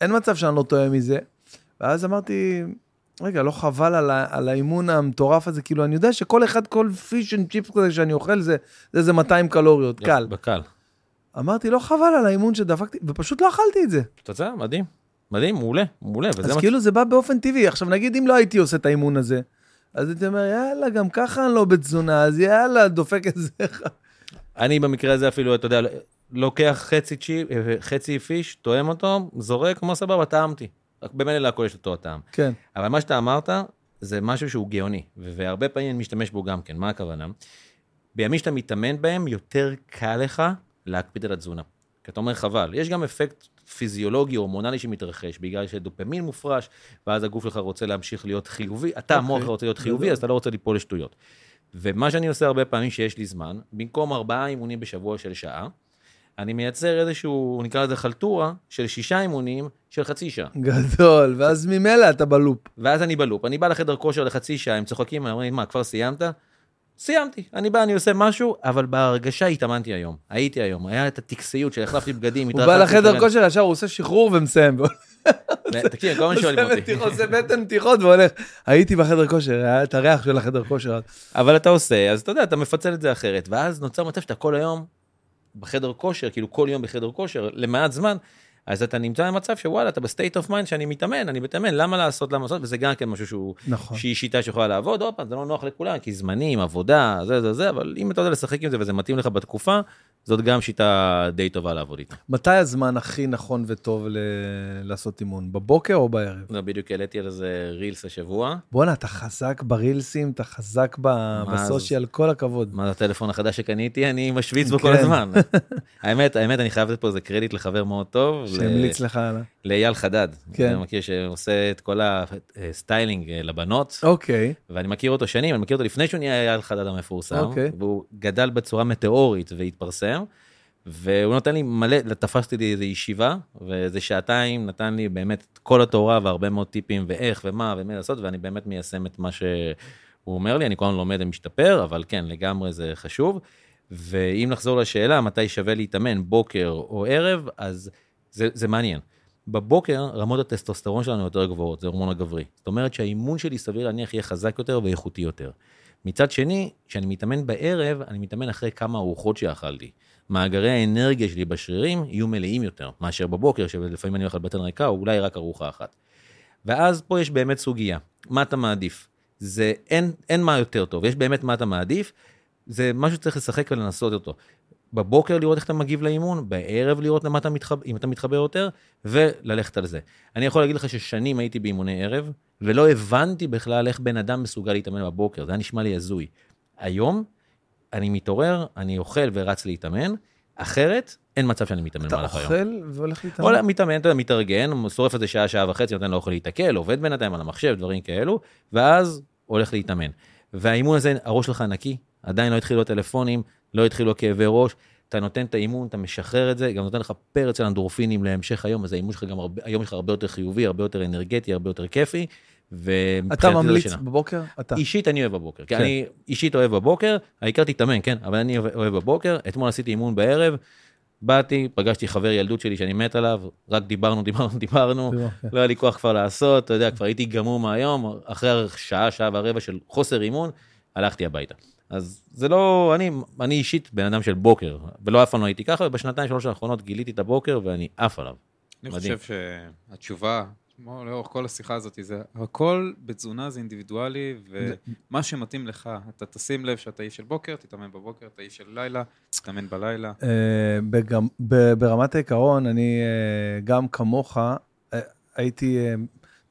אין מצב שאני לא טועם מזה. ואז אמרתי, רגע, לא חבל על, על האימון המטורף הזה? כאילו, אני יודע שכל אחד, כל fish and chips כזה שאני אוכל, זה איזה 200 קלוריות, קל. בקל. אמרתי, לא חבל על האימון שדפקתי, ופשוט לא אכלתי את זה. תוצאה, מדהים. מדהים, מעולה, מעולה. אז כאילו זה בא באופן טבעי. עכשיו, נגיד אם לא הייתי עושה את האימון הזה, אז הייתי אומר, יאללה, גם ככה אני לא בתזונה, אז יאללה, דופק את זה. אני במקרה הזה אפילו, אתה יודע, לוקח חצי צ'יפ, חצי פיש, תואם אותו, זורק, כמו סבבה, טעמתי. במילא להכל יש אותו הטעם. כן. אבל מה שאתה אמרת, זה משהו שהוא גאוני, והרבה פעמים אני משתמש בו גם כן. מה הכוונה? בימים שאתה מתאמן בהם, יותר קל לך להקפיד על התזונה. כי אתה אומר, חבל. יש גם אפקט פיזיולוגי, הורמונלי שמתרחש, בגלל שדופמין מופרש, ואז הגוף שלך רוצה להמשיך להיות חיובי, אתה, המוח okay. רוצה להיות חיובי, אז אתה לא רוצה ליפול לשטויות. ומה שאני עושה הרבה פעמים שיש לי זמן, במקום ארבעה אימונים בשבוע של שעה, אני מייצר איזשהו, נקרא לזה חלטורה, של שישה אימונים של חצי שעה. גדול, ואז ממילא אתה בלופ. ואז אני בלופ. אני בא לחדר כושר לחצי שעה, הם צוחקים, הם אומרים, מה, כבר סיימת? סיימתי. אני בא, אני עושה משהו, אבל בהרגשה התאמנתי היום. הייתי היום. היה את הטקסיות של החלפתי בגדים, הוא בא התרחקתי, לחדר. כושר ישר, הוא עושה שחרור ומסיים. תקשיב, כל הזמן שואלים אותי. עושה בטן מתיחות והולך. הייתי בחדר כושר, היה את הריח של החדר כושר. אבל אתה עושה, אז אתה יודע, אתה מפצל את זה אחרת, ואז נוצר מצב שאתה כל היום בחדר כושר, כאילו כל יום בחדר כושר, למעט זמן, אז אתה נמצא במצב שוואלה, אתה ב state of mind שאני מתאמן, אני מתאמן, למה לעשות, למה לעשות, וזה גם כן משהו שהוא, נכון. שהיא שיטה שיכולה לעבוד, עוד פעם, זה לא נוח לכולם, כי זמנים, עבודה, זה זה זה, אבל אם אתה יודע לשחק עם זה וזה מתאים לך בתקופה, זאת גם שיטה די טובה לעבוד איתה. מתי הזמן הכי נכון וטוב ל- לעשות אימון? בבוקר או בערב? לא, בדיוק העליתי על זה רילס השבוע, בואנה, אתה חזק ברילסים, אתה חזק ב-? בסושיאל, כל הכבוד. מה זה הטלפון החדש שקניתי, אני משוויץ בו כל כן. הזמן. האמת, האמת, אני חייב לתת פה איזה קרדיט לחבר מאוד טוב. שהמליץ לך עליו. לאייל חדד. כן. אני מכיר שעושה את כל ה styling אה, לבנות, אוקיי, ואני מכיר אותו שנים, אני מכיר אותו לפני שהוא נהיה אייל חדד המפורסם, אוקיי. והוא גדל בצורה מטאורית והתפרסם, והוא נותן לי מלא, תפסתי לי איזו ישיבה, ואיזה שעתיים נתן לי באמת את כל התורה והרבה מאוד טיפים ואיך ומה ומה לעשות, ואני באמת מיישם את מה שהוא אומר לי, אני כל הזמן לומד ומשתפר, אבל כן, לגמרי זה חשוב. ואם נחזור לשאלה מתי שווה להתאמן, בוקר או ערב, אז זה, זה מעניין. בבוקר רמות הטסטוסטרון שלנו יותר גבוהות, זה הורמון הגברי. זאת אומרת שהאימון שלי סביר להניח יהיה חזק יותר ואיכותי יותר. מצד שני, כשאני מתאמן בערב, אני מתאמן אחרי כמה ארוחות שאכלתי. מאגרי האנרגיה שלי בשרירים יהיו מלאים יותר, מאשר בבוקר, שלפעמים אני אוכל בטן ריקה, או אולי רק ארוחה אחת. ואז פה יש באמת סוגיה, מה אתה מעדיף? זה, אין, אין מה יותר טוב, יש באמת מה אתה מעדיף, זה משהו שצריך לשחק ולנסות אותו. בבוקר לראות איך אתה מגיב לאימון, בערב לראות למה אתה מתחבר, אם אתה מתחבר יותר, וללכת על זה. אני יכול להגיד לך ששנים הייתי באימוני ערב, ולא הבנתי בכלל איך בן אדם מסוגל להתאמן בבוקר, זה היה נשמע לי הזוי. היום, אני מתעורר, אני אוכל ורץ להתאמן, אחרת, אין מצב שאני מתאמן אתה במהלך היום. אוכל והולך להתאמן? עולה, מתאמן, אתה יודע, מתארגן, שורף איזה שעה, שעה וחצי, נותן לאוכל להתקל, עובד בינתיים על המחשב, דברים כאלו, ואז הולך להתאמן. והאימון הזה, הראש שלך נקי, עדיין לא התחילו הטלפונים, לא התחילו כאבי ראש, אתה נותן את האימון, אתה משחרר את זה, גם נותן לך פרץ של אנדורפינים להמשך היום, אז האימון שלך גם הרבה, היום שלך הרבה יותר חיובי, הרבה יותר אנרגטי, הרבה יותר כיפי, אתה זו ממליץ שינה. בבוקר? אתה. אישית אני אוהב בבוקר, כי כן. אני אישית אוהב בבוקר, העיקר תתאמן, כן, אבל אני אוהב- אוהב בבוקר, אתמול עשיתי אימון בערב, באתי, פגשתי חבר ילדות שלי שאני מת עליו, רק דיברנו, דיברנו, דיברנו, כן. לא היה לי כוח כבר לעשות, אתה יודע, כבר הייתי גמור מהיום, אחרי שעה, שעה ורבע של חוסר אימון, הלכתי הביתה. אז זה לא, אני, אני אישית בן אדם של בוקר, ולא אף פעם לא הייתי ככה, ובשנתיים שלוש האחרונות גיליתי את הבוקר ואני עף עליו. אני מדהים. חושב שהתשובה, כמו לאורך כל השיחה הזאת, זה הכל בתזונה זה אינדיבידואלי, ומה שמתאים לך, אתה תשים לב שאתה איש של בוקר, תתאמן בבוקר, אתה איש של לילה, תתאמן בלילה. אה, בגם- ב- ברמת העיקרון, אני אה, גם כמוך, אה, הייתי...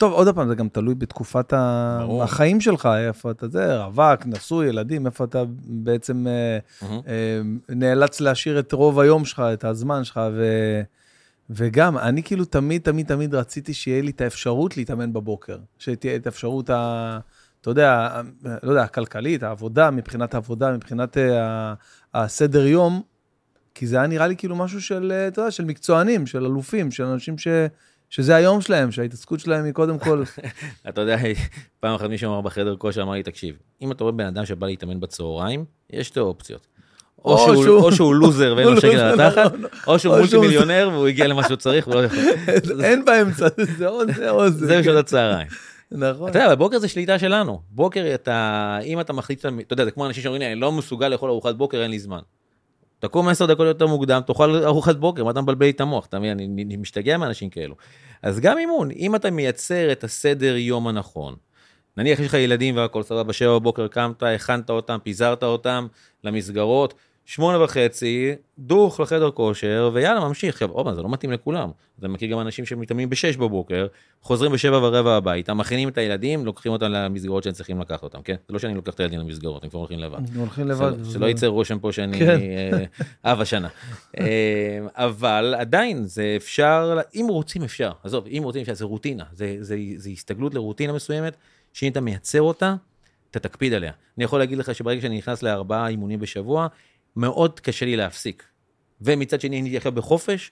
טוב, עוד פעם, זה גם תלוי בתקופת ברור. החיים שלך, איפה אתה זה, רווק, נשוי, ילדים, איפה אתה בעצם אה, אה, נאלץ להשאיר את רוב היום שלך, את הזמן שלך, ו... וגם, אני כאילו תמיד, תמיד, תמיד רציתי שיהיה לי את האפשרות להתאמן בבוקר. שתהיה את האפשרות, ה... אתה יודע, לא יודע, הכלכלית, העבודה, מבחינת העבודה, מבחינת אה, ה- הסדר יום, כי זה היה נראה לי כאילו משהו של, אה, אתה יודע, של מקצוענים, של אלופים, של אנשים ש... שזה היום שלהם, שההתעסקות שלהם היא קודם כל... אתה יודע, פעם אחת מישהו אמר בחדר כושר, אמר לי, תקשיב, אם אתה רואה בן אדם שבא להתאמן בצהריים, יש שתי אופציות. או או שהוא, שהוא- או שהוא לוזר ואין לו שקל על התחת, לא, לא. או שהוא מולטי מיליונר והוא הגיע למה שהוא צריך והוא לא יכול. אין באמצע, זה או זה או זה. זה בשעות הצהריים. נכון. אתה יודע, בבוקר זה שליטה שלנו. בוקר אתה, אם אתה מחליט, אתה יודע, זה כמו אנשים שאומרים לי, אני לא מסוגל לאכול ארוחת בוקר, אין לי זמן. תקום עשר דקות יותר מוקדם, תאכל ארוחת בוקר, מה אתה מבלבל לי את המוח? אתה מבין, אני אני משתגע מאנשים כאלו. אז גם אימון, אם אתה מייצר את הסדר יום הנכון, נניח יש לך ילדים והכל סבבה, בשבע בבוקר קמת, הכנת אותם, פיזרת אותם למסגרות, שמונה וחצי, דוך לחדר כושר, ויאללה, ממשיך. עכשיו, עוד פעם, זה לא מתאים לכולם. אני מכיר גם אנשים שמתאמנים בשש בבוקר, חוזרים בשבע ורבע הביתה, מכינים את הילדים, לוקחים אותם למסגרות שהם צריכים לקחת אותם, כן? זה לא שאני לוקח את הילדים למסגרות, הם כבר הולכים לבד. הולכים לבד. שלא- שלא יצא רושם פה שאני כן. אה, אב השנה. אה, אבל עדיין זה אפשר, אם רוצים אפשר, עזוב, אם רוצים אפשר, זה רוטינה, זה הסתגלות לרוטינה מסוימת, שאם אתה מייצר אותה, אתה תקפיד עליה. אני יכול להגיד לך שברגע שאני נכנס לארבעה אימונים בשבוע, מאוד קשה לי להפסיק. ומצד שני הייתי עכשיו בחופש,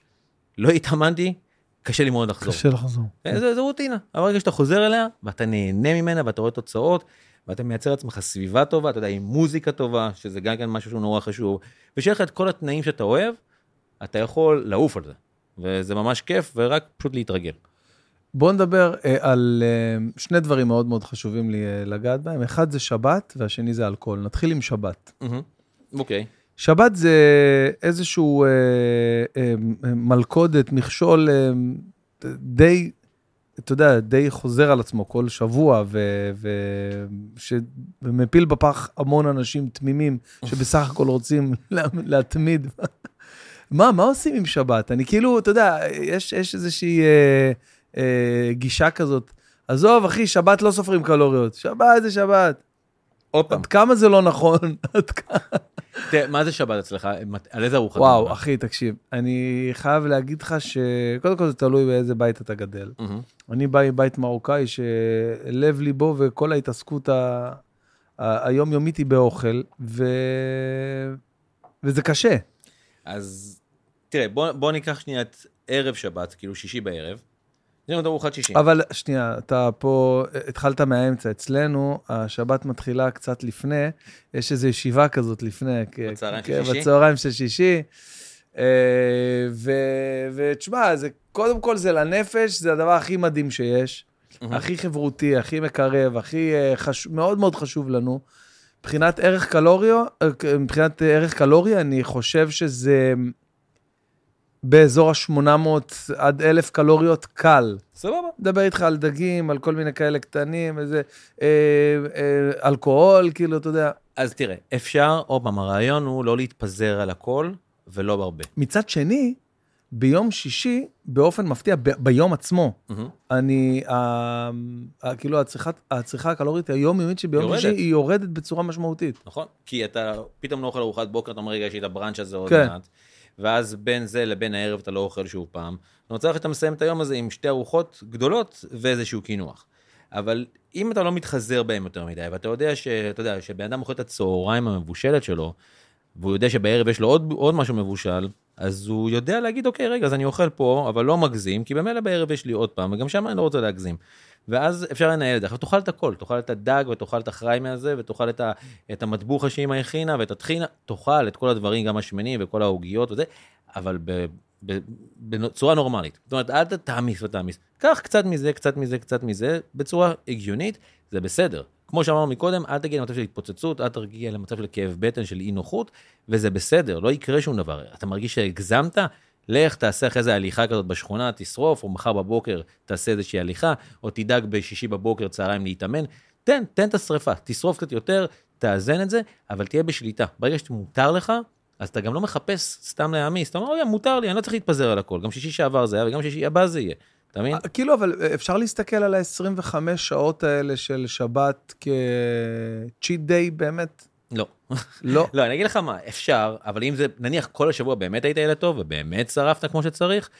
לא התאמנתי, קשה לי מאוד לחזור. קשה לחזור. אה, זה, זה רוטינה. אבל ברגע שאתה חוזר אליה, ואתה נהנה ממנה, ואתה רואה תוצאות, ואתה מייצר לעצמך סביבה טובה, אתה יודע, עם מוזיקה טובה, שזה גם כן משהו שהוא נורא חשוב, ושיהיה לך את כל התנאים שאתה אוהב, אתה יכול לעוף על זה. וזה ממש כיף, ורק פשוט להתרגל. בואו נדבר אה, על אה, שני דברים מאוד מאוד חשובים לי אה, לגעת בהם. אחד זה שבת, והשני זה אלכוהול. נתחיל עם שבת. אוקיי. שבת זה איזשהו אה, אה, מלכודת, מכשול אה, די, אתה יודע, די חוזר על עצמו כל שבוע, ו- ו- שמפיל בפח המון אנשים תמימים, שבסך הכל רוצים לה- להתמיד. מה, מה עושים עם שבת? אני כאילו, אתה יודע, יש, יש איזושהי אה, אה, גישה כזאת. עזוב, אחי, שבת לא סופרים קלוריות. שבת זה שבת. עוד פעם, עד כמה זה לא נכון? עד כמה... תראה, מה זה שבת אצלך? על איזה ארוחה? אתה וואו? אחי, תקשיב, אני חייב להגיד לך שקודם כל זה תלוי באיזה בית אתה גדל. אני בא מבית מרוקאי שלב ליבו וכל ההתעסקות. ה- היומיומית היא באוכל, ו... וזה קשה. אז תראה, בוא, בוא ניקח שנייה את ערב שבת, כאילו שישי בערב. את ארוחת שישי. אבל שנייה, אתה פה התחלת מהאמצע. אצלנו, השבת מתחילה קצת לפני, יש איזו ישיבה כזאת לפני. בצהריים של שישי? בצהריים של שישי. אה, ותשמע, קודם כל זה לנפש, זה הדבר הכי מדהים שיש. הכי חברותי, הכי מקרב, הכי אה, חשוב, מאוד מאוד חשוב לנו. מבחינת ערך קלוריו, אה, מבחינת ערך קלורי, אני חושב שזה באזור ה-800 עד 1,000 קלוריות קל. סבבה. מדבר איתך על דגים, על כל מיני כאלה קטנים, איזה אה, אה, אלכוהול, כאילו, אתה יודע. אז תראה, אפשר, עוד פעם, הרעיון הוא לא להתפזר על הכל ולא בהרבה. מצד שני, ביום שישי, באופן מפתיע, ב- ביום עצמו, מהמם. אני, ה- ה- כאילו, הצריכה, הצריכה הקלורית היומיומית שביום יורדת. שישי, היא יורדת בצורה משמעותית. נכון? כי אתה פתאום לא אוכל ארוחת בוקר, אתה אומר, רגע, יש לי את הבראנץ' הזה עוד כן. מעט. ואז בין זה לבין הערב אתה לא אוכל שוב פעם. נוצר לך שאתה מסיים את היום הזה עם שתי ארוחות גדולות ואיזשהו קינוח. אבל אם אתה לא מתחזר בהם יותר מדי, ואתה יודע שאתה יודע, שבן אדם אוכל את הצהריים המבושלת שלו, והוא יודע שבערב יש לו עוד, עוד משהו מבושל, אז הוא יודע להגיד, אוקיי, רגע, אז אני אוכל פה, אבל לא מגזים, כי במילא בערב יש לי עוד פעם, וגם שם אני לא רוצה להגזים. ואז אפשר לנהל את זה. עכשיו תאכל את הכל, תאכל את הדג ותאכל את החריים מהזה, ותאכל את, ה, את המטבוחה שאמא הכינה ואת הטחינה, תאכל את כל הדברים, גם השמנים וכל העוגיות וזה, אבל בצורה נורמלית. זאת אומרת, אל תעמיס ותעמיס. קח קצת מזה, קצת מזה, קצת מזה, בצורה הגיונית, זה בסדר. כמו שאמרנו מקודם, אל תגיע למצב של התפוצצות, אל תגיע למצב של כאב בטן, של אי נוחות, וזה בסדר, לא יקרה שום דבר. אתה מרגיש שהגזמת, לך תעשה אחרי זה הליכה כזאת בשכונה, תשרוף, או מחר בבוקר תעשה איזושהי הליכה, או תדאג בשישי בבוקר, צהריים להתאמן. תן, תן את השרפה, תשרוף קצת יותר, תאזן את זה, אבל תהיה בשליטה. ברגע שמותר לך, אז אתה גם לא מחפש סתם להעמיס, אתה אומר, אוי, מותר לי, אני לא צריך להתפזר על הכל. גם שישי שעבר זה היה, וגם שישי הבא זה יהיה. אתה מבין? כאילו, אבל אפשר להסתכל על ה-25 שעות האלה של שבת כ-cheat day באמת? לא. לא. לא, אני אגיד לך מה, אפשר, אבל אם זה, נניח כל השבוע באמת היית ילד טוב, ובאמת שרפת כמו שצריך,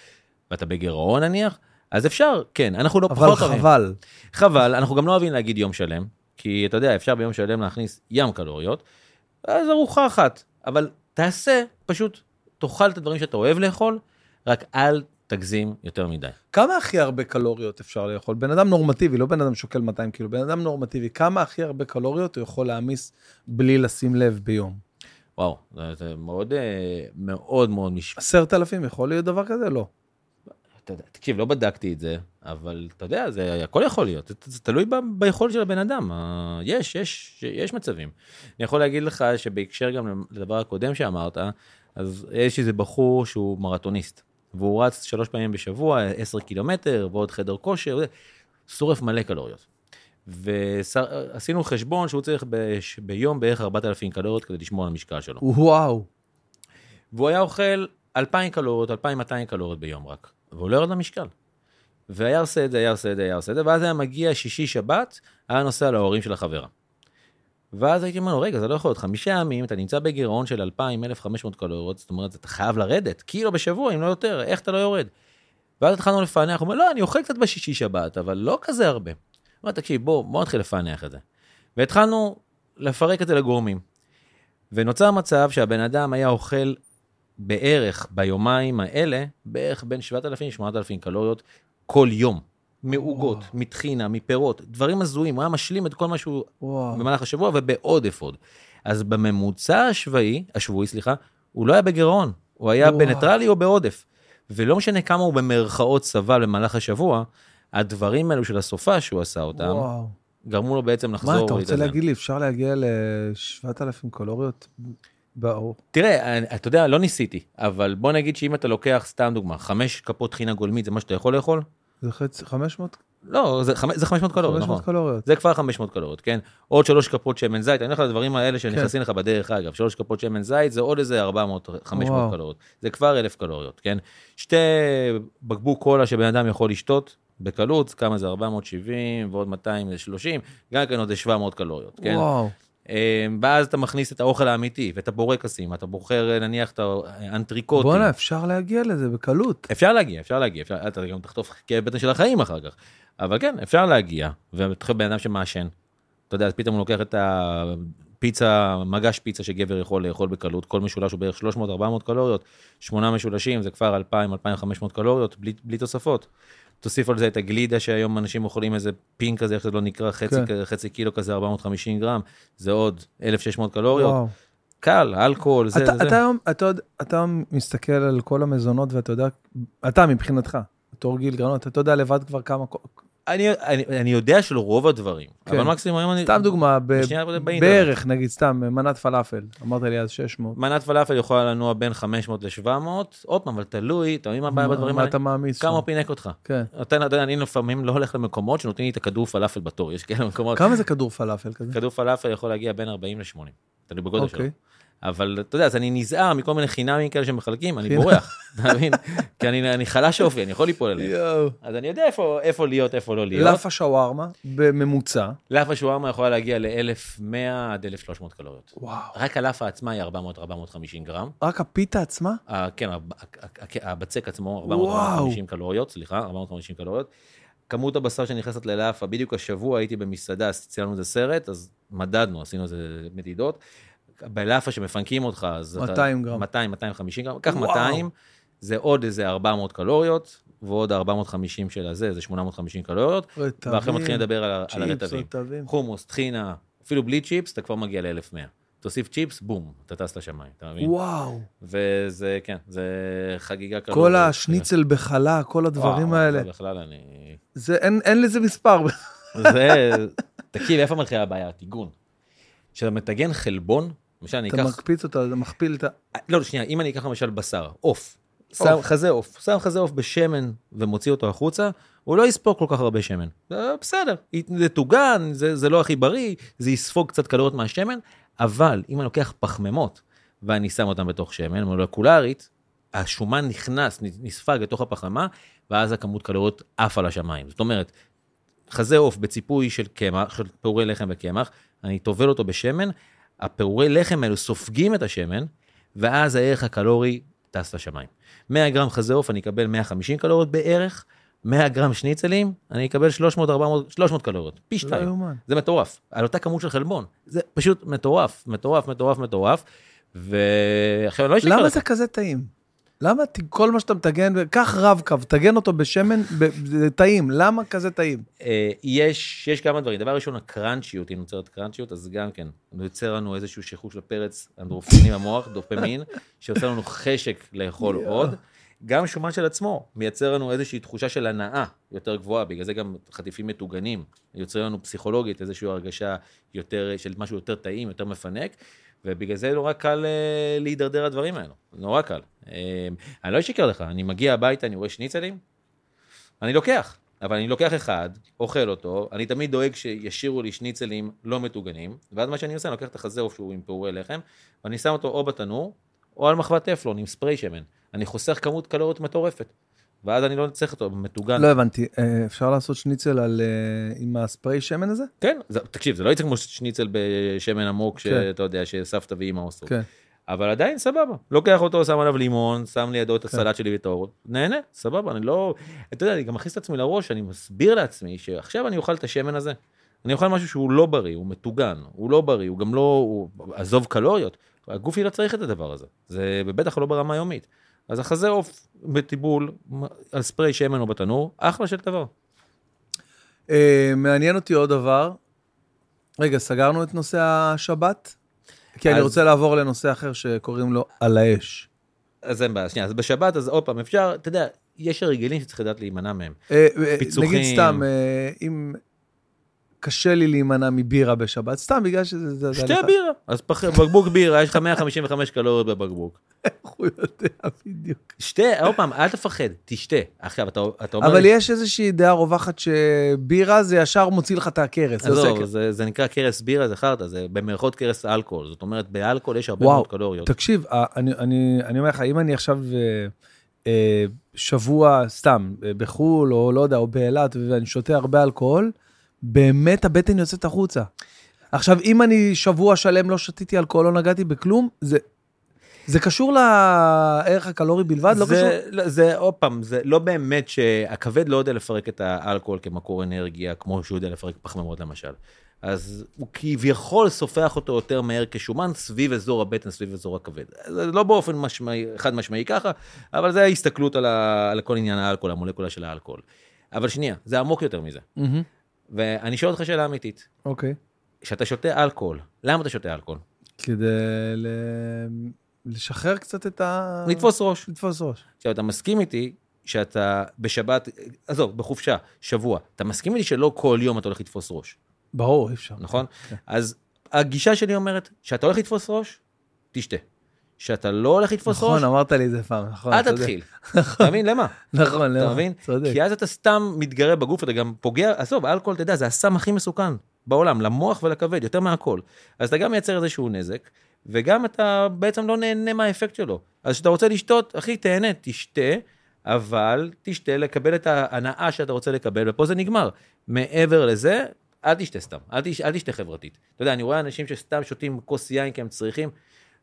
ואתה בגירעון נניח, אז אפשר, כן, אנחנו לא אבל פחות אוהבים. חבל. חבל, אנחנו גם לא אוהבים להגיד יום שלם, כי אתה יודע, אפשר ביום שלם להכניס ים קלוריות, אז ארוחה אחת, אבל תעשה, פשוט תאכל את הדברים שאתה אוהב לאכול, רק אל תגזים יותר מדי. כמה הכי הרבה קלוריות אפשר לאכול? בן אדם נורמטיבי, לא בן אדם שוקל 200 קילו, בן אדם נורמטיבי, כמה הכי הרבה קלוריות הוא יכול להעמיס בלי לשים לב ביום? וואו, זה, זה מאוד אה, מאוד מאוד מש... עשרת אלפים, יכול להיות דבר כזה? לא. תקשיב, לא בדקתי את זה, אבל אתה יודע, זה הכל יכול להיות, זה, זה תלוי ב, ביכולת של הבן אדם. אה, יש, יש, יש מצבים. אני יכול להגיד לך שבהקשר גם לדבר הקודם שאמרת, אז יש איזה בחור שהוא מרתוניסט, והוא רץ שלוש פעמים בשבוע, עשר קילומטר, ועוד חדר כושר, שורף מלא קלוריות. ועשינו חשבון שהוא צריך בש, ביום בערך 4,000 קלוריות כדי לשמור על המשקל שלו. וואו. והוא היה אוכל 2,000 קלוריות, 2,200 קלוריות ביום רק, והוא לא ירד למשקל. והיה עושה את זה, היה עושה את זה, היה עושה את זה, ואז היה מגיע שישי-שבת, היה נוסע להורים של החברה. ואז הייתי אומר לו, רגע, זה לא יכול להיות, חמישה ימים, אתה נמצא בגירעון של 2,000-1,500 קלוריות, זאת אומרת, אתה חייב לרדת, קילו בשבוע, אם לא יותר, איך אתה לא יורד? ואז התחלנו לפענח, הוא אומר, לא, אני אוכל קצת בשישי-שבת, אבל לא כזה הרבה. הוא אומר, תקשיב, בוא, בוא נתחיל לפענח את זה. והתחלנו לפרק את זה לגורמים. ונוצר מצב שהבן אדם היה אוכל בערך ביומיים האלה, בערך בין 7,000-8,000 קלוריות כל יום. מעוגות, וואו. מטחינה, מפירות, דברים הזויים, הוא היה משלים את כל מה שהוא. במהלך השבוע ובעודף עוד. אז בממוצע השבועי, השבועי, סליחה, הוא לא היה בגירעון, הוא היה וואו. בניטרלי או בעודף. ולא משנה כמה הוא במרכאות סבל במהלך השבוע, הדברים האלו של הסופה שהוא עשה אותם, וואו. גרמו לו בעצם לחזור מה, אתה רוצה ולהתאזן. להגיד לי, אפשר להגיע ל-7,000 קלוריות? באור. תראה, אתה יודע, לא ניסיתי, אבל בוא נגיד שאם אתה לוקח, סתם דוגמה, חמש כפות טחינה גולמית, זה מה שאתה יכול לאכול? זה חצי, 500? לא, זה, זה 500 קלוריות, נכון. 500 קלוריות. זה כבר 500 קלוריות, כן? עוד שלוש כפות שמן זית, אני הולך לדברים האלה כן. שנכנסים לך בדרך אגב, שלוש כפות שמן זית זה עוד איזה 400, 500 וואו. קלוריות, זה כבר 1,000 קלוריות, כן? שתי בקבוק קולה שבן אדם יכול לשתות בקלות, כמה זה 470 ועוד 230, גם כן עוד איזה 700 קלוריות, כן? וואו. אה, ואז אתה מכניס את האוכל האמיתי ואת הבורקסים, אתה בוחר אה, נניח את האנטריקוטים. בואנה, אפשר להגיע לזה בקלות. אפשר להגיע, אפשר להגיע, אפשר, אתה גם תחטוף כאב בטן של החיים אחר כך. אבל כן, אפשר להגיע, ואתה בן אדם שמעשן. אתה יודע, אז פתאום הוא לוקח את הפיצה, מגש פיצה שגבר יכול לאכול בקלות, כל משולש הוא בערך 300-400 קלוריות, שמונה משולשים זה כבר 2,000-2,500 קלוריות, בלי, בלי תוספות. תוסיף על זה את הגלידה שהיום אנשים אוכלים איזה פין כזה, איך זה לא נקרא, חצי, כן. חצי קילו כזה, 450 גרם, זה עוד 1,600 קלוריות. וואו. קל, אלכוהול, זה, אתה, זה. אתה, אתה, יודע- אתה מסתכל על כל המזונות ואתה יודע, אתה מבחינתך, בתור גיל גרנות, אתה יודע לבד כבר כמה, אני, אני, אני יודע של רוב הדברים, כן. אבל מקסימום היום אני... סתם דוגמה, ב-. בערך, נגיד, סתם, מנת פלאפל, אמרת לי אז 600. מנת פלאפל יכולה לנוע בין 500 ל-700, עוד פעם, אבל תלוי, אתה מבין מה הבעיה מה- בדברים מה האלה? אתה מעמיס כמה? הוא פינק אותך. כן. אתה יודע, אני לפעמים לא הולך למקומות שנותנים לי את הכדור פלאפל בתור, יש כאלה מקומות, כמה זה כדור פלאפל כזה? כדור פלאפל יכול להגיע בין 40 ל-80, תלוי בגודל שלו. אבל אתה יודע, אז אני נזהר מכל מיני חינמים כאלה שמחלקים, אני. בורח, אתה מבין? כי אני אני חלש אופי, אני יכול ליפול עליהם. אז אני יודע איפה איפה להיות, איפה לא להיות. לאפה שווארמה, בממוצע. לאפה שווארמה יכולה להגיע ל-1100 עד 1300 קלוריות. וואו. רק הלאפה עצמה היא 400-450 גרם. רק הפיתה עצמה? ה- כן, ה- הבצק עצמו, וואו. 450 קלוריות, סליחה, 450 קלוריות. כמות הבשר שנכנסת ללאפה, בדיוק השבוע הייתי במסעדה, ציינו איזה סרט, אז מדדנו, עשינו איזה מדידות. בלאפה שמפנקים אותך, אז... אתה- 200 גרם. 200, 250 גרם, קח וואו. 200, זה עוד איזה 400 קלוריות, ועוד 450 של הזה, זה 850 קלוריות, רטבים, ואחרי מתחילים לדבר על על הרטבים. רטבים. חומוס, טחינה, אפילו בלי צ'יפס, אתה כבר מגיע ל-1100. תוסיף צ'יפס, בום, אתה טס לשמיים, אתה מבין? וואו. וזה, כן, זה חגיגה קלורית. כל השניצל בחלה, כל הדברים וואו, האלה. זה בכלל אני... זה, אין, אין לזה מספר. זה... תקשיב, איפה מתחילה הבעיה? הטיגון. כשאתה מטגן חלבון, למשל אני אתה אקח... מקפיץ אותה, אתה מכפיל את ה... לא, שנייה, אם אני אקח למשל בשר, עוף, שם. חזה עוף, שם חזה עוף בשמן ומוציא אותו החוצה, הוא לא יספוג כל כך הרבה שמן. זה בסדר, זה טוגן, זה, זה לא הכי בריא, זה יספוג קצת קלוריות מהשמן, אבל אם אני לוקח פחמימות ואני שם אותן בתוך שמן מולקולרית, השומן נכנס, נספג לתוך הפחמימה, ואז הכמות קלוריות עפה לשמיים. זאת אומרת, חזה עוף בציפוי של קמח, של פירורי לחם וקמח, אני טובל אותו בשמן, הפירורי לחם האלו סופגים את השמן, ואז הערך הקלורי טס לשמיים. 100 גרם חזה עוף, אני אקבל 150 קלוריות בערך, 100 גרם שניצלים, אני אקבל 300, 400, 300 קלוריות, פי לא שתיים. זה מטורף, על אותה כמות של חלבון. זה פשוט מטורף, מטורף, מטורף, מטורף. ועכשיו אני לא אשקר למה לך. זה כזה טעים? למה כל מה שאתה מטגן, קח רב-קו, תגן אותו בשמן, זה טעים, למה כזה טעים? אה, יש, יש כמה דברים. דבר ראשון, הקראנצ'יות, היא נוצרת קראנצ'יות, אז גם כן, יוצר לנו איזשהו שחרור של פרץ אנדרופינים במוח, דופמין, שיוצר לנו חשק לאכול. עוד. גם שומן של עצמו מייצר לנו איזושהי תחושה של הנאה יותר גבוהה, בגלל זה גם חטיפים מטוגנים, יוצרים לנו פסיכולוגית איזושהי הרגשה יותר, של משהו יותר טעים, יותר מפנק, ובגלל זה נורא קל אה, להידרדר לדברים האלו, נורא קל. אה, אני לא אשקר לך, אני מגיע הביתה, אני רואה שניצלים, אני לוקח, אבל אני לוקח אחד, אוכל אותו, אני תמיד דואג שישאירו לי שניצלים לא מטוגנים, ואז מה שאני עושה, אני לוקח את החזה עוף שהוא עם פעורי לחם, ואני שם אותו או בתנור, או על מחבת טפלון עם ספרי שמן. אני חוסך כמות קלוריות מטורפת, ואז אני לא צריך אותו מטוגן. לא הבנתי, אה, אפשר לעשות שניצל על, אה, עם הספרי שמן הזה? כן, זה, תקשיב, זה לא יצא כמו שניצל בשמן עמוק, כן. שאתה יודע, שסבתא ואימא עושות. כן. אבל עדיין סבבה. לוקח אותו, שם עליו לימון, שם לידו את כן. הסלט שלי בתור, נהנה, סבבה, אני לא... אתה יודע, אני גם מכניס את עצמי לראש, אני מסביר לעצמי שעכשיו אני אוכל את השמן הזה. אני אוכל משהו שהוא לא בריא, הוא מטוגן, הוא לא בריא, הוא גם לא... הוא... עזוב קלוריות, הגוף שלי לא צריך את הדבר הזה. זה בטח לא ברמה יומית. אז החזה עוף בטיבול, על ספרי שמן או בתנור, אחלה של דבר. אה, מעניין אותי עוד דבר. רגע, סגרנו את נושא השבת? כי אני אז- רוצה לעבור לנושא אחר שקוראים לו על האש. אז אין בעיה, שנייה, אז בשבת, אז עוד פעם, אפשר, אתה יודע, יש הרגלים שצריך לדעת להימנע מהם. אה, אה, פיצוחים. נגיד סתם, אה, אם קשה לי להימנע מבירה בשבת, סתם בגלל שזה... זה- זה שתי. בירה, אז פח- בקבוק בירה, יש לך 155 קלוריות בבקבוק. איך הוא יודע בדיוק. שתה, עוד פעם, אל תפחד, תשתה. עכשיו, אתה, אתה אומר... אבל לי, יש איזושהי דעה רווחת שבירה זה ישר מוציא לך את הכרס. זה עושה עזוב, כ- זה, זה נקרא קרס בירה, זה חרטא, זה במרכאות קרס אלכוהול. זאת אומרת, באלכוהול יש הרבה וואו, מאוד קלוריות. תקשיב, אה, אני, אני, אני אומר לך, אם אני עכשיו אה, אה, שבוע סתם בחו"ל, או לא יודע, או באילת, ואני שותה הרבה אלכוהול, באמת הבטן יוצאת החוצה. עכשיו, אם אני שבוע שלם לא שתיתי אלכוהול, לא נגעתי בכלום, זה, זה קשור לערך הקלורי בלבד? לא קשור? זה, לא, זה עוד פעם, זה לא באמת שהכבד לא יודע לפרק את האלכוהול כמקור אנרגיה, כמו שהוא יודע לפרק פחמימות למשל. אז הוא כביכול סופח אותו יותר מהר כשומן סביב אזור הבטן, סביב אזור הכבד. זה לא באופן משמעי, חד משמעי ככה, אבל זה ההסתכלות על, ה, על כל עניין האלכוהול, המולקולה של האלכוהול. אבל שנייה, זה עמוק יותר מזה. מהמם, ואני שואל אותך שאלה אמיתית. אוקיי. כשאתה שותה אלכוהול, למה אתה שותה אלכוהול? כדי ל... לשחרר קצת את ה... לתפוס ראש. לתפוס ראש. עכשיו, אתה מסכים איתי שאתה בשבת, עזוב, בחופשה, שבוע, אתה מסכים איתי שלא כל יום אתה הולך לתפוס ראש, ברור, אי אפשר. נכון? כן. אז הגישה שלי אומרת, שאתה הולך לתפוס ראש, תשתה. שאתה לא הולך לתפוס ראש, נכון, אמרת לי את זה פעם, נכון. אל. תתחיל. אתה מבין? למה? נכון, אתה לא, מבין? צודק. כי אז אתה סתם מתגרה בגוף, אתה גם פוגע, עזוב, אלכוהול, אתה יודע, זה הסם הכי מסוכן בעולם, למוח ולכבד, יותר מהכל. אז אתה גם מייצר איזשהו נזק, וגם אתה בעצם לא נהנה מהאפקט שלו. אז כשאתה רוצה לשתות, אחי, תהנה, תשתה, אבל תשתה לקבל את ההנאה שאתה רוצה לקבל, ופה זה נגמר. מעבר לזה, אל תשתה סתם, אל, תש, אל תשתה חברתית. אתה יודע, אני רואה אנשים שסתם שותים כוס יין כי הם צריכים,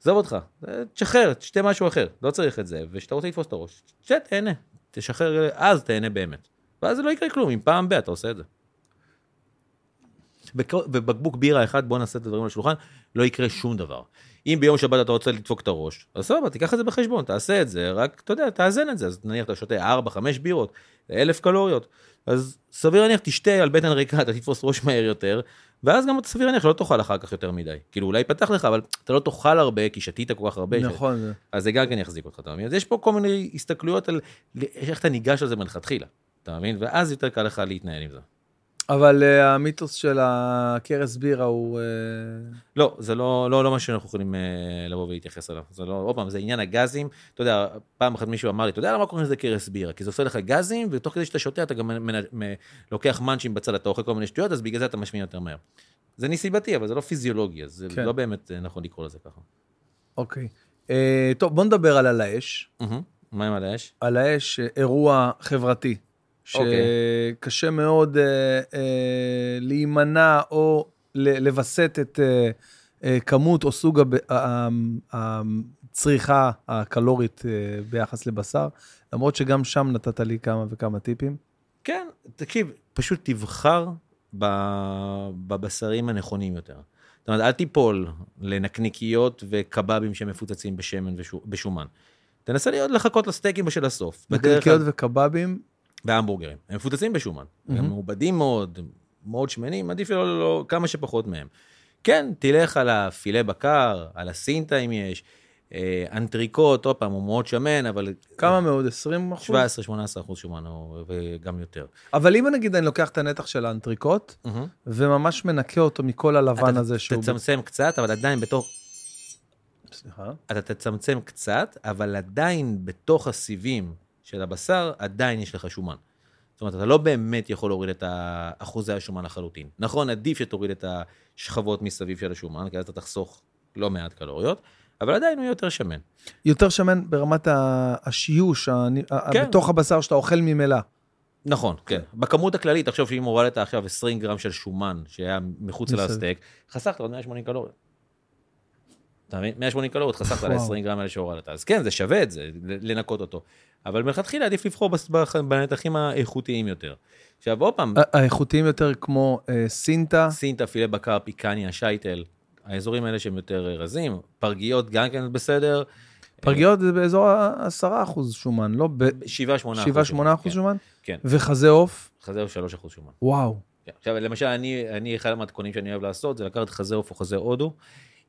עזוב אותך, תשחרר, תשתה משהו אחר, לא צריך את זה, וכשאתה רוצה לתפוס את הראש, תשתה, תהנה, תשחרר, אז תהנה באמת. ואז זה לא יקרה כלום, אם פעם ב- אתה עושה את זה. בק- בבקבוק בירה אחד, בוא נעשה את הדברים על השולחן, לא יקרה שום דבר. אם ביום שבת אתה רוצה לדפוק את הראש, אז סבבה, תיקח את זה בחשבון, תעשה את זה, רק, אתה יודע, תאזן את זה. אז נניח אתה שותה 4-5 בירות, 1,000 קלוריות, אז סביר להניח תשתה על בטן ריקה, אתה תתפוס ראש מהר יותר, ואז גם סביר להניח שלא תאכל אחר כך יותר מדי. כאילו, אולי ייפתח לך, אבל אתה לא תאכל הרבה, כי שתית כל כך הרבה. ש- נכון, זה- אז זה גם כן יחזיק אותך, אתה מבין? אז יש פה כל מיני הסתכלויות על איך אתה ניגש על זה מלכתחילה, אתה מבין? ואז יותר קל לך להתנהל עם זה. אבל אה, המיתוס של הכרס בירה הוא... אה, לא, זה לא, לא, לא מה שאנחנו יכולים אה, לבוא ולהתייחס אליו. זה לא, עוד פעם, זה עניין הגזים. אתה יודע, פעם אחת מישהו אמר לי, אתה יודע למה קוראים לזה קרס בירה? כי זה עושה לך גזים, ותוך כדי שאתה שותה, אתה גם מנ- מ- לוקח מאנצ'ים בצד, אתה אוכל כל מיני שטויות, אז בגלל זה אתה משמין יותר מהר. זה נסיבתי, אבל זה לא פיזיולוגי, אז זה כן. לא באמת נכון לקרוא לזה ככה. אוקיי. אה, טוב, בוא נדבר על על האש. מהמם. מה עם על האש? על האש, אירוע חברתי, אוקיי. שקשה מאוד אה, אה, להימנע או לווסת את אה, אה, כמות או סוג הב- ה- ה- הצריכה הקלורית אה, ביחס לבשר, למרות שגם שם נתת לי כמה וכמה טיפים. כן, תקשיב, פשוט תבחר בבשרים הנכונים יותר. זאת אומרת, אל תיפול לנקניקיות וקבבים שמפוצצים בשמן ובשומן. תנסה להיות לחכות לסטייקים של הסוף. נקניקיות כלל- וקבבים, והמבורגרים. הם מפוצצים בשומן. הם מהמם. מעובדים מאוד, מאוד שמנים, עדיף לא, לא, כמה שפחות מהם. כן, תלך על הפילה בקר, על הסינטה אם יש, אה, אנטריקוט, עוד פעם, הוא מאוד שמן, אבל... כמה מאוד? 20 אחוז? 17-18 אחוז שומן, וגם יותר. אבל אם נגיד אני לוקח את הנתח של האנטריקוט, מהמם. וממש מנקה אותו מכל הלבן אתה הזה שהוא... תצמצם קצת, אבל עדיין בתוך... סליחה? אתה תצמצם קצת, אבל עדיין בתוך הסיבים של הבשר, עדיין יש לך שומן. זאת אומרת, אתה לא באמת יכול להוריד את אחוזי השומן לחלוטין. נכון, עדיף שתוריד את השכבות מסביב של השומן, כי אז אתה תחסוך לא מעט קלוריות, אבל עדיין הוא יותר שמן. יותר שמן ברמת השיוש, כן. בתוך הבשר שאתה אוכל ממילא. נכון, כן. בכמות הכללית, תחשוב שאם הורדת עכשיו 20 גרם של שומן שהיה מחוץ. לסטייק, חסכת עוד 180 קלוריות. אתה מבין? 180 קלוריות חסכת על וואו. ה-20 גרם האלה שהורדת. אז כן, זה שווה את זה, לנקות אותו. אבל מלכתחילה עדיף לבחור בנתחים האיכותיים יותר. עכשיו, עוד פעם, האיכותיים יותר כמו אה, סינטה, סינטה, פילה בקר, פיקניה, שייטל, האזורים האלה שהם יותר רזים, פרגיות גם כן בסדר. פרגיות זה באזור ה-10% שומן, לא? ב- 7-8 7-8 אחוז שומן? כן. וחזה עוף? חזה הוא 3 אחוז שומן. וואו. כן. עכשיו, למשל, אני, אני, אחד המתכונים שאני אוהב לעשות, זה לקחת חזה עוף או חזה הודו,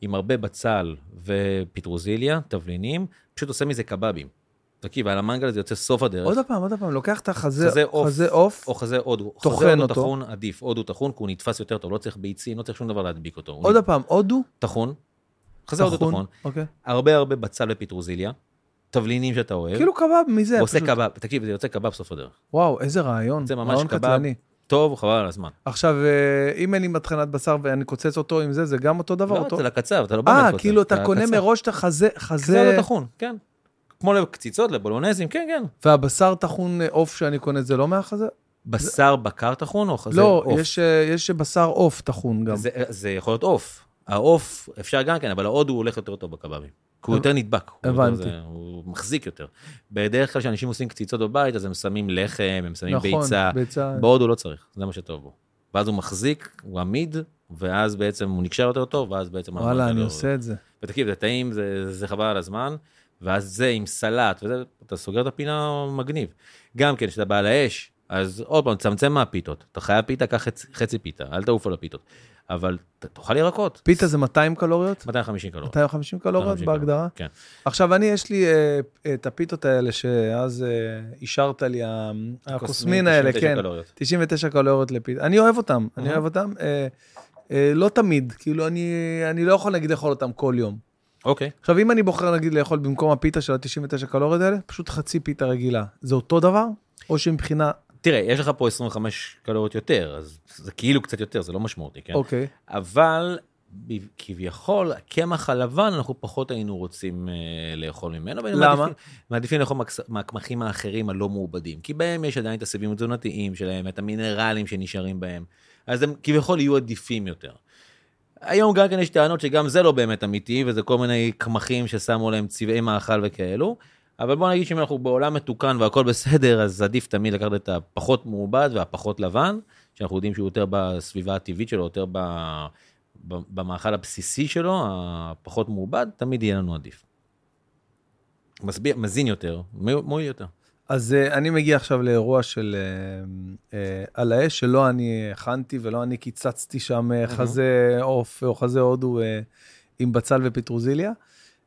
עם הרבה בצל ופטרוזיליה, תבלינים, פשוט עושה מזה קבבים. תקשיב, על המנגל זה יוצא סוף הדרך. עוד פעם, עוד פעם, לוקח את החזה חזה עוף. חזה עוף, או חזה הודו. טוחן אותו. טחון עדיף, הודו טחון, כי הוא נתפס יותר טוב, לא צריך ביצים, לא צריך שום דבר להדביק אותו. הוא עוד פעם, הודו, טחון, חזה הודו טחון, אוקיי. הרבה הרבה בצל ופטרוזיליה, תבלינים שאתה אוהב, כאילו קבב מזה, ועושה פשוט. קבב, תקשיב, זה יוצא קבב סוף הדרך. וואו, איזה רעיון. זה ממש רעיון קבב. קטלני. טוב, חבל על הזמן. עכשיו, אה, אם אין לי מטחנת בשר ואני קוצץ אותו עם זה, זה גם אותו דבר? לא, אותו... זה לקצר, אתה לא באמת אה, קוצר, כאילו אתה קונה. מראש את החזה, חזה הודו טחון, כן. כמו לקציצות, לבולונזים, כן, כן. והבשר טחון אה, עוף שאני קונה, זה לא מהחזה? בשר בקר טחון או חזה לא, עוף? יש, אה, יש בשר עוף טחון גם. זה, זה יכול להיות עוף. העוף, אפשר גם כן, אבל ההודו הולך יותר טוב בקבבים. כי הוא יותר נדבק. הוא יותר הבנתי. זה- הוא מחזיק יותר. בדרך כלל כשאנשים עושים קציצות בבית, אז הם שמים לחם, הם שמים נכון, ביצה. ביצה. בהודו לא צריך, זה מה שטוב בו. ואז הוא מחזיק, הוא עמיד, ואז בעצם הוא נקשר יותר טוב, ואז בעצם... וואלה, אני לא- עושה את זה. ותקשיב, זה טעים, זה, זה חבל על הזמן, ואז זה עם סלט, וזה, אתה סוגר את הפינה מגניב. גם כן, כשאתה בא לאש, אז עוד פעם, תצמצם מהפיתות. אתה חייב פיתה, קח חצי, חצי פיתה, אל תעוף על הפיתות. אבל תאכל ירקות. פיתה זה 200 קלוריות? 250 קלוריות. 250 קלוריות 250 בהגדרה? כן. עכשיו, אני, יש לי אה, את הפיתות האלה שאז אה, אישרת לי, הקוסמין האלה, 99 כן. קלוריות. 99 קלוריות לפיתה. אני אוהב אותם, אני. אוהב אותם. אה, אה, לא תמיד, כאילו, אני, אני לא יכול נגיד לאכול אותם כל יום. אוקיי. עכשיו, אם אני בוחר נגיד לאכול במקום הפיתה של ה-99 קלוריות האלה, פשוט חצי פיתה רגילה. זה אותו דבר? או שמבחינה... תראה, יש לך פה 25 קלוריות יותר, אז זה כאילו קצת יותר, זה לא משמעותי, כן? אוקיי. אבל ב- כביכול, הקמח הלבן, אנחנו פחות היינו רוצים אה, לאכול ממנו. למה? מעדיפים- מעדיפים לאכול מהקס- מהקמחים האחרים הלא מעובדים, כי בהם יש עדיין את הסיבים התזונתיים שלהם, את המינרלים שנשארים בהם, אז הם כביכול יהיו עדיפים יותר. היום גם כן יש טענות שגם זה לא באמת אמיתי, וזה כל מיני קמחים ששמו להם צבעי מאכל וכאלו, אבל בוא נגיד שאם אנחנו בעולם מתוקן והכל בסדר, אז עדיף תמיד לקחת את הפחות מעובד והפחות לבן, שאנחנו יודעים שהוא יותר בסביבה הטבעית שלו, יותר במאכל הבסיסי שלו, הפחות מעובד, תמיד יהיה לנו עדיף. מסביר, מזין יותר, מועיל יותר. אז uh, אני מגיע עכשיו לאירוע של uh, uh, על האש, שלא אני הכנתי ולא אני קיצצתי שם uh, חזה עוף או חזה הודו uh, עם בצל ופטרוזיליה.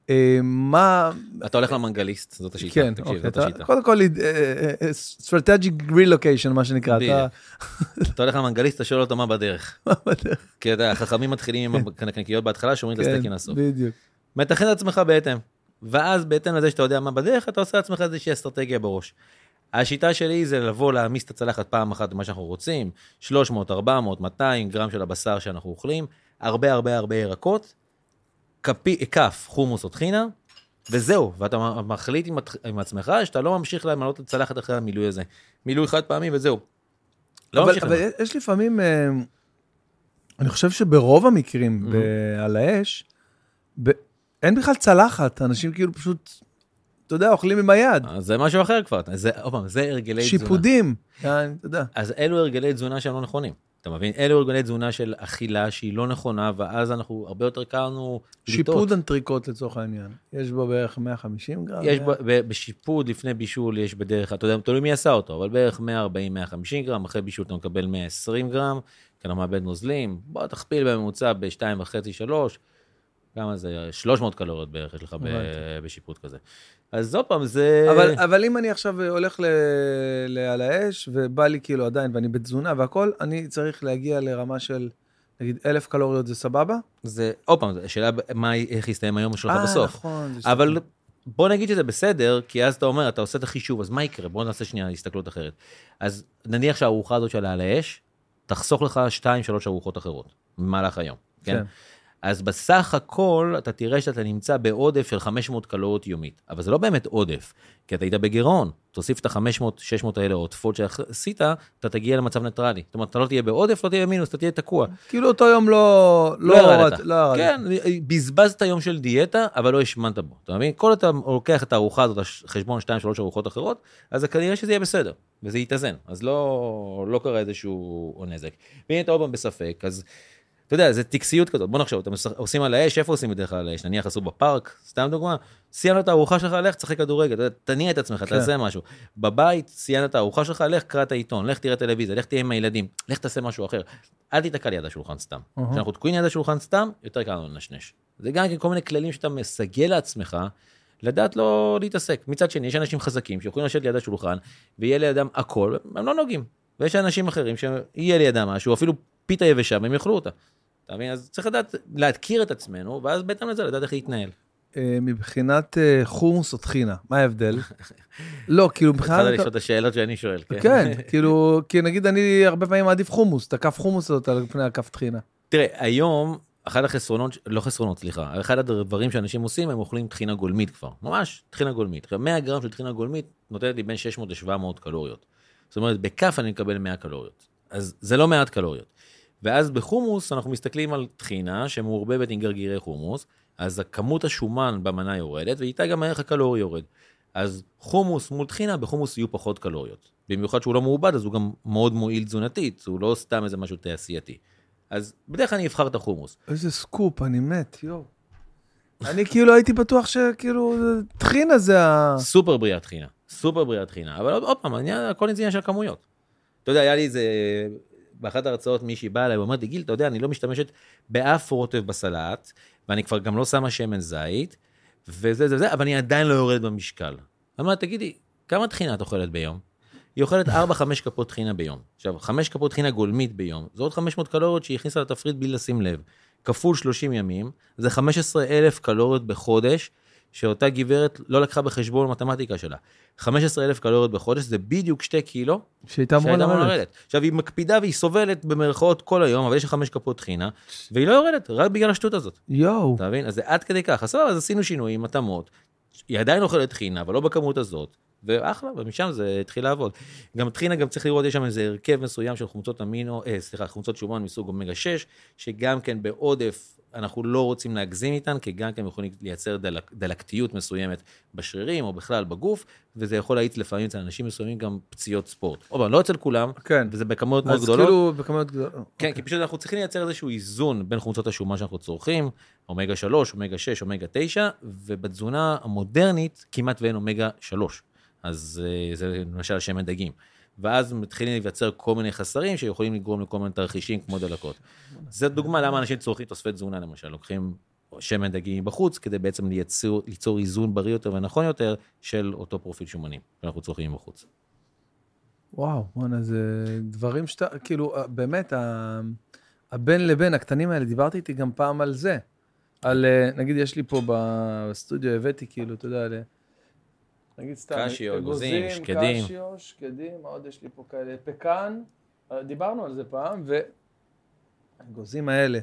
Uh, מה... אתה הולך למנגליסט, זאת השיטה, כן, תקשיב, אוקיי. זאת אתה- השיטה. קודם כל, uh, strategic relocation, מה שנקרא. אתה... אתה הולך למנגליסט, אתה שואל אותו מה בדרך. כי אתה, החכמים מתחילים עם הקנקניקיות בהתחלה, שומרים את כן, הסטייקים לסוף. בדיוק. מתכן את עצמך בהתאם. ואז בהתאם לזה שאתה יודע מה בדרך, אתה עושה לעצמך איזושהי אסטרטגיה בראש. השיטה שלי זה לבוא להעמיס את הצלחת פעם אחת במה שאנחנו רוצים, 300, 400, 200 גרם של הבשר שאנחנו אוכלים, הרבה הרבה הרבה ירקות, כפי, כף חומוס או טחינה, וזהו, ואתה מחליט עם, עם עצמך שאתה לא ממשיך למלא את הצלחת אחרי המילוי הזה. מילוי חד פעמי וזהו. לא אבל, ממשיך אבל לזה. יש לפעמים, אה, אני חושב שברוב המקרים Mhm. ב- על האש, ב- אין בכלל צלחת, אנשים כאילו פשוט, אתה יודע, אוכלים עם היד. אז זה משהו אחר כבר, זה, עוד פעם, זה הרגלי תזונה. שיפודים, יעני, אתה יודע. אז אלו הרגלי תזונה שהם לא נכונים. אתה מבין? אלו הרגלי תזונה של אכילה שהיא לא נכונה, ואז אנחנו, הרבה יותר קל לנו. שיפוד אנטריקוט לצורך העניין. יש בו בערך 150 גרם. יש אה, ב- ב- בשיפוד לפני בישול יש בדרך אתה יודע, תלוי מי עשה אותו, אבל בערך 140-150 גרם, אחרי בישול אתה מקבל 120 גרם, כי אתה מאבד נוזלים, בוא תכפיל בממוצע ב-2.5-3, כמה זה? 300 קלוריות בערך יש לך ב- הבנתי. בשיפוד כזה. אז עוד פעם, זה... אבל, אבל אם אני עכשיו הולך ל, ל, על האש, ובא לי כאילו עדיין, ואני בתזונה והכל, אני צריך להגיע לרמה של, נגיד, אלף קלוריות זה סבבה? זה, עוד פעם, השאלה מה, איך יסתיים היום שלך אה, בסוף. נכון. זה אבל. בוא נגיד שזה בסדר, כי אז אתה אומר, אתה עושה את החישוב, אז מה יקרה? בוא נעשה שנייה הסתכלות אחרת. אז נניח שהארוחה הזאת של על האש, תחסוך לך 2-3 ארוחות אחרות במהלך היום, כן? כן. אז בסך הכל אתה תראה שאתה נמצא בעודף של 500 קלוריות יומית, אבל זה לא באמת עודף, כי אתה היית בגירעון. תוסיף את ה-500-600 האלה עודפות שעשית, אתה תגיע למצב ניטרלי. זאת אומרת, אתה לא תהיה בעודף, לא תהיה במינוס, אתה תהיה תקוע. כאילו אותו יום לא... לא ירדת. לא ירדת. כן, בזבזת יום של דיאטה, אבל לא השמנת בו. אתה מבין? כל אתה לוקח את הארוחה הזאת, חשבון 2-3 ארוחות אחרות, אז כנראה שזה יהיה בסדר, וזה יתאזן. אז לא, לא קרה איזשהו נזק. ואם אתה עוד פעם בספק, אז אתה יודע, זה טקסיות כזאת. בוא נחשוב, אתם עושים על האש, איפה עושים בדרך כלל על האש? נניח עשו בפארק, סתם דוגמה, סיימת את הארוחה שלך, לך תשחק כדורגל, תניע את עצמך, כן. תעשה משהו. בבית, סיימת את הארוחה שלך, לך קרא את העיתון, לך תראה טלוויזיה, לך תהיה עם הילדים, לך תעשה משהו אחר. אל תיתקע ליד השולחן סתם. אהה. כשאנחנו תקועים ליד השולחן סתם, יותר קל לנו לנשנש. זה גם כן כל מיני כללים שאתה מסגל לעצמך, לדעת לא להתעסק. מצד שני, יש אנשים חזקים שיכולים לשבת ליד השולחן, ויהיה לידם הכל, הם לא נוגעים. ויש אנשים אחרים שיהיה לידם משהו, אפילו פיתה יבשה, והם יאכלו אותה. אתה מבין? אז צריך לדעת, להכיר את עצמנו, ואז בהתאם לזה לדעת איך להתנהל. אה, מבחינת אה, חומוס או טחינה, מה ההבדל? לא, כאילו התחלת מבחינת... לשאול את השאלות שאני שואל, כן? כן, כאילו, כי נגיד אני הרבה פעמים מעדיף חומוס, את הכף חומוס הזאת על פני הכף טחינה. תראה, היום, אחד החסרונות, לא חסרונות, סליחה, אחד הדברים שאנשים עושים, הם אוכלים טחינה גולמית כבר, ממש טחינה גולמית. עכשיו, 100 גרם של טחינה גולמית נותנת לי בין 600 ל-700 קלוריות. זאת אומרת, בכף אני מקבל 100 קלוריות. אז זה לא מעט קלוריות. ואז בחומוס אנחנו מסתכלים על טחינה שמעורבבת עם גרגירי חומוס, אז הכמות השומן במנה יורדת, ואיתה גם הערך הקלורי יורד. אז חומוס מול טחינה, בחומוס יהיו פחות קלוריות. במיוחד שהוא לא מעובד, אז הוא גם מאוד מועיל תזונתית, הוא לא סתם איזה משהו תעשייתי. אז בדרך כלל אני אבחר את החומוס. איזה סקופ, אני מת, יואו. אני כאילו הייתי בטוח שכאילו, טחינה זה ה... סופר בריאה טחינה, סופר בריאה טחינה, אבל עוד, עוד פעם, הכל עניין של כמויות. אתה יודע, היה לי איזה, באחת ההרצאות מישהי באה אליי ואומרת לי, גיל, אתה יודע, אני לא משתמשת באף רוטב בסלט, ואני כבר גם לא שמה שמן זית, וזה זה וזה, אבל אני עדיין לא יורדת במשקל. אמרתי, תגידי, כמה טחינה את אוכלת ביום? היא אוכלת 4-5 כפות טחינה ביום. עכשיו, 5 כפות טחינה גולמית ביום, זה עוד 500 קלוריות שהיא הכניסה לתפריט בלי לשים לב. כפול 30 ימים, זה 15,000 קלוריות בחודש, שאותה גברת לא לקחה בחשבון במתמטיקה שלה. 15,000 קלוריות בחודש זה בדיוק 2 קילו שהייתה אמורה לרדת. לרדת. עכשיו, היא מקפידה והיא סובלת במרכאות כל היום, אבל יש לה 5 כפות טחינה, והיא לא יורדת, רק בגלל השטות הזאת. יואו. אתה מבין? אז זה עד כדי כך. סבבה, אז עשינו שינויים, התאמות. היא עדיין אוכלת טחינה, אבל לא בכמות הזאת. ואחלה, ומשם זה התחיל לעבוד. גם טחינה, גם צריך לראות, יש שם איזה הרכב מסוים של חומצות אמינו, אה, סליחה, חומצות שומן מסוג אומגה 6, שגם כן בעודף, אנחנו לא רוצים להגזים איתן, כי גם כן יכולים לייצר דלק, דלקתיות מסוימת בשרירים, או בכלל בגוף, וזה יכול להאיץ לפעמים אצל אנשים מסוימים גם פציעות ספורט. עוד פעם, לא אצל כולם, כן. וזה בכמויות מאוד אז גדולות. כאילו, בכמויות גדולות. כן, כי פשוט אנחנו צריכים לייצר איזשהו איזון בין חומצות השומן שאנחנו צורכים, אומגה 3, אומגה 6, אומגה 9, ובתזונה המודרנית כמעט ואין אומגה 3. אז אה, זה למשל שמן דגים. ואז מתחילים להיווצר כל מיני חסרים שיכולים לגרום לכל מיני תרחישים כמו דלקות. זו דוגמה למה אנשים צורכים תוספי תזונה למשל, לוקחים שמן דגים בחוץ כדי בעצם ליצור, ליצור איזון בריא יותר ונכון יותר של אותו פרופיל שומנים שאנחנו צורכים בחוץ. וואו, בואנה, זה דברים שאתה, כאילו, אה, באמת, הבין לבין, הקטנים האלה, דיברתי איתי גם פעם על זה. על, אה, נגיד, יש לי פה בסטודיו, הבאתי, כאילו, אתה יודע, נגיד סתם, קשיו, אגוזים, שקדים. קשיו, שקדים, מה עוד יש לי פה כאלה? פקן, אה, דיברנו על זה פעם, ו... האגוזים האלה.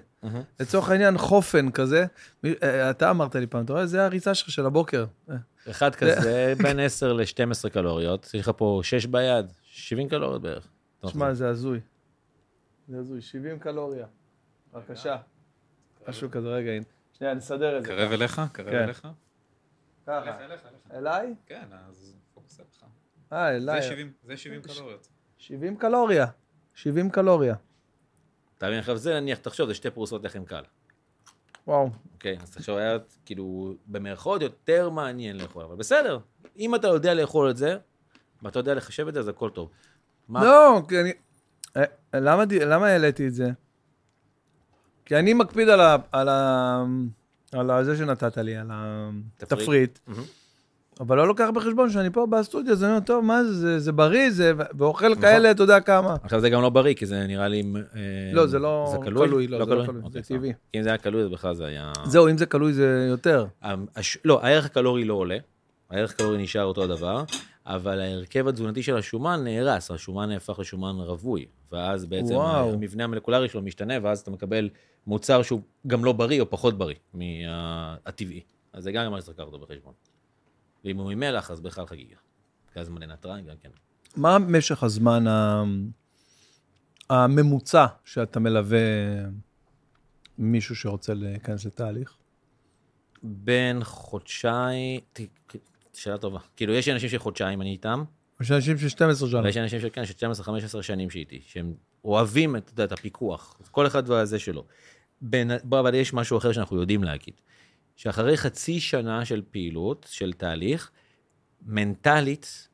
לצורך העניין, חופן כזה, מי- אה, אתה אמרת לי פעם, אתה רואה, זה הריצה שלך של הבוקר. אה, אחד כזה בין 10 ל-12 קלוריות, יש לך פה 6 ביד, 70 קלוריות בערך. תשמע, זה הזוי. זה הזוי, 70 קלוריה. בבקשה. משהו כזה, רגע, הנה. שנייה, נסדר את זה. קרב אליך? קרב כן. אליך? ככה. אליי? כן, אז פוקוס עליך. אה, זה אליי. 70 זה 70 קלוריות. 70 קלוריה. 70 קלוריה. אתה מבין, עכשיו זה נניח, תחשוב, זה שתי פרוסות לחם קל. וואו. אוקיי, אז תחשוב, היה כאילו, במרכאות יותר מעניין לאכול, אבל בסדר, אם אתה יודע לאכול את זה, ואתה יודע לחשב את זה, אז הכל טוב. מה- לא, כי אני... אה, למה די- למה העליתי את זה? כי אני מקפיד על ה... על ה... על ה- זה שנתת לי, על תפריט. התפריט. מהמם. אבל לא לוקח בחשבון שאני פה בסטודיו, אז אני אומר, טוב, מה זה, זה, זה בריא, זה, ואוכל נכון. כאלה, אתה יודע כמה. עכשיו זה גם לא בריא, כי זה נראה לי... אה, לא, זה לא זה כלוי? כלוי, לא, זה לא כלוי, אוקיי, זה טבעי. סבבה. כי אם זה היה כלוי, אז בכלל זה היה... זהו, אם זה כלוי זה יותר. הש... לא, הערך הקלורי לא עולה, הערך הקלורי נשאר אותו הדבר, אבל ההרכב התזונתי של השומן נהרס, השומן נהפך לשומן רווי, ואז בעצם וואו. המבנה המולקולרי שלו משתנה, ואז אתה מקבל מוצר שהוא גם לא בריא או פחות בריא מהטבעי. אז זה גם מה שצריך לקחת אותו בחשבון. ואם הוא ממלח, אז בכלל חגיגה. גז מלא נתרן גם כן. מה משך הזמן הממוצע שאתה מלווה מישהו שרוצה להיכנס לתהליך? בין חודשיים, שאלה טובה. כאילו, יש אנשים שחודשיים אני איתם, יש אנשים של 12 שנה. ויש אנשים שכן, ש-12-15 שנים שאיתי, שהם אוהבים את, יודע, את הפיקוח, כל אחד והזה שלו. בין, בוא, אבל יש משהו אחר שאנחנו יודעים להגיד. שאחרי חצי שנה של פעילות, של תהליך, מנטלית,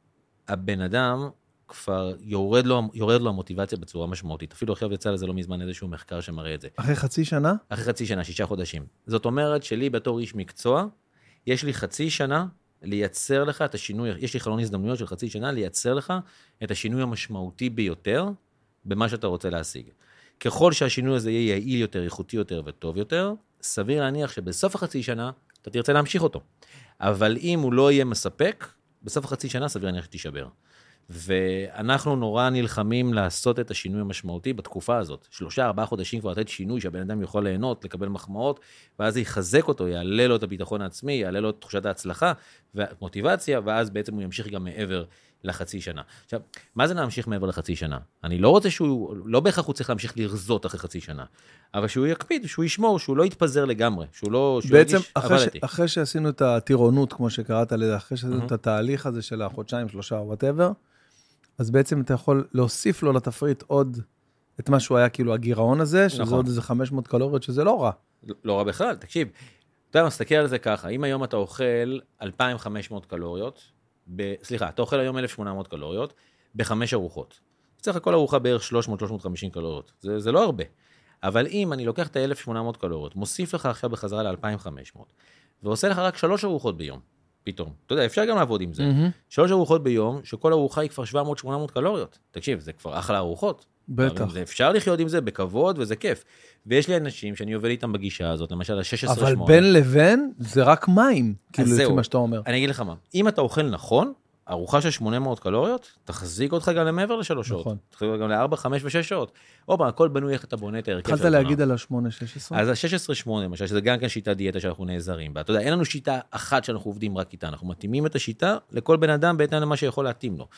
הבן אדם כבר יורד לו, יורד לו המוטיבציה בצורה משמעותית. אפילו עכשיו יצא לזה לא מזמן איזשהו מחקר שמראה את זה. אחרי חצי שנה? אחרי חצי שנה, שישה חודשים. זאת אומרת שלי בתור איש מקצוע, יש לי חצי שנה לייצר לך את השינוי, יש לי חלון הזדמנויות של חצי שנה לייצר לך את השינוי המשמעותי ביותר במה שאתה רוצה להשיג. ככל שהשינוי הזה יהיה יעיל יותר, איכותי יותר וטוב יותר, סביר להניח שבסוף החצי שנה אתה תרצה להמשיך אותו. אבל אם הוא לא יהיה מספק, בסוף החצי שנה סביר להניח שתישבר. ואנחנו נורא נלחמים לעשות את השינוי המשמעותי בתקופה הזאת. שלושה, ארבעה חודשים כבר לתת שינוי שהבן אדם יכול ליהנות, לקבל מחמאות, ואז זה יחזק אותו, יעלה לו את הביטחון העצמי, יעלה לו את תחושת ההצלחה והמוטיבציה, ואז בעצם הוא ימשיך גם מעבר לחצי שנה. עכשיו, מה זה להמשיך מעבר לחצי שנה? אני לא רוצה שהוא, לא בהכרח הוא צריך להמשיך לרזות אחרי חצי שנה, אבל שהוא יקפיד, שהוא ישמור, שהוא לא יתפזר לגמרי, שהוא לא... שהוא בעצם, ירגיש, אחרי. עבדתי. אחרי שעשינו את הטירונות, כמו שקראת לזה, אחרי שעשינו מהמם. את התהליך הזה של החודשיים, שלושה whatever, אז בעצם אתה יכול להוסיף לו לתפריט עוד את מה שהוא היה, כאילו, הגירעון הזה, שזה נכון. עוד איזה 500 קלוריות, שזה לא רע. לא- לא רע בכלל, תקשיב, אתה יודע, מסתכל על זה ככה, אם היום אתה אוכל 2,500 קלוריות, ב... סליחה, אתה אוכל היום 1,800 קלוריות, בחמש ארוחות. יוצא לך כל ארוחה בערך 300-350 קלוריות, זה, זה לא הרבה. אבל אם אני לוקח את ה-1,800 קלוריות, מוסיף לך עכשיו בחזרה ל-2,500, ועושה לך רק שלוש ארוחות ביום, פתאום. אתה יודע, אפשר גם לעבוד עם זה. מהמם. שלוש ארוחות ביום, שכל ארוחה היא כבר 700-800 קלוריות. תקשיב, זה כבר אחלה ארוחות. בטח. זה אפשר לחיות עם זה בכבוד וזה כיף. ויש לי אנשים שאני עובד איתם בגישה הזאת, למשל ה-16-8. אבל בין לבין, זה רק מים, כאילו, לפי. מה שאתה אומר. אני אגיד לך מה, אם אתה אוכל נכון, ארוחה של 800 קלוריות, תחזיק אותך גם למעבר לשלוש שעות. נכון. תחזיק אותך גם ל-4, 5 ו-6 שעות. הופה, הכל בנוי איך אתה בונה את ההרכב התחלת של התזונה. להגיד על ה-8-16? אז ה-16-8 למשל, שזה גם כן שיטת דיאטה שאנחנו נעזרים בה. אתה יודע, אין לנו שיטה אחת שאנחנו עובדים רק איתה, אנחנו מתאימים את השיטה לכל בן אדם בהתאם למה שיכול להתאים לו.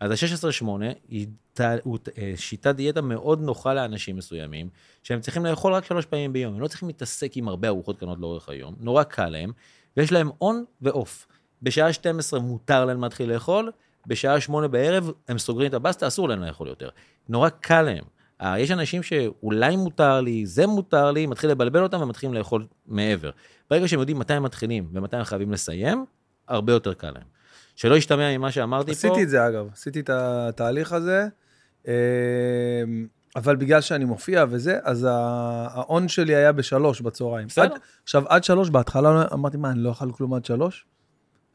אז ה-16-8 היא ת- הוא ת- אה, שיטת דיאטה מאוד נוחה לאנשים מסוימים, שהם צריכים לאכול רק שלוש פעמים ביום, הם לא צריכים להתעסק עם הרבה ארוחות קטנות לאורך היום, נורא קל להם, ויש להם און ואוף. בשעה 12 מותר להם להתחיל לאכול, בשעה 8 בערב הם סוגרים את הבסטה, אסור להם לאכול יותר. נורא קל להם. אה, יש אנשים שאולי מותר לי, זה מותר לי, מתחיל לבלבל אותם ומתחילים לאכול מעבר. ברגע שהם יודעים מתי הם מתחילים ומתי הם חייבים לסיים, הרבה יותר קל להם. שלא ישתמע ממה שאמרתי פה. עשיתי את זה, אגב. עשיתי את התהליך הזה, אה, אבל בגלל שאני מופיע וזה, אז ההון שלי היה בשלוש בצהריים. בסדר. עד- עכשיו, עד שלוש, בהתחלה אמרתי, מה, אני לא אוכל כלום עד שלוש?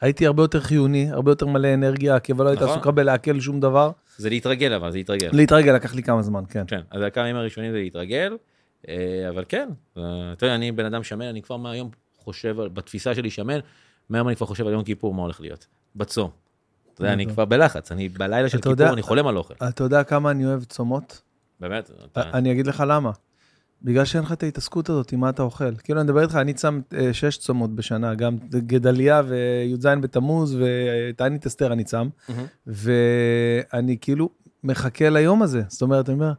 הייתי הרבה יותר חיוני, הרבה יותר מלא אנרגיה, כי לא הייתה נכון. עסוקה בלעכל שום דבר. זה להתרגל אבל, זה להתרגל. להתרגל לקח לי כמה זמן, כן. כן, אז הכמה ימים הראשונים זה להתרגל, אה, אבל כן, אה, אתה יודע, אני בן אדם שמן, אני כבר מהיום חושב, בתפיסה שלי שמן, מהיום אני כבר חושב על יום כיפור, מה הולך להיות. בצום. אתה יודע, אני בטח. כבר בלחץ, אני בלילה של כיפור, אני חולם על אוכל. אתה יודע כמה אני אוהב צומות? באמת, אתה- אני אגיד לך למה. בגלל שאין לך את ההתעסקות הזאת עם מה אתה אוכל. כאילו, אני מדבר איתך, אני צם אה, שש צומות בשנה, גם גדליה וי"ז בתמוז ותענית אסתר אני צם. ואני כאילו מחכה ליום הזה. זאת אומרת, אני אומר,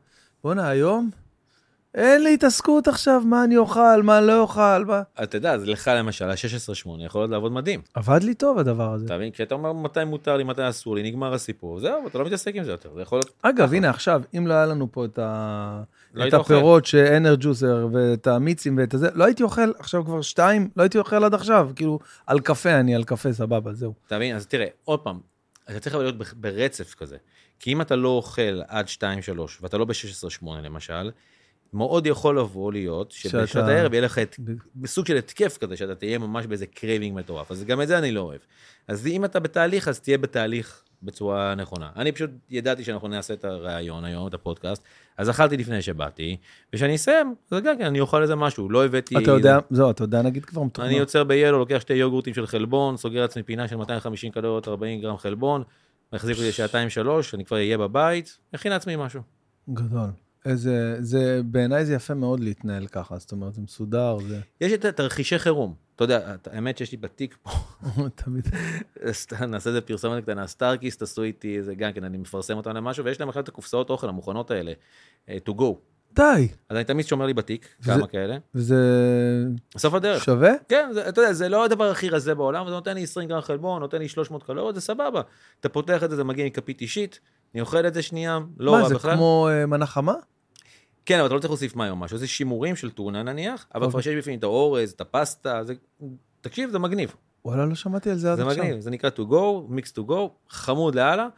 בואנה, היום אין לי התעסקות עכשיו, מה אני אוכל, מה לא אוכל, מה... אתה יודע, אז לך למשל, ה-16-8 יכול להיות לעבוד מדהים. עבד לי טוב הדבר הזה. אתה מבין? כשאתה אומר מתי מותר לי, מתי אסור לי, נגמר הסיפור, זהו, אתה לא מתעסק עם זה יותר, זה יכול להיות... אגב, הנה עכשיו, אם לא היה לנו פה את, ה... לא את. הפירות שאנר ג'וסר ואת המיצים ואת הזה, לא הייתי אוכל עכשיו כבר שתיים, לא הייתי אוכל עד עכשיו, כאילו, על קפה, אני על קפה, סבבה, זהו. אתה מבין? אז תראה, עוד פעם, אתה צריך להיות ברצף כזה. כי אם אתה לא אוכל עד 2-3, ואתה לא ב-16-8 למשל, מאוד יכול לבוא להיות שבשעת שאתה- הערב יהיה לך את, ב- בסוג של התקף כזה, שאתה תהיה ממש באיזה craving מטורף. אז גם את זה אני לא אוהב. אז אם אתה בתהליך, אז תהיה בתהליך בצורה נכונה. אני פשוט ידעתי שאנחנו נעשה את הראיון היום, את הפודקאסט, אז אכלתי לפני שבאתי, וכשאני אסיים, אז גם כן, אני אוכל איזה משהו, לא הבאתי... אתה יודע, זהו, אתה יודע, נגיד כבר מתוכנן. אני יוצר ב-Yellow, לוקח שתי יוגורטים של חלבון, סוגר לעצמי פינה של 250 קלוריות, 40 גרם חלבון, מחזיק אותי שעתיים שלוש, אני כבר אהיה בבית, מכין לעצמי משהו. גדול. איזה, זה, בעיניי זה יפה מאוד להתנהל ככה, זאת אומרת, זה מסודר, זה... יש את התרחישי חירום. אתה יודע, האמת שיש לי בתיק פה, תמיד. נעשה איזה פרסומת קטנה, סטארקיסט עשו איתי איזה, גם כן, אני מפרסם אותם למשהו, ויש להם עכשיו את הקופסאות אוכל המוכנות האלה, אה, to go. די, אז אני תמיד שומר לי בתיק, וזה- כמה כאלה. וזה בסוף הדרך. שווה? כן, זה, אתה יודע, זה לא הדבר הכי רזה בעולם, זה נותן לי 20 גרם חלבון, נותן לי 300 קלוריות, זה סבבה. אתה פותח את זה, זה מגיע עם כפית אישית, אני אוכל את זה שנייה, לא מה, רע זה בכלל. כמו אה, מנה חמה? כן, אבל אתה לא צריך להוסיף מים או משהו, זה שימורים של טונה נניח, אבל כבר אוקיי. שיש בפנים את האורז, את הפסטה, זה... תקשיב, זה מגניב. וואלה, לא שמעתי על זה עד זה עכשיו. מגניב, זה נקרא to go, mix to go, חמוד לאללה,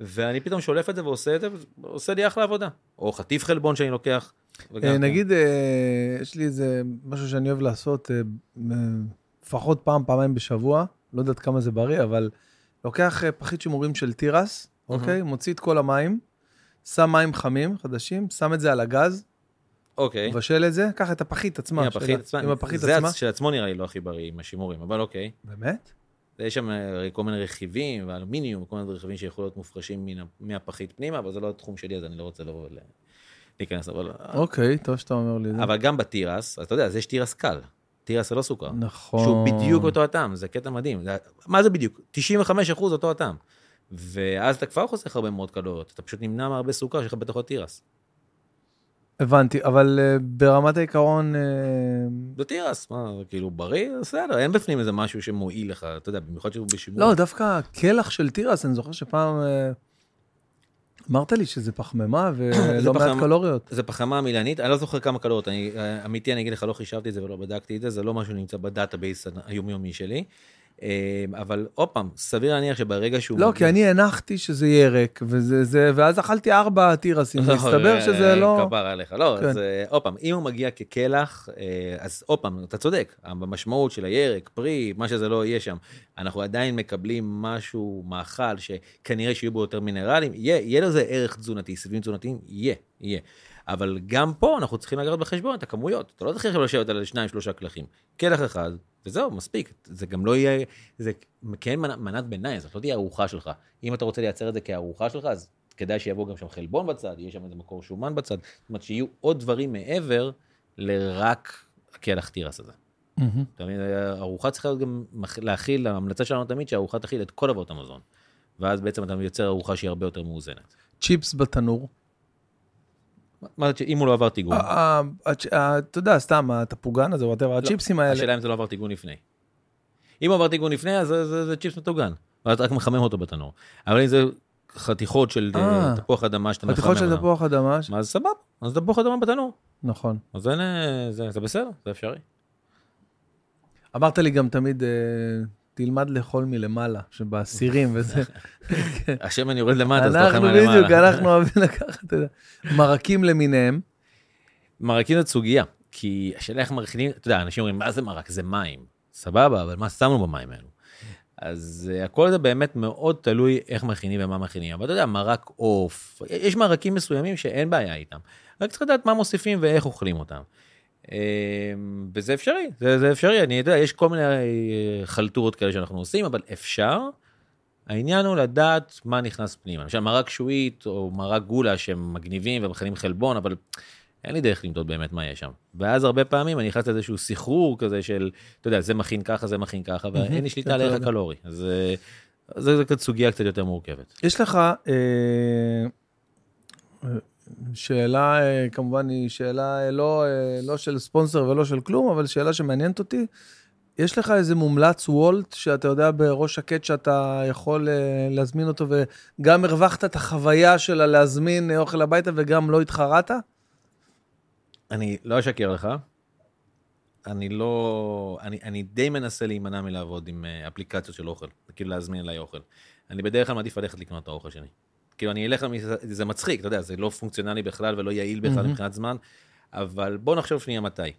ואני פתאום שולף את זה ועושה את זה, וזה עושה לי אחלה עבודה. או חטיף חלבון שאני לוקח. אה, כן. נגיד, אה, יש לי איזה משהו שאני אוהב לעשות, אה, לפחות פעם, פעמיים בשבוע, לא יודעת כמה זה בריא, אבל לוקח פחית שימורים של תירס, אוקיי? מוציא את כל המים, שם מים חמים, חדשים, שם את זה על הגז, אוקיי. מבשל את זה, קח את הפחית עצמה. עם הפחית עצמה, עם הפחית זה עצמה. עצ- שלעצמו נראה לי לא הכי בריא עם השימורים, אבל אוקיי. באמת? יש שם אה, כל מיני רכיבים, ואלומיניום, וכל מיני רכיבים שיכולים להיות מופרשים מהפחית פנימה, אבל זה לא התחום שלי, אז אני לא רוצה לבוא להיכנס, אבל... אוקיי, טוב שאתה אומר לי את זה. אבל גם בתירס, אתה יודע, אז יש תירס קל, תירס זה לא סוכר. נכון. שהוא בדיוק אותו הטעם, זה קטע מדהים. זה- מה זה בדיוק? 95 אחוז אותו הטעם. ואז אתה כבר חוסך הרבה מאוד קלוריות, אתה פשוט נמנע מהרבה סוכר שיש לך בתוך התירס. הבנתי, אבל אה, ברמת העיקרון, אה, זה תירס, מה, כאילו בריא, בסדר, אין בפנים איזה משהו שמועיל לך, אתה יודע, במיוחד שהוא בשימור. לא, דווקא הקלח של תירס, אני זוכר שפעם אה, אמרת לי שזה פחמימה ולא מעט פחמ- קלוריות. זה פחמימה עמילנית, אני לא זוכר כמה קלוריות, אני, אמיתי, אני אגיד לך, לא חישבתי את זה ולא בדקתי את זה, זה לא משהו שנמצא ב database היומיומי שלי. אה, אבל עוד פעם, סביר להניח שברגע שהוא... לא, מגיע- כי אני הנחתי שזה ירק, וזה, זה, ואז אכלתי ארבע תירסים, והסתבר אה, שזה לא... כפר עליך, לא, כן. אז אה, עוד פעם, אם הוא מגיע כקלח, אה, אז עוד פעם, אתה צודק, במשמעות של הירק, פרי, מה שזה לא יהיה שם, אנחנו עדיין מקבלים משהו, מאכל, שכנראה שיהיו בו יותר מינרלים, יהיה, יהיה לזה ערך תזונתי, סביבים תזונתיים, יהיה, יהיה. אבל גם פה אנחנו צריכים לקחת בחשבון את הכמויות. אתה לא צריך עכשיו לשבת על שניים, שלושה קלחים. קלח אחד, וזהו, מספיק. זה גם לא יהיה, זה כן מנת, מנת ביניים, זאת לא תהיה ארוחה שלך. אם אתה רוצה לייצר את זה כארוחה שלך, אז כדאי שיבוא גם שם חלבון בצד, יהיה שם איזה מקור שומן בצד. זאת אומרת שיהיו עוד דברים מעבר לרק הקלח תירס הזה. אתה מבין, ארוחה צריכה להיות גם להכיל, ההמלצה שלנו תמיד שהארוחה תכיל את כל אבות המזון. ואז בעצם אתה יוצר ארוחה שהיא הרבה יותר מאוזנת. צ'יפס בתנור. מה זה, אם הוא לא עבר טיגון, אה, אה, אה, אתה יודע, סתם, הטפוגן הזה, whatever, הצ'יפסים האלה. השאלה אם זה לא עבר טיגון לפני. אם הוא עבר טיגון לפני, אז זה, צ'יפס מטוגן. ואז רק מחמם אותו בתנור. אבל אם זה חתיכות של אה. אה, תפוח אדמה שאתה מחמם חתיכות של תפוח אדמה, אז סבבה, אז תפוח אדמה בתנור. נכון. אז זה, זה, בסדר, זה אפשרי. אמרת לי גם תמיד, אה, תלמד לאכול מלמעלה, שבסירים וזה. השמן יורד למטה, אז אתה אוכל אנחנו מלמעלה. בדיוק, אנחנו אוהבים לקחת, אתה יודע, מרקים למיניהם. מרקים זאת סוגיה, כי השאלה איך מרחיבים, אתה יודע, אנשים אומרים, מה זה מרק? זה מים. סבבה, אבל מה שמנו במים האלו? אז uh, הכל זה באמת מאוד תלוי איך מכינים ומה מכינים. אבל אתה יודע, מרק עוף, יש מרקים מסוימים שאין בעיה איתם. רק צריך לדעת מה מוסיפים ואיך אוכלים אותם. Uh, וזה אפשרי, זה, זה אפשרי, אני יודע, יש כל מיני uh, חלטורות כאלה שאנחנו עושים, אבל אפשר. העניין הוא לדעת מה נכנס פנימה. למשל מרק שועית או מרק גולה שהם מגניבים ומכינים חלבון, אבל אין לי דרך למדוד באמת מה יש שם. ואז הרבה פעמים אני נכנס לאיזשהו סחרור כזה של, אתה יודע, זה מכין ככה, זה מכין ככה, ואין לי שליטה על יודע. הקלורי. אז אה, זו סוגיה קצת יותר מורכבת. יש לך אה, אה, שאלה, אה, כמובן היא שאלה אה, לא, אה, לא של ספונסר ולא של כלום, אבל שאלה שמעניינת אותי. יש לך איזה מומלץ וולט שאתה יודע בראש שקט שאתה יכול להזמין אותו וגם הרווחת את החוויה של להזמין אוכל הביתה וגם לא התחרט? אני לא אשקר לך, אני לא, אני, אני די מנסה להימנע מלעבוד עם אפליקציות של אוכל, כאילו להזמין אליי אוכל. אני בדרך כלל מעדיף ללכת לקנות את האוכל שלי. כאילו אני אלך. זה מצחיק, אתה יודע, זה לא פונקציונלי בכלל ולא יעיל בכלל מהמם. מבחינת זמן, אבל בוא נחשוב שנייה מתי.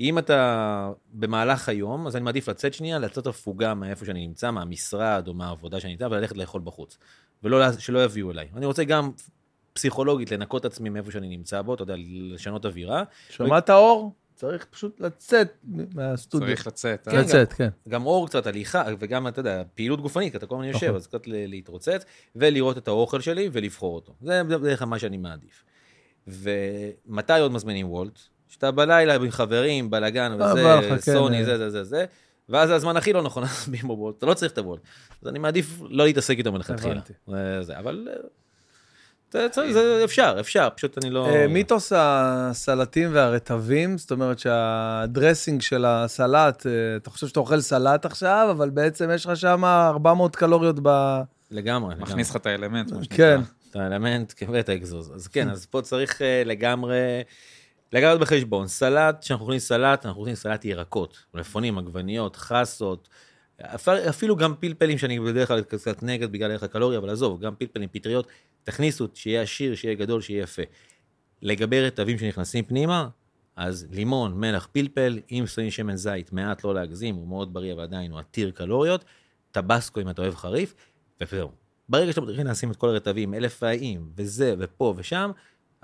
אם אתה במהלך היום, אז אני מעדיף לצאת שנייה, לצאת הפוגה מאיפה שאני נמצא, מהמשרד או מהעבודה שאני נמצא, וללכת לאכול בחוץ. ולא, שלא יביאו אליי. אני רוצה גם פסיכולוגית לנקות עצמי מאיפה שאני נמצא בו, אתה יודע, לשנות אווירה. שמעת אור? צריך פשוט לצאת מהסטודיו. צריך לצאת. אה? כן, לצאת, כן. גם אור קצת, הליכה, וגם, אתה יודע, פעילות גופנית, אתה כל הזמן יושב, נכון. אז קצת להתרוצץ, ולראות את האוכל שלי ולבחור אותו. זה בדרך כלל מה שאני מעדיף. ומתי עוד מזמינים וולט? שאתה בלילה עם חברים, בלאגן אה, וזה, כן, סוני, אה. זה, זה, זה, זה, ואז זה הזמן הכי לא נכון להזמין בו וולט, אתה לא צריך את הוולט. אז אני מעדיף לא להתעסק איתו מלכתחילה. אבל... אה, זה, זה, זה אפשר, אפשר, פשוט אני לא... אה, מיתוס הסלטים והרטבים, זאת אומרת שהדרסינג של הסלט, אה, אתה חושב שאתה אוכל סלט עכשיו, אבל בעצם יש לך שם 400 קלוריות ב... לגמרי, לגמרי. מכניס לך את האלמנט. מה שנקרא. כן. את האלמנט ואת האגזוז. אז כן, אז פה צריך לגמרי, לגמרי בחשבון. סלט, כשאנחנו אוכלים סלט, אנחנו אוכלים סלט ירקות, מלפפונים, עגבניות, חסות, אפ- אפילו גם פלפלים שאני בדרך כלל קצת נגד בגלל ערך הקלורי, אבל עזוב, גם פלפלים, פטריות, תכניסו, שיהיה עשיר, שיהיה גדול, שיהיה יפה. לגבי רטבים שנכנסים פנימה, אז לימון, מלח, פלפל, אם שמים שמן זית, מעט לא להגזים, הוא מאוד בריא, אבל עדיין הוא עתיר קלוריות, טבסקו אם אתה אוהב חריף, וזהו. ברגע שאתם מתחילים לשים את כל הרטבים, אלף האיים, וזה, ופה ושם,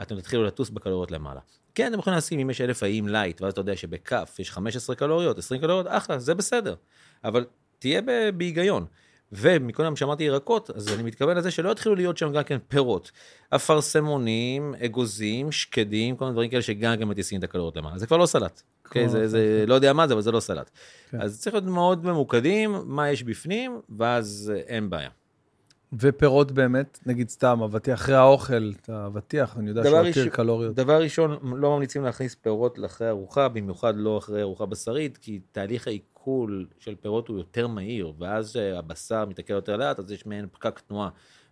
אתם תתחילו לטוס בקלוריות למעלה. כן, אתם יכולים לשים, אם יש אלף האיים light, ואז אתה יודע שבכף יש 15 קלוריות, 20 קלוריות, אחלה, זה בסדר. אבל תהיה בהיגיון. ומקודם שאמרתי ירקות, אז אני מתכוון לזה שלא יתחילו להיות שם גם כן פירות. אפרסמונים, אגוזים, שקדים, כל מיני דברים כאלה שגם גם מטיסים את הקלוריות למעלה. זה כבר לא סלט. אוקיי, זה, זה לא יודע מה זה, אבל זה לא סלט. כן. אז צריך להיות מאוד ממוקדים, מה יש בפנים, ואז אה, אין בעיה. ופירות באמת, נגיד סתם, אבטיח, אחרי האוכל, את האבטיח, אני יודע שהוא עתיר קלוריות. דבר ראשון, לא ממליצים להכניס פירות לאחרי ארוחה, במיוחד לא אחרי ארוחה בשרית, כי תהליך העיכול של פירות הוא יותר מהיר, ואז אה, הבשר מתעכל יותר לאט, אז יש מעין פקק תנועה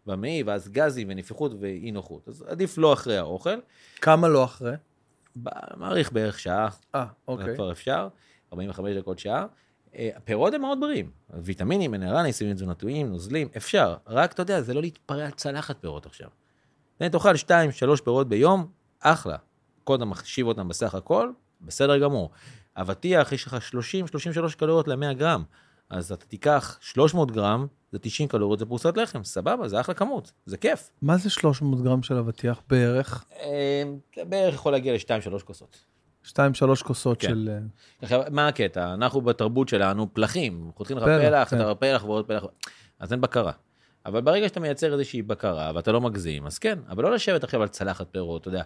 במעי, ואז גזים ונפיחות ואי נוחות. אז עדיף לא אחרי האוכל. כמה לא אחרי? מעריך בערך שעה, אה. אוקיי. כבר אפשר, 45 דקות שעה. אה, הפירות הם מאוד בריאים, ויטמינים, מינרלים, סיבים תזונתיים, נוזלים, אפשר, רק אתה יודע, זה לא להתפרע צלחת פירות עכשיו. תאכל 2-3 פירות ביום, אחלה. קודם מחשיב אותם בסך הכל, בסדר גמור. אבטיח, יש לך 30-33 קלוריות ל-100 גרם, אז אתה תיקח 300 גרם, זה 90 קלוריות, זה פרוסת לחם, סבבה, זה אחלה כמות, זה כיף. מה זה 300 גרם של אבטיח בערך? אה, בערך יכול להגיע ל-2-3 כוסות. 2-3 כוסות כן. של... אה, עכשיו, מה הקטע? אנחנו בתרבות שלנו פלחים, חותכים לך פלח, כן. אתה פלח ועוד פלח, אז אין בקרה. אבל ברגע שאתה מייצר איזושהי בקרה ואתה לא מגזים, אז כן, אבל לא לשבת עכשיו על צלחת פירות, אתה יודע.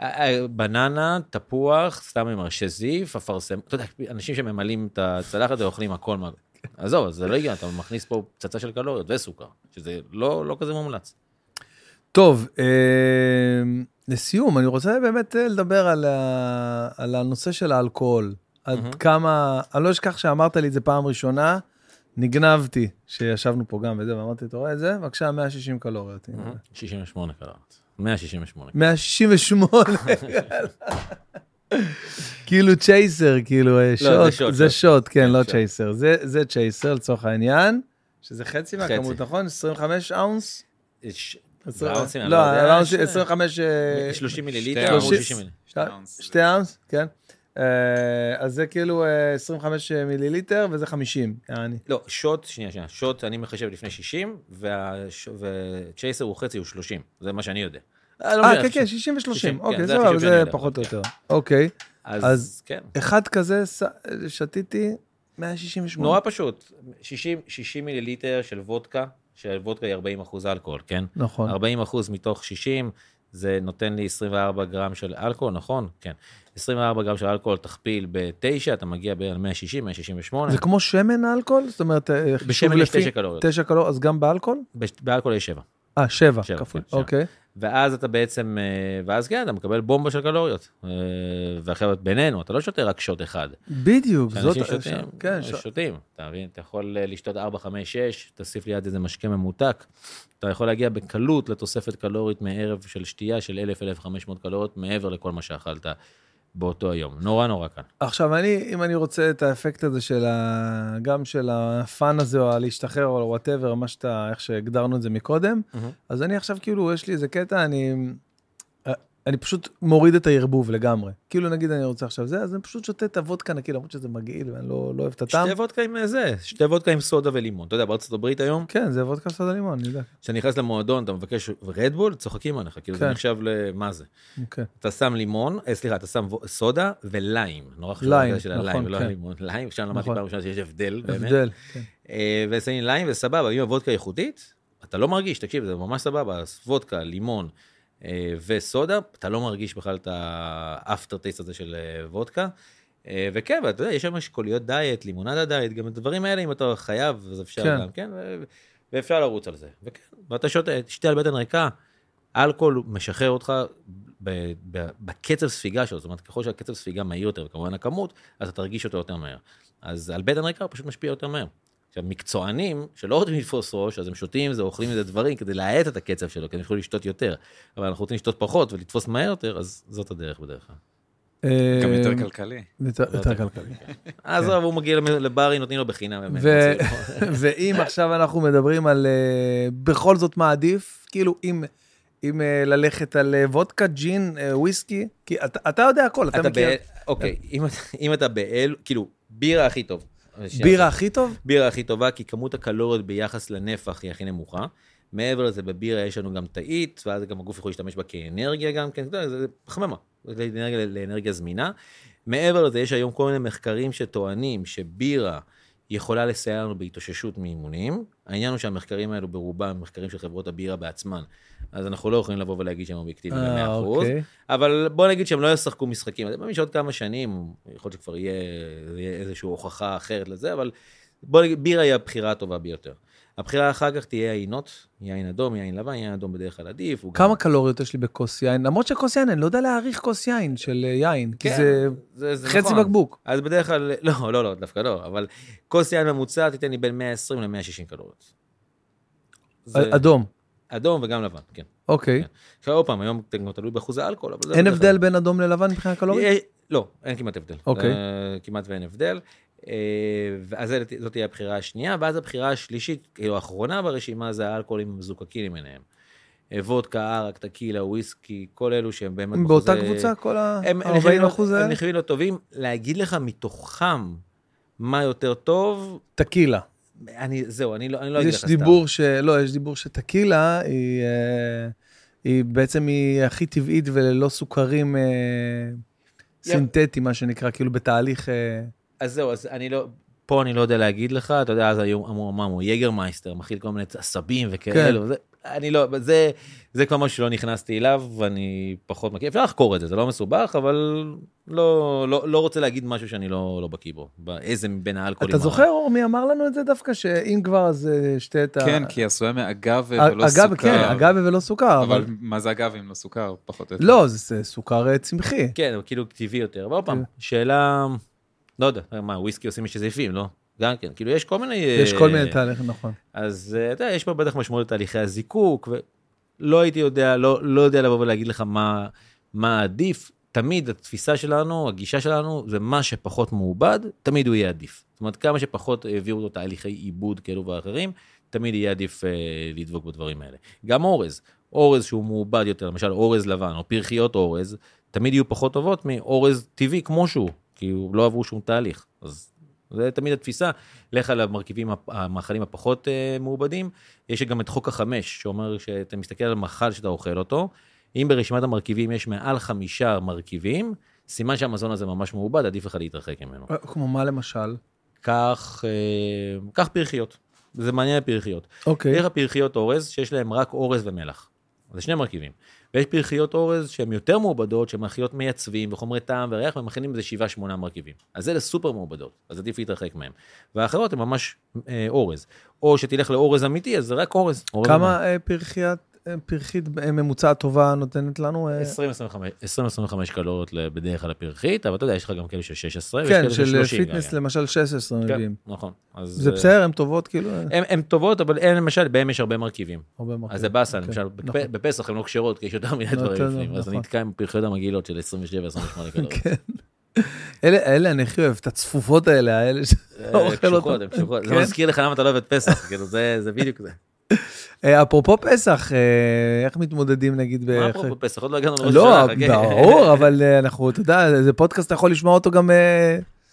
אה, אה, בננה, תפוח, סתם עם ראשי זיף, אפרסם, אתה יודע, אנשים שממלאים את הצלחת ואוכלים הכל. מה- עזוב, זה לא הגיע, אתה מכניס פה פצצה של קלוריות וסוכר, שזה לא, לא כזה מומלץ. טוב, אה, לסיום, אני רוצה באמת אה, לדבר על, ה, על הנושא של האלכוהול. עד מהמם. כמה, אני לא אשכח שאמרת לי את זה פעם ראשונה, נגנבתי, שישבנו פה גם וזה, ואמרתי, אתה רואה את זה? בבקשה, 160 קלוריות. הנה. 68 קלוריות. 168. 168, כאילו צ'ייסר, כאילו אה, לא, שוט, זה שוט. כן, כן, לא. צ'ייסר, זה- צ'ייסר לצורך העניין, שזה חצי מהכמות. נכון? 25 אאונס? יש- עשרים- באונסים, אני לא, לא יודע, האונס- יש- 25... אה, 30 שתי מיליליטר, אונס. אמרו 60 מיליליטר. שתי אונס. שתי אאונס, כן. אה, אז זה כאילו אה, 25 מיליליטר וזה 50, יעני. לא, שוט, שנייה, שנייה, שוט אני מחשב לפני 60, והש- וצ'ייסר הוא חצי, הוא 30, זה מה שאני יודע. לא אה, כן, כן, חושב- 60 ו-30, 60, אוקיי, כן, זה זהו, שאני זה פחות או אוקיי. יותר. אוקיי, אז, כן, אחד כזה שתיתי 168. נורא פשוט, 60, 60 מיליליטר של וודקה, של וודקה היא 40 אחוז אלכוהול, כן? נכון. 40 אחוז מתוך 60, זה נותן לי 24 גרם של אלכוהול, נכון? כן. 24 גרם של אלכוהול תכפיל ב-9, אתה מגיע ב-160, 168. זה כמו שמן אלכוהול? זאת אומרת, אה, בשמן יש לפי- 9 קלוריות. 9 קלוריות, אז גם באלכוהול? באלכוהול יש 7. אה, 7 שבע, כפול, כן. אוקיי. ואז אתה בעצם, אה, ואז כן, אתה מקבל בומבה של קלוריות. אה, ועכשיו בינינו, אתה לא שותה רק שוט אחד. בדיוק, זאת... כשאנשים שותים, כן, ש- שותים, אתה מבין? אתה יכול אה, לשתות 4, 5, 6, תוסיף ליד איזה משקה ממותק. אתה יכול להגיע בקלות לתוספת קלורית מערב של שתייה של 1,000-1,500 קלוריות מעבר לכל מה שאכלת באותו היום. נורא נורא קל. עכשיו, אני, אם אני רוצה את האפקט הזה של ה... גם של ה fun הזה, או הלהשתחרר, או whatever, מה שאתה, איך שהגדרנו את זה מקודם, אז אני עכשיו, כאילו, יש לי איזה קטע, אני... אני פשוט מוריד את הערבוב לגמרי. כאילו, נגיד אני רוצה עכשיו זה, אז אני פשוט שותה את הוודקה נקי, למרות שזה מגעיל, ואני לא, לא אוהב את הטעם. שתי וודקה עם אה, זה, שתי וודקה עם סודה ולימון. אתה יודע, בארצות הברית היום, כן, זה וודקה סודה לימון, אני יודע. כשאתה נכנס למועדון, אתה מבקש רדבול, צוחקים עליך, כאילו זה כן. נחשב למה זה. אוקיי. אתה שם לימון, אה, סליחה, אתה שם סודה וליים. נורא חשוב ליים, של נכון, הליים, ולא כן. הלימון. ליים, שם למדתי נכון. פעם ראשונה שיש הבדל, באמת. הבדל. כן. אה, ושמים ליים וסבבה, אם הוודקה איכותית, אתה לא מרגיש, תקשיב, זה ממש סבבה, אז וודקה, לימון וסודה, אתה לא מרגיש בכלל את האפטר טייסט הזה של אה, וודקה. אה, וכן, ואתה יודע, יש שם אשכוליות דיאט, לימונדה דיאט, גם הדברים האלה, אם אתה חייב, אז אפשר כן. גם, כן, ו- ואפשר לרוץ על זה. וכן, ואתה שותה, תשתה על בטן ריקה, אלכוהול משחרר אותך ב- ב- בקצב ספיגה שלו, זאת אומרת, ככל שהקצב ספיגה מהיר יותר, וכמובן הכמות, אז אתה תרגיש אותו יותר מהר. אז על בטן ריקה הוא פשוט משפיע יותר מהר. עכשיו, מקצוענים שלא רוצים לתפוס ראש, אז הם שותים זה, אוכלים איזה דברים כדי להאט את הקצב שלו, כי הם יכולים לשתות יותר. אבל אנחנו רוצים לשתות פחות ולתפוס מהר יותר, אז זאת הדרך בדרך כלל. גם אה, יותר כלכלי. יותר יותר כלכלי. עזוב, הוא מגיע לברים, נותנים לו בחינם. ואם עכשיו אנחנו מדברים על אה, בכל זאת מה עדיף, כאילו אם, אה, ללכת על וודקה, ג'ין, וויסקי, כי אתה, יודע הכל, אתה, מכיר. אוקיי, אם אתה באל, כאילו, בירה הכי טוב. בירה הכי טוב? בירה הכי טובה, כי כמות הקלוריות ביחס לנפח היא הכי נמוכה. מעבר לזה, בבירה יש לנו גם תאית, ואז גם הגוף יכול להשתמש בה כאנרגיה גם כן, יודע, זה פחמימה, זה לאנרגיה, לאנרגיה זמינה. מעבר לזה, יש היום כל מיני מחקרים שטוענים שבירה יכולה לסייע לנו בהתאוששות מאימונים. העניין הוא שהמחקרים האלו ברובם הם מחקרים של חברות הבירה בעצמן, אז אנחנו לא יכולים לבוא ולהגיד שהם אובייקטיביים אה, ל-100%. אוקיי. אבל בוא נגיד שהם לא ישחקו משחקים, אני מאמין שעוד כמה שנים, יכול להיות שכבר יהיה, יהיה איזושהי הוכחה אחרת לזה, אבל בוא נגיד, בירה היא הבחירה הטובה ביותר. הבחירה אחר כך תהיה עינות, יין אדום, יין לבן, יין אדום בדרך כלל עדיף. הוא גם- כמה קלוריות יש לי בכוס יין? למרות שכוס יין, אני לא יודע להעריך כוס יין של אה, יין, כי כן, זה זה, זה חצי נכון. בקבוק. אז בדרך כלל, לא, לא, לא, דווקא לא, אבל כוס יין ממוצע תיתן לי בין 120 ל-160 קלוריות. זה אדום, אדום וגם לבן, כן. אוקיי. כן. עכשיו עוד פעם, היום זה תלוי באחוז האלכוהול, אבל זה אין הבדל בין אדום ללבן מבחינה קלורית? יש- לא, אין כמעט הבדל. אוקיי. אה, כמעט ואין הבדל. אה, זה- זאת תהיה הבחירה השנייה, ואז הבחירה השלישית, כאילו האחרונה ברשימה, זה האלכוהולים המזוקקים למיניהם. אה, וודקה, ערק, טקילה, וויסקי, כל אלו שהם באמת... הם באותה בחוזה- קבוצה, כל הם ה-40 נחשבים לא- אחוז הם האלה? נחשבים לא טובים. להגיד לך מתוכם מה יותר טוב, טקילה. אני, זהו, אני לא, אני לא אגיד לך יש סתם. דיבור ש... לא, יש דיבור שטקילה היא, אה, היא בעצם היא הכי טבעית וללא סוכרים אה, סינתטיים, מה שנקרא, כאילו בתהליך... אה, אז זהו, אז אני לא, פה אני לא יודע להגיד לך, אתה יודע, אז היו אמרו, אמרנו, יגרמייסטר, מכיל כל מיני עשבים וכאלו, כן. זה, אני לא, זה, זה כבר משהו שלא נכנסתי אליו, ואני פחות מכיר, אפשר לחקור את זה, זה לא מסובך, אבל לא, לא, לא רוצה להגיד משהו שאני לא, לא בקיא בו, באיזה מבין האלכוהולים. אתה זוכר, אור, מי אמר לנו את זה דווקא? שאם כבר, אז אה, שתה את ה... כן, כי עשויה מאגב ולא אגב, סוכר. כן, אגב ולא סוכר, אבל אבל... מה זה אגב אם לא סוכר? פחות או יותר. לא, זה סוכר אה, צמחי. כן, הוא כאילו טבעי יותר, אבל עוד פעם, כן. שאלה, לא יודע, מה, וויסקי עושים משזיפים, לא? גם כן, כאילו יש כל מיני... יש כל מיני אה, תהליכים, נכון. אז אה, אתה יודע, יש פה בטח משמעות לתהליכי הזיקוק, ולא הייתי יודע, לא, לא יודע לבוא ולהגיד לך מה, מה עדיף. תמיד התפיסה שלנו, הגישה שלנו, זה מה שפחות מעובד, תמיד הוא יהיה עדיף. זאת אומרת, כמה שפחות העבירו אותו תהליכי עיבוד כאלו ואחרים, תמיד יהיה עדיף אה, לדבוק בדברים האלה. גם אורז, אורז שהוא מעובד יותר, למשל אורז לבן או פרחיות אורז, תמיד יהיו פחות טובות מאורז טבעי כמו שהוא, כי הוא לא עברו שום תהליך. אז זה תמיד התפיסה, לך על המרכיבים, המאכלים הפחות אה, מעובדים. יש גם את חוק החמש, שאומר שאתה מסתכל על מאכל שאתה אוכל אותו, אם ברשימת המרכיבים יש מעל חמישה מרכיבים, סימן שהמזון הזה ממש מעובד, עדיף לך להתרחק ממנו. אה, כמו מה למשל? קח, אה, קח פרחיות, זה מעניין הפרחיות. אוקיי. יש לך פרחיות אורז שיש להן רק אורז ומלח. זה שני מרכיבים. ויש פרחיות אורז שהן יותר מעובדות, שהן מכילות מייצבים וחומרי טעם וריח, ומכינים בזה 7-8 מרכיבים. אז אלה סופר מעובדות, אז עדיף להתרחק מהן. והאחרות הן ממש אה, אורז. או שתלך לאורז אמיתי, אז זה רק אורז. אורז כמה אה, פרחיית, פרחית אה, ממוצעת טובה נותנת לנו? אה, 20-25 קלוריות ל- בדרך כלל לפרחית, אבל אתה יודע, יש לך גם כאלה של 16, ויש כן, כאלה של של 30. פיטנס גם, למשל 16 כן, מביאים. נכון. אז, זה אה, בסדר, הן טובות כאילו? אה, הן הן טובות, אבל אין למשל, בהם יש הרבה מרכיבים. הרבה מרכיבים. אז זה באסה, אוקיי, למשל, נכון. בפ- בפסח הן לא כשרות, כי יש יותר מדי לא, דברים בפנים, אז אני נכון. נתקע עם פרחיות המגעילות של 27-28 קלוריות. כן. אלה, אלה אני הכי אוהב, את הצפופות האלה, האלה אה, שאתה אוכל קשוחות, אותן. הן קשוחות. זה כן. מזכיר לך למה אתה לא אוהב את פסח, כאילו, זה בדיוק זה. אה, אפרופו פסח, אה, איך מתמודדים נגיד מה. אפרופו פסח? עוד לא הגענו לראש לא, השנה, חכה. ברור, אבל אה, אנחנו, אתה יודע, זה פודקאסט, אתה יכול לשמוע אותו גם...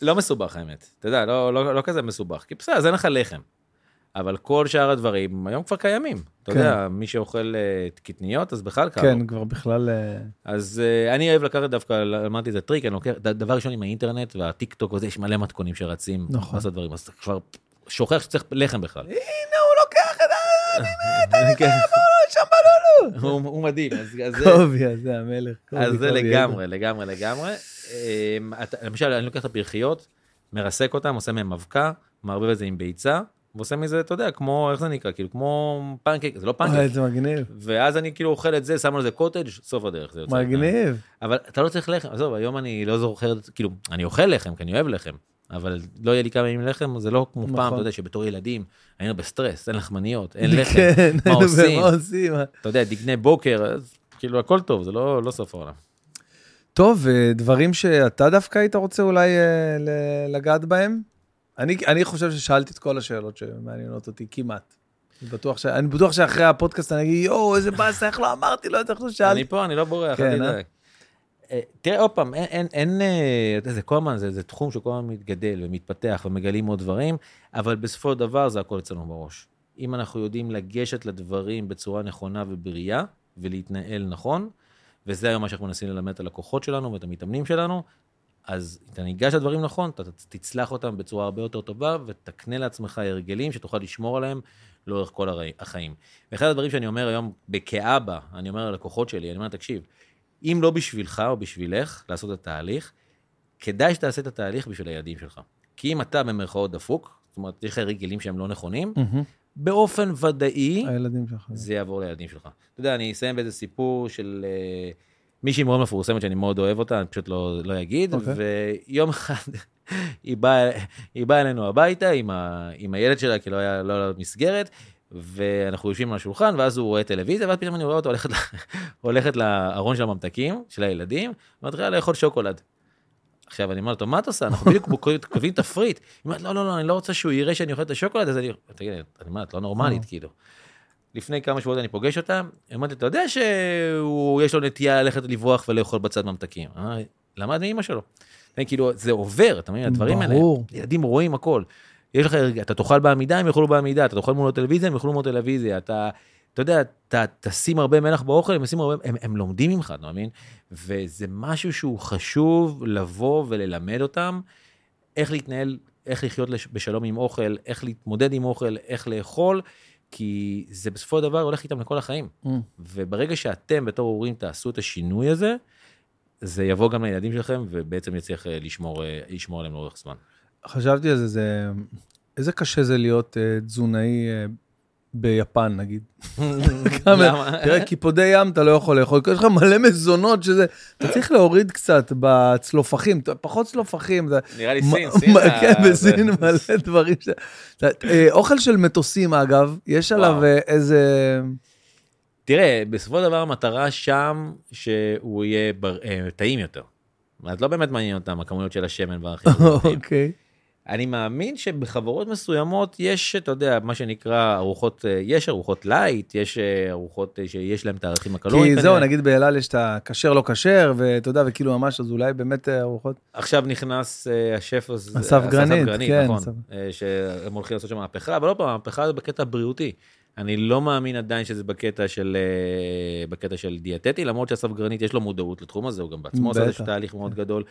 לא מסובך האמת, אתה יודע, לא, לא, לא כזה מסובך, כי בסדר, אז אין לך לחם. אבל כל שאר הדברים היום כבר קיימים. אתה כן. יודע, מי שאוכל קטניות, אז בכלל. לו. כן, כבר בכלל... אז uh, אני אוהב לקחת דווקא, למדתי את הטריק, אני לוקח, דבר ראשון עם האינטרנט והטיק טוק וזה, יש מלא מתכונים שרצים, נכון. לעשות דברים, אז אתה כבר שוכח שצריך לחם בכלל. הנה, הוא כן. שם בלולו. הוא הוא מדהים, אז זה- קובי, אז זה המלך. קובי, אז זה לגמרי, לגמרי, לגמרי. אמ, למשל, אני לוקח את הפרחיות, מרסק אותן, עושה מהן אבקה, מערבב את זה עם ביצה, ועושה מזה, אתה יודע, כמו, איך זה נקרא, כאילו, כמו פנקק, זה לא אוי, פנקק. איזה מגניב. ואז אני כאילו אוכל את זה, שם על זה קוטג', סוף הדרך. זה יוצא. מגניב. אבל אתה לא צריך לחם, עזוב, היום אני לא זוכר, כאילו, אני אוכל לחם, כי אני אוהב לחם, אבל לא יהיה לי כמה ימים לחם, זה לא כמו פעם, נכון. אתה יודע, שבתור ילדים היינו בסטרס, אין לחמניות, אין לחם, כן, מה עושים? מה עושים? אתה יודע, דגני בוקר, אז כאילו הכל טוב, זה לא לא סוף העולם. טוב, אה, דברים שאתה דווקא היית רוצה אולי אה, לגעת בהם? אני, אני חושב ששאלתי את כל השאלות שמעניינות אותי, כמעט. אני בטוח, ש... אני בטוח שאחרי הפודקאסט אני אגיד, יואו, איזה באסה, איך לא אמרתי לו, איך לא שאלתי. אני פה, אני לא בורח, כן, אל אה? תדאג. אה, תראה, עוד פעם, אין, אין, אין, אה, זה כל הזמן, זה, זה תחום שכל הזמן מתגדל ומתפתח ומגלים עוד דברים, אבל בסופו של דבר זה הכל אצלנו בראש. אם אנחנו יודעים לגשת לדברים בצורה נכונה ובריאה, ולהתנהל נכון, וזה היום מה שאנחנו מנסים ללמד את הלקוחות שלנו ואת המתאמנים שלנו, אז אתה ניגש לדברים נכון, אתה תצלח אותם בצורה הרבה יותר טובה, ותקנה לעצמך הרגלים שתוכל לשמור עליהם לאורך כל החיים. ואחד הדברים שאני אומר היום, כאבא, אני אומר ללקוחות שלי, אני אומר, תקשיב, אם לא בשבילך או בשבילך לעשות את התהליך, כדאי שתעשה את התהליך בשביל הילדים שלך. כי אם אתה במרכאות דפוק, זאת אומרת, יש לך רגלים שהם לא נכונים, מהמם. באופן ודאי, הילדים שלך. זה יעבור לילדים שלך. אתה יודע, אני אסיים באיזה סיפור של אה, מישהי מאוד מפורסמת שאני מאוד אוהב אותה, אני פשוט לא, לא אגיד, אוקיי. ויום אחד היא באה היא באה אלינו הביתה עם, ה, עם הילד שלה, כי לא היה לא מסגרת, ואנחנו יושבים על השולחן, ואז הוא רואה טלוויזיה, ואז פתאום אני רואה אותו הולכת, הולכת לארון של הממתקים, של הילדים, ומתחילה לאכול שוקולד. עכשיו, אני אומר לו, "טוב, מה את עושה? אנחנו בדיוק כותבים תפריט. היא אומרת, לא, לא, לא, אני לא רוצה שהוא יראה שאני אוכל את השוקולד, אז אני... תגיד, אני אומר, את לא נורמלית, כאילו. לפני כמה שבועות אני פוגש אותה, היא אומרת לי, אתה יודע שיש לו נטייה ללכת לברוח ולאכול בצד ממתקים. למד מאמא שלו. כאילו, זה עובר, אתה מבין, הדברים האלה. ילדים רואים הכל. יש לך, אתה תאכל בעמידה, הם יאכלו בעמידה, אתה תאכל מול הטלוויזיה, הם יאכלו מול הטלוויזיה, אתה, אתה יודע, אתה תשים הרבה מלח באוכל, הם הרבה, הם, הם לומדים ממך, אתה מבין? וזה משהו שהוא חשוב לבוא וללמד אותם, איך להתנהל, איך לחיות בשלום עם אוכל, איך להתמודד עם אוכל, איך לאכול, כי זה בסופו של דבר הולך איתם לכל החיים. Mm. וברגע שאתם בתור הורים תעשו את השינוי הזה, זה יבוא גם לילדים שלכם, ובעצם יצליח אה, לשמור, אה, לשמור עליהם לאורך זמן. חשבתי על זה, זה... איזה קשה זה להיות אה, תזונאי אה, ביפן, נגיד. למה? תראה, קיפודי ים אתה לא יכול לאכול, יש לך מלא מזונות שזה... אתה צריך להוריד קצת בצלופחים, פחות צלופחים. נראה לי סין, סין. כן, בסין מלא דברים ש... אה, אוכל של מטוסים, אגב, יש עליו איזה... תראה, בסופו של דבר המטרה שם, שהוא יהיה בר- טעים יותר. אז לא באמת מעניין אותם הכמויות של השמן והחיבורים. אוקיי. אני מאמין שבחברות מסוימות יש, אתה יודע, מה שנקרא ארוחות, אה, יש ארוחות לייט, יש אה, ארוחות אה, שיש להם את הערכים הקלוריים. כי זהו. נגיד באלעל יש את הכשר לא כשר, ואתה יודע, וכאילו ממש, אז אולי באמת ארוחות... עכשיו נכנס השף הזה, אסף גרנית, כן, נכון, שהם הולכים לעשות שם מהפכה, אבל לא פעם, המהפכה זה בקטע בריאותי. אני לא מאמין עדיין שזה בקטע של, אה, בקטע של דיאטטי, למרות שאסף גרנית יש לו מודעות לתחום הזה, הוא גם בעצמו עושה איזשהו תהליך מאוד גדול.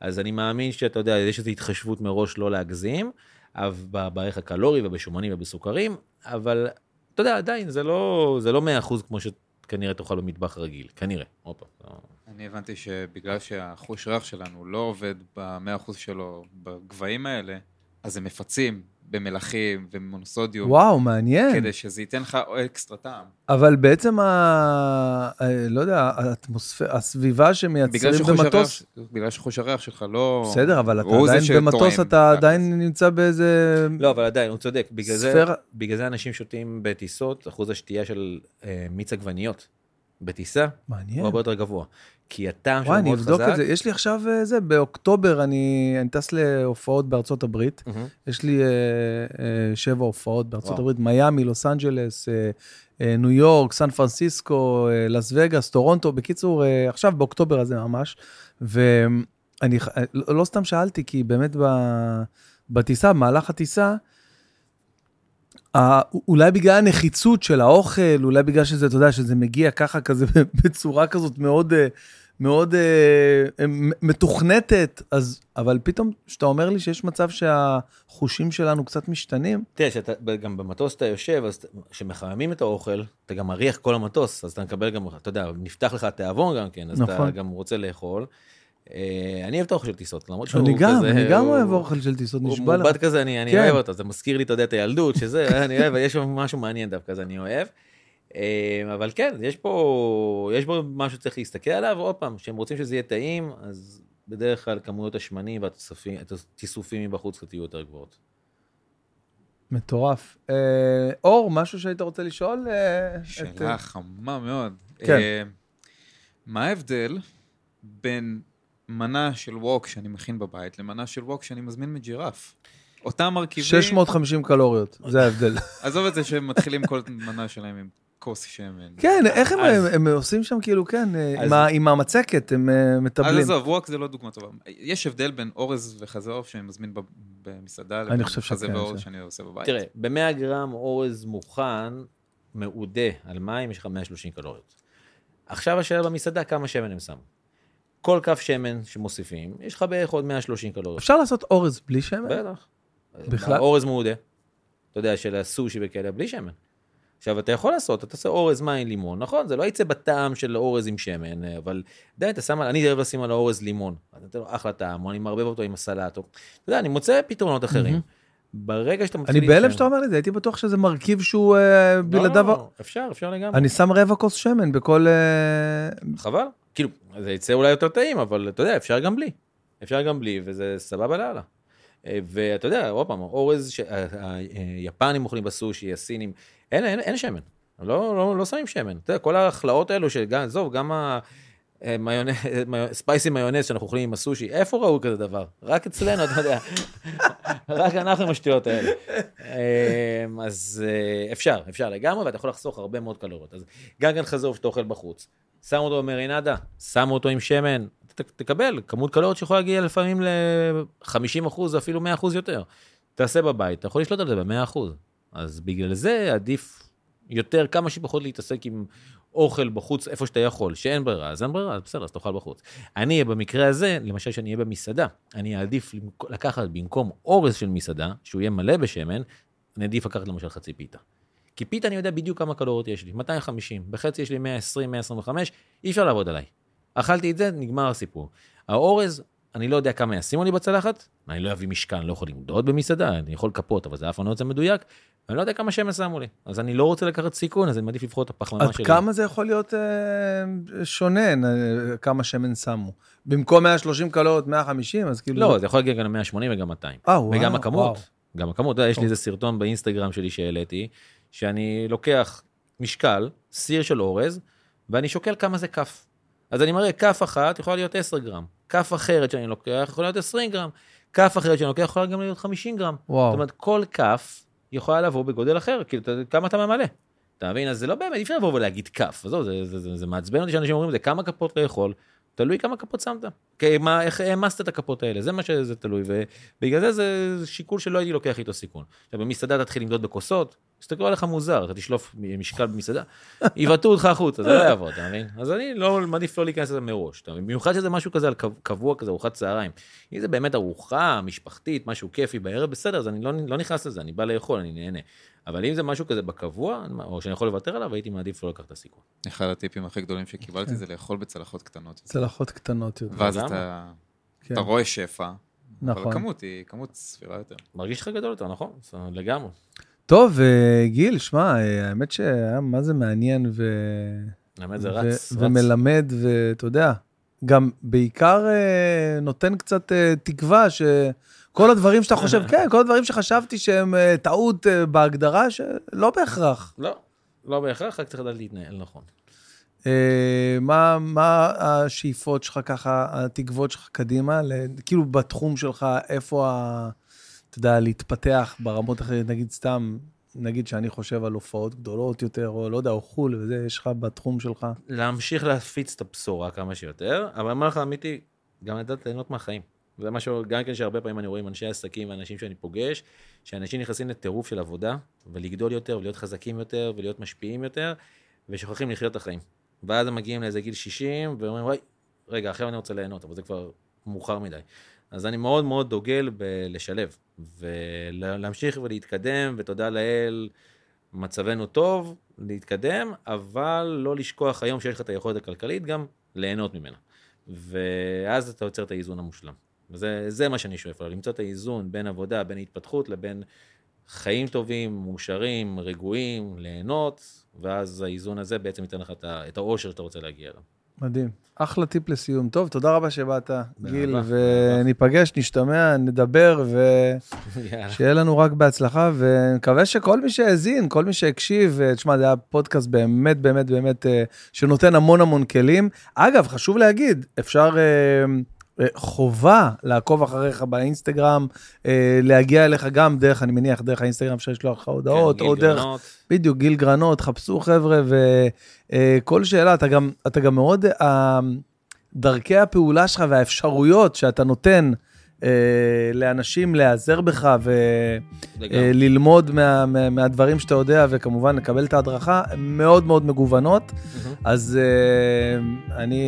אז אני מאמין שאתה יודע, יש איזו התחשבות מראש לא להגזים, אבל ב- בערך הקלורי ובשומנים ובסוכרים, אבל אתה יודע, עדיין זה לא, זה לא 100% כמו שכנראה תאכל במטבח רגיל, כנראה. עוד פעם, לא- אני הבנתי שבגלל שהחוש ריח שלנו לא עובד ב-100% שלו בגבהים האלה, אז הם מפצים במלחים ומונוסודיום, וואו, מעניין. כדי שזה ייתן לך אקסטרה טעם. אבל בעצם ה... אה, לא יודע, האטמוספירה, הסביבה שמייצרים במטוס... הריח- בגלל שחוש הריח שלך לא... בסדר, אבל אתה זה עדיין. במטוס, אתה עדיין נמצא באיזה... לא, אבל עדיין, הוא צודק. בגלל זה, ספירה- בגלל זה אנשים שותים בטיסות, אחוז השתייה של אה, מיץ עגבניות בטיסה מעניין. הוא הרבה יותר גבוה. כי הטעם שלו וואי, אני מאוד אבדוק חזק. את זה. יש לי עכשיו אה, זה, באוקטובר אני אני טס להופעות בארצות הברית. מהמם. יש לי אה, אה, שבע הופעות בארצות וואו. הברית, מיאמי, לוס אנג'לס, אה, אה, ניו יורק, סן פרנסיסקו, אה, לס וגאס, טורונטו. בקיצור, אה, עכשיו באוקטובר הזה ממש. ואני אה, לא לא סתם שאלתי, כי באמת ב- בטיסה, במהלך הטיסה, אולי בגלל הנחיצות של האוכל, אולי בגלל שזה, אתה יודע, שזה מגיע ככה, כזה, בצורה כזאת מאוד, אה, מאוד אה, מ- מתוכנתת, אז, אבל פתאום, כשאתה אומר לי שיש מצב שהחושים שלנו קצת משתנים, תראה, שאתה, גם במטוס אתה יושב, אז כשמחממים את האוכל, אתה גם מריח כל המטוס, אז אתה מקבל גם, אתה יודע, נפתח לך התיאבון גם כן, אז אתה נכון. גם רוצה לאכול. אה, אני אוהב את האוכל של טיסות, למרות שהוא אני גם, כזה, אני גם הוא- אוהב אוכל של טיסות, הוא נשבע לך. מעובד כזה, אני, כן. אוהב אותו, זה מזכיר לי, אתה יודע, את הילדות, שזה, אני אוהב, יש שם משהו מעניין דווקא, אז אני אוהב. אה, אבל כן, יש פה, יש פה משהו שצריך להסתכל עליו, עוד פעם, שהם רוצים שזה יהיה טעים, אז בדרך כלל כמויות השמנים והתיסופים מבחוץ קצת יהיו יותר גבוהות. מטורף. אה, אור, משהו שהיית רוצה לשאול? אה, את- שאלה חמה מאוד. כן. אה, מה ההבדל בין מנה של ווק שאני מכין בבית למנה של ווק שאני מזמין מג'ירף? אותם מרכיבים... 650 קלוריות, זה ההבדל. עזוב את זה שהם מתחילים כל מנה שלהם עם כוס שמן. כן, איך הם, אז- הם עושים שם כאילו, כן, אה, אז- עם ה- עם המצקת, הם אה, אז מטבלים. עזוב, ווק זה לא דוגמה טובה. יש הבדל בין אורז וחזה עוף שאני מזמין ב- במסעדה, לבין חושב חזה שכן, ואורז ש- שאני עושה בבית. תראה, ב-100 גרם אורז מוכן, מעודה על מים, יש לך 130 קלוריות. עכשיו השאלה במסעדה, כמה שמן הם שמו. כל כף שמן שמוסיפים, יש לך בערך עוד 130 קלוריות. אפשר לעשות אורז בלי שמן? בטח. בכלל? אורז מעודה. אתה יודע, של הסושי וכאלה, בלי שמן. עכשיו, אתה יכול לעשות, אתה עושה אורז מים לימון, נכון? זה לא יצא בטעם של אורז עם שמן, אבל די, אתה שם, אני אוהב לשים על האורז לימון. אתה נותן לו אחלה טעם, או אני מערבב אותו עם הסלט, או... אתה יודע, אני מוצא פתרונות אחרים. ברגע שאתה מתחיל... אני בהלם שאתה אומר לי זה, הייתי בטוח שזה מרכיב שהוא אה, לא, בלעדיו... לא, אפשר, אפשר לגמרי. אני שם רבע כוס שמן בכל... אה, חבל. כאילו, זה יצא אולי יותר טעים, אבל אתה יודע, אפשר גם בלי. אפשר גם בלי, וזה סבבה לאללה. אה, ואתה יודע, עוד פעם, אורז שהיפנים אוכלים בסושי, הסינים, אין, אין, אין שמן. לא, לא, לא שמים שמן. אתה יודע, כל ההכלאות האלו של גם, עזוב, גם ה... אה, מיונז, ספייסי מיונז שאנחנו אוכלים עם הסושי, איפה ראו כזה דבר? רק אצלנו, אתה יודע. רק אנחנו עם השטויות האלה. אה, אז אה, אפשר, אפשר לגמרי, ואתה יכול לחסוך הרבה מאוד קלוריות. אז גגן חזור שאתה אוכל בחוץ, שם אותו במרינדה, שם אותו עם שמן, תקבל כמות קלוריות שיכולה להגיע לפעמים ל-50 אחוז, אפילו 100 אחוז יותר. תעשה בבית, אתה יכול לשלוט על זה ב-100 אחוז. אז בגלל זה עדיף יותר, כמה שפחות להתעסק עם אוכל בחוץ איפה שאתה יכול, שאין ברירה, אז אין ברירה, אז בסדר, אז תאכל בחוץ. אני, במקרה הזה, למשל שאני אהיה במסעדה, אני אעדיף לקחת במקום אורז של מסעדה, שהוא יהיה מלא בשמן, אני אעדיף לקחת למשל חצי פיתה. כי פיתה אני יודע בדיוק כמה קלוריות יש לי, 250, בחצי יש לי 120, 125, אי אפשר לעבוד עליי. אכלתי את זה, נגמר הסיפור. האורז, אני לא יודע כמה ישימו לי בצלחת, אני לא אביא משקל, לא יכול למדוד במסעדה, אני יכול לקפות, אבל זה אף פעם לא יוצא מדויק, ואני לא יודע כמה שמן שמו לי. אז אני לא רוצה לקחת סיכון, אז אני מעדיף לבחור את הפחמימה עד שלי. כמה זה יכול להיות אה, שונה, כמה שמן שמו? במקום 130 קלוריות, 150, אז כאילו... לא, זה יכול להגיע גם ל-180 וגם 200. אה, וואו, וגם הכמות, וואו. גם הכמות, יודע, יש לי איזה סרטון באינסטגרם שלי שהעליתי, שאני לוקח משקל, סיר של אורז, ואני שוקל כמה זה כף. אז אני מראה, כף אחת יכולה להיות 10 גרם, כף אחרת שאני לוקח יכולה להיות 20 גרם, כף אחרת שאני לוקח יכולה גם להיות 50 גרם. וואו. זאת אומרת, כל כף יכולה לבוא בגודל אחר, כאילו, אתה- כמה אתה ממלא. אתה מבין? אז זה לא באמת, אי אפשר לבוא ולהגיד כף, עזוב, זה, זה, זה, זה מעצבן אותי שאנשים אומרים, זה כמה כפות לאכול, תלוי כמה כפות שמת. כי מה, איך העמסת את הכפות האלה, זה מה שזה תלוי, ובגלל זה זה שיקול שלא הייתי לוקח איתו סיכון. עכשיו, במסעדה תתחיל למדוד בכוסות, יסתכלו עליך מוזר, אתה תשלוף משקל במסעדה, יבעטו אותך החוצה, זה לא יעבוד, אתה מבין? אז אני לא, מעדיף לא להיכנס לזה מראש, אתה מבין? במיוחד שזה משהו כזה על קב- קבוע כזה, ארוחת צהריים. אם זה באמת ארוחה משפחתית, משהו כיפי בערב, בסדר, אז אני לא, לא נכנס לזה, אני בא לאכול, אני נהנה. אבל אם זה משהו כזה בקבוע, או שאני יכול לוותר עליו, הייתי מעדיף לא לקחת את הסיכון. אחד הטיפים הכי גדולים שקיבלתי זה לאכול בצלחות קטנות. צלחות קטנות יותר. ואז? אתה כן. אתה רואה שפע, אבל נכון. הכמות היא כמות סבירה יותר. מרגיש לך גדול יותר, נכון? לגמרי. טוב, אה, גיל, שמע, אה, האמת שהיה מה זה מעניין ו... האמת זה ו- רץ, רץ. ומלמד, ואתה יודע, גם בעיקר אה, נותן קצת תקווה שכל הדברים שאתה חושב, כן, כל הדברים שחשבתי שהם טעות בהגדרה, שלא בהכרח. לא, לא בהכרח, רק צריך לדעת להתנהל נכון. מה, מה השאיפות שלך ככה, התקוות שלך קדימה, כאילו בתחום שלך, איפה, ה, אתה יודע, להתפתח ברמות אחרות, נגיד סתם, נגיד שאני חושב על הופעות גדולות יותר, או לא יודע, או חו"ל וזה, יש לך בתחום שלך. להמשיך להפיץ את הבשורה כמה שיותר, אבל אני אומר לך אמיתי, גם לדעת ליהנות מהחיים. זה משהו, גם כן שהרבה פעמים אני רואה עם אנשי עסקים ואנשים שאני פוגש, שאנשים נכנסים לטירוף של עבודה, ולגדול יותר, ולהיות חזקים יותר, ולהיות משפיעים יותר, ושוכחים לחיות את החיים. ואז הם מגיעים לאיזה גיל 60, ואומרים, וואי, רגע, עכשיו אני רוצה ליהנות, אבל זה כבר מאוחר מדי. אז אני מאוד מאוד דוגל בלשלב, ולהמשיך ולהתקדם, ותודה לאל, מצבנו טוב, להתקדם, אבל לא לשכוח היום שיש לך את היכולת הכלכלית, גם ליהנות ממנה. ואז אתה יוצר את האיזון המושלם. וזה זה מה שאני שואף עליו, למצוא את האיזון בין עבודה, בין התפתחות, לבין חיים טובים, מאושרים, רגועים, ליהנות, ואז האיזון הזה בעצם ייתן לך את האושר שאתה רוצה להגיע אליו. מדהים. אחלה טיפ לסיום. טוב, תודה רבה שבאת, גיל, וניפגש, נשתמע, נדבר. ושיהיה לנו רק בהצלחה, ונקווה שכל מי שהאזין, כל מי שהקשיב, אה, תשמע, זה היה פודקאסט באמת, באמת, באמת, אה, שנותן המון המון כלים. אגב, חשוב להגיד, אפשר... אה, אה, חובה לעקוב אחריך באינסטגרם, אה, להגיע אליך גם דרך, אני מניח, דרך האינסטגרם אפשר לשלוח לך הודעות, כן, או גיל דרך גרנות. בדיוק, גיל גרנות, חפשו חבר'ה, וכל שאלה, אתה גם, אתה גם מאוד, אה, דרכי הפעולה שלך והאפשרויות שאתה נותן אה, לאנשים להיעזר בך. וללמוד מה, מה, מהדברים שאתה יודע, וכמובן לקבל את ההדרכה, מאוד מאוד מגוונות. מהמם. אז אה, אני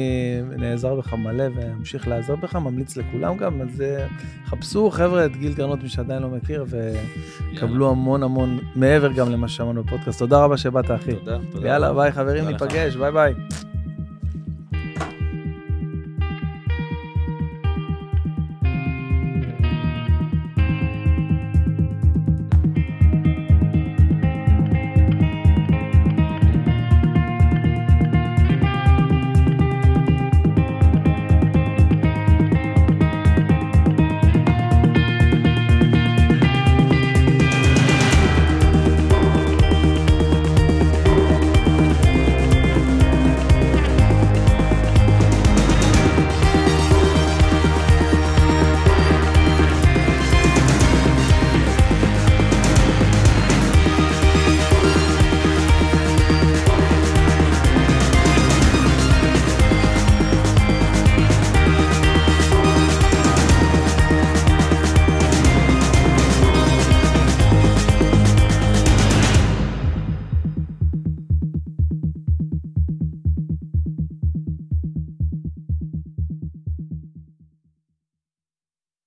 נעזר בך מלא ואמשיך להיעזר בך, ממליץ לכולם גם, אז אה, חפשו חבר'ה את גיל גרנות, מי שעדיין לא מכיר, וקבלו המון המון, מעבר גם למה ששמענו בפודקאסט. תודה רבה שבאת, אחי. תודה, תודה. יאללה, ביי חברים. ניפגש, ביי ביי.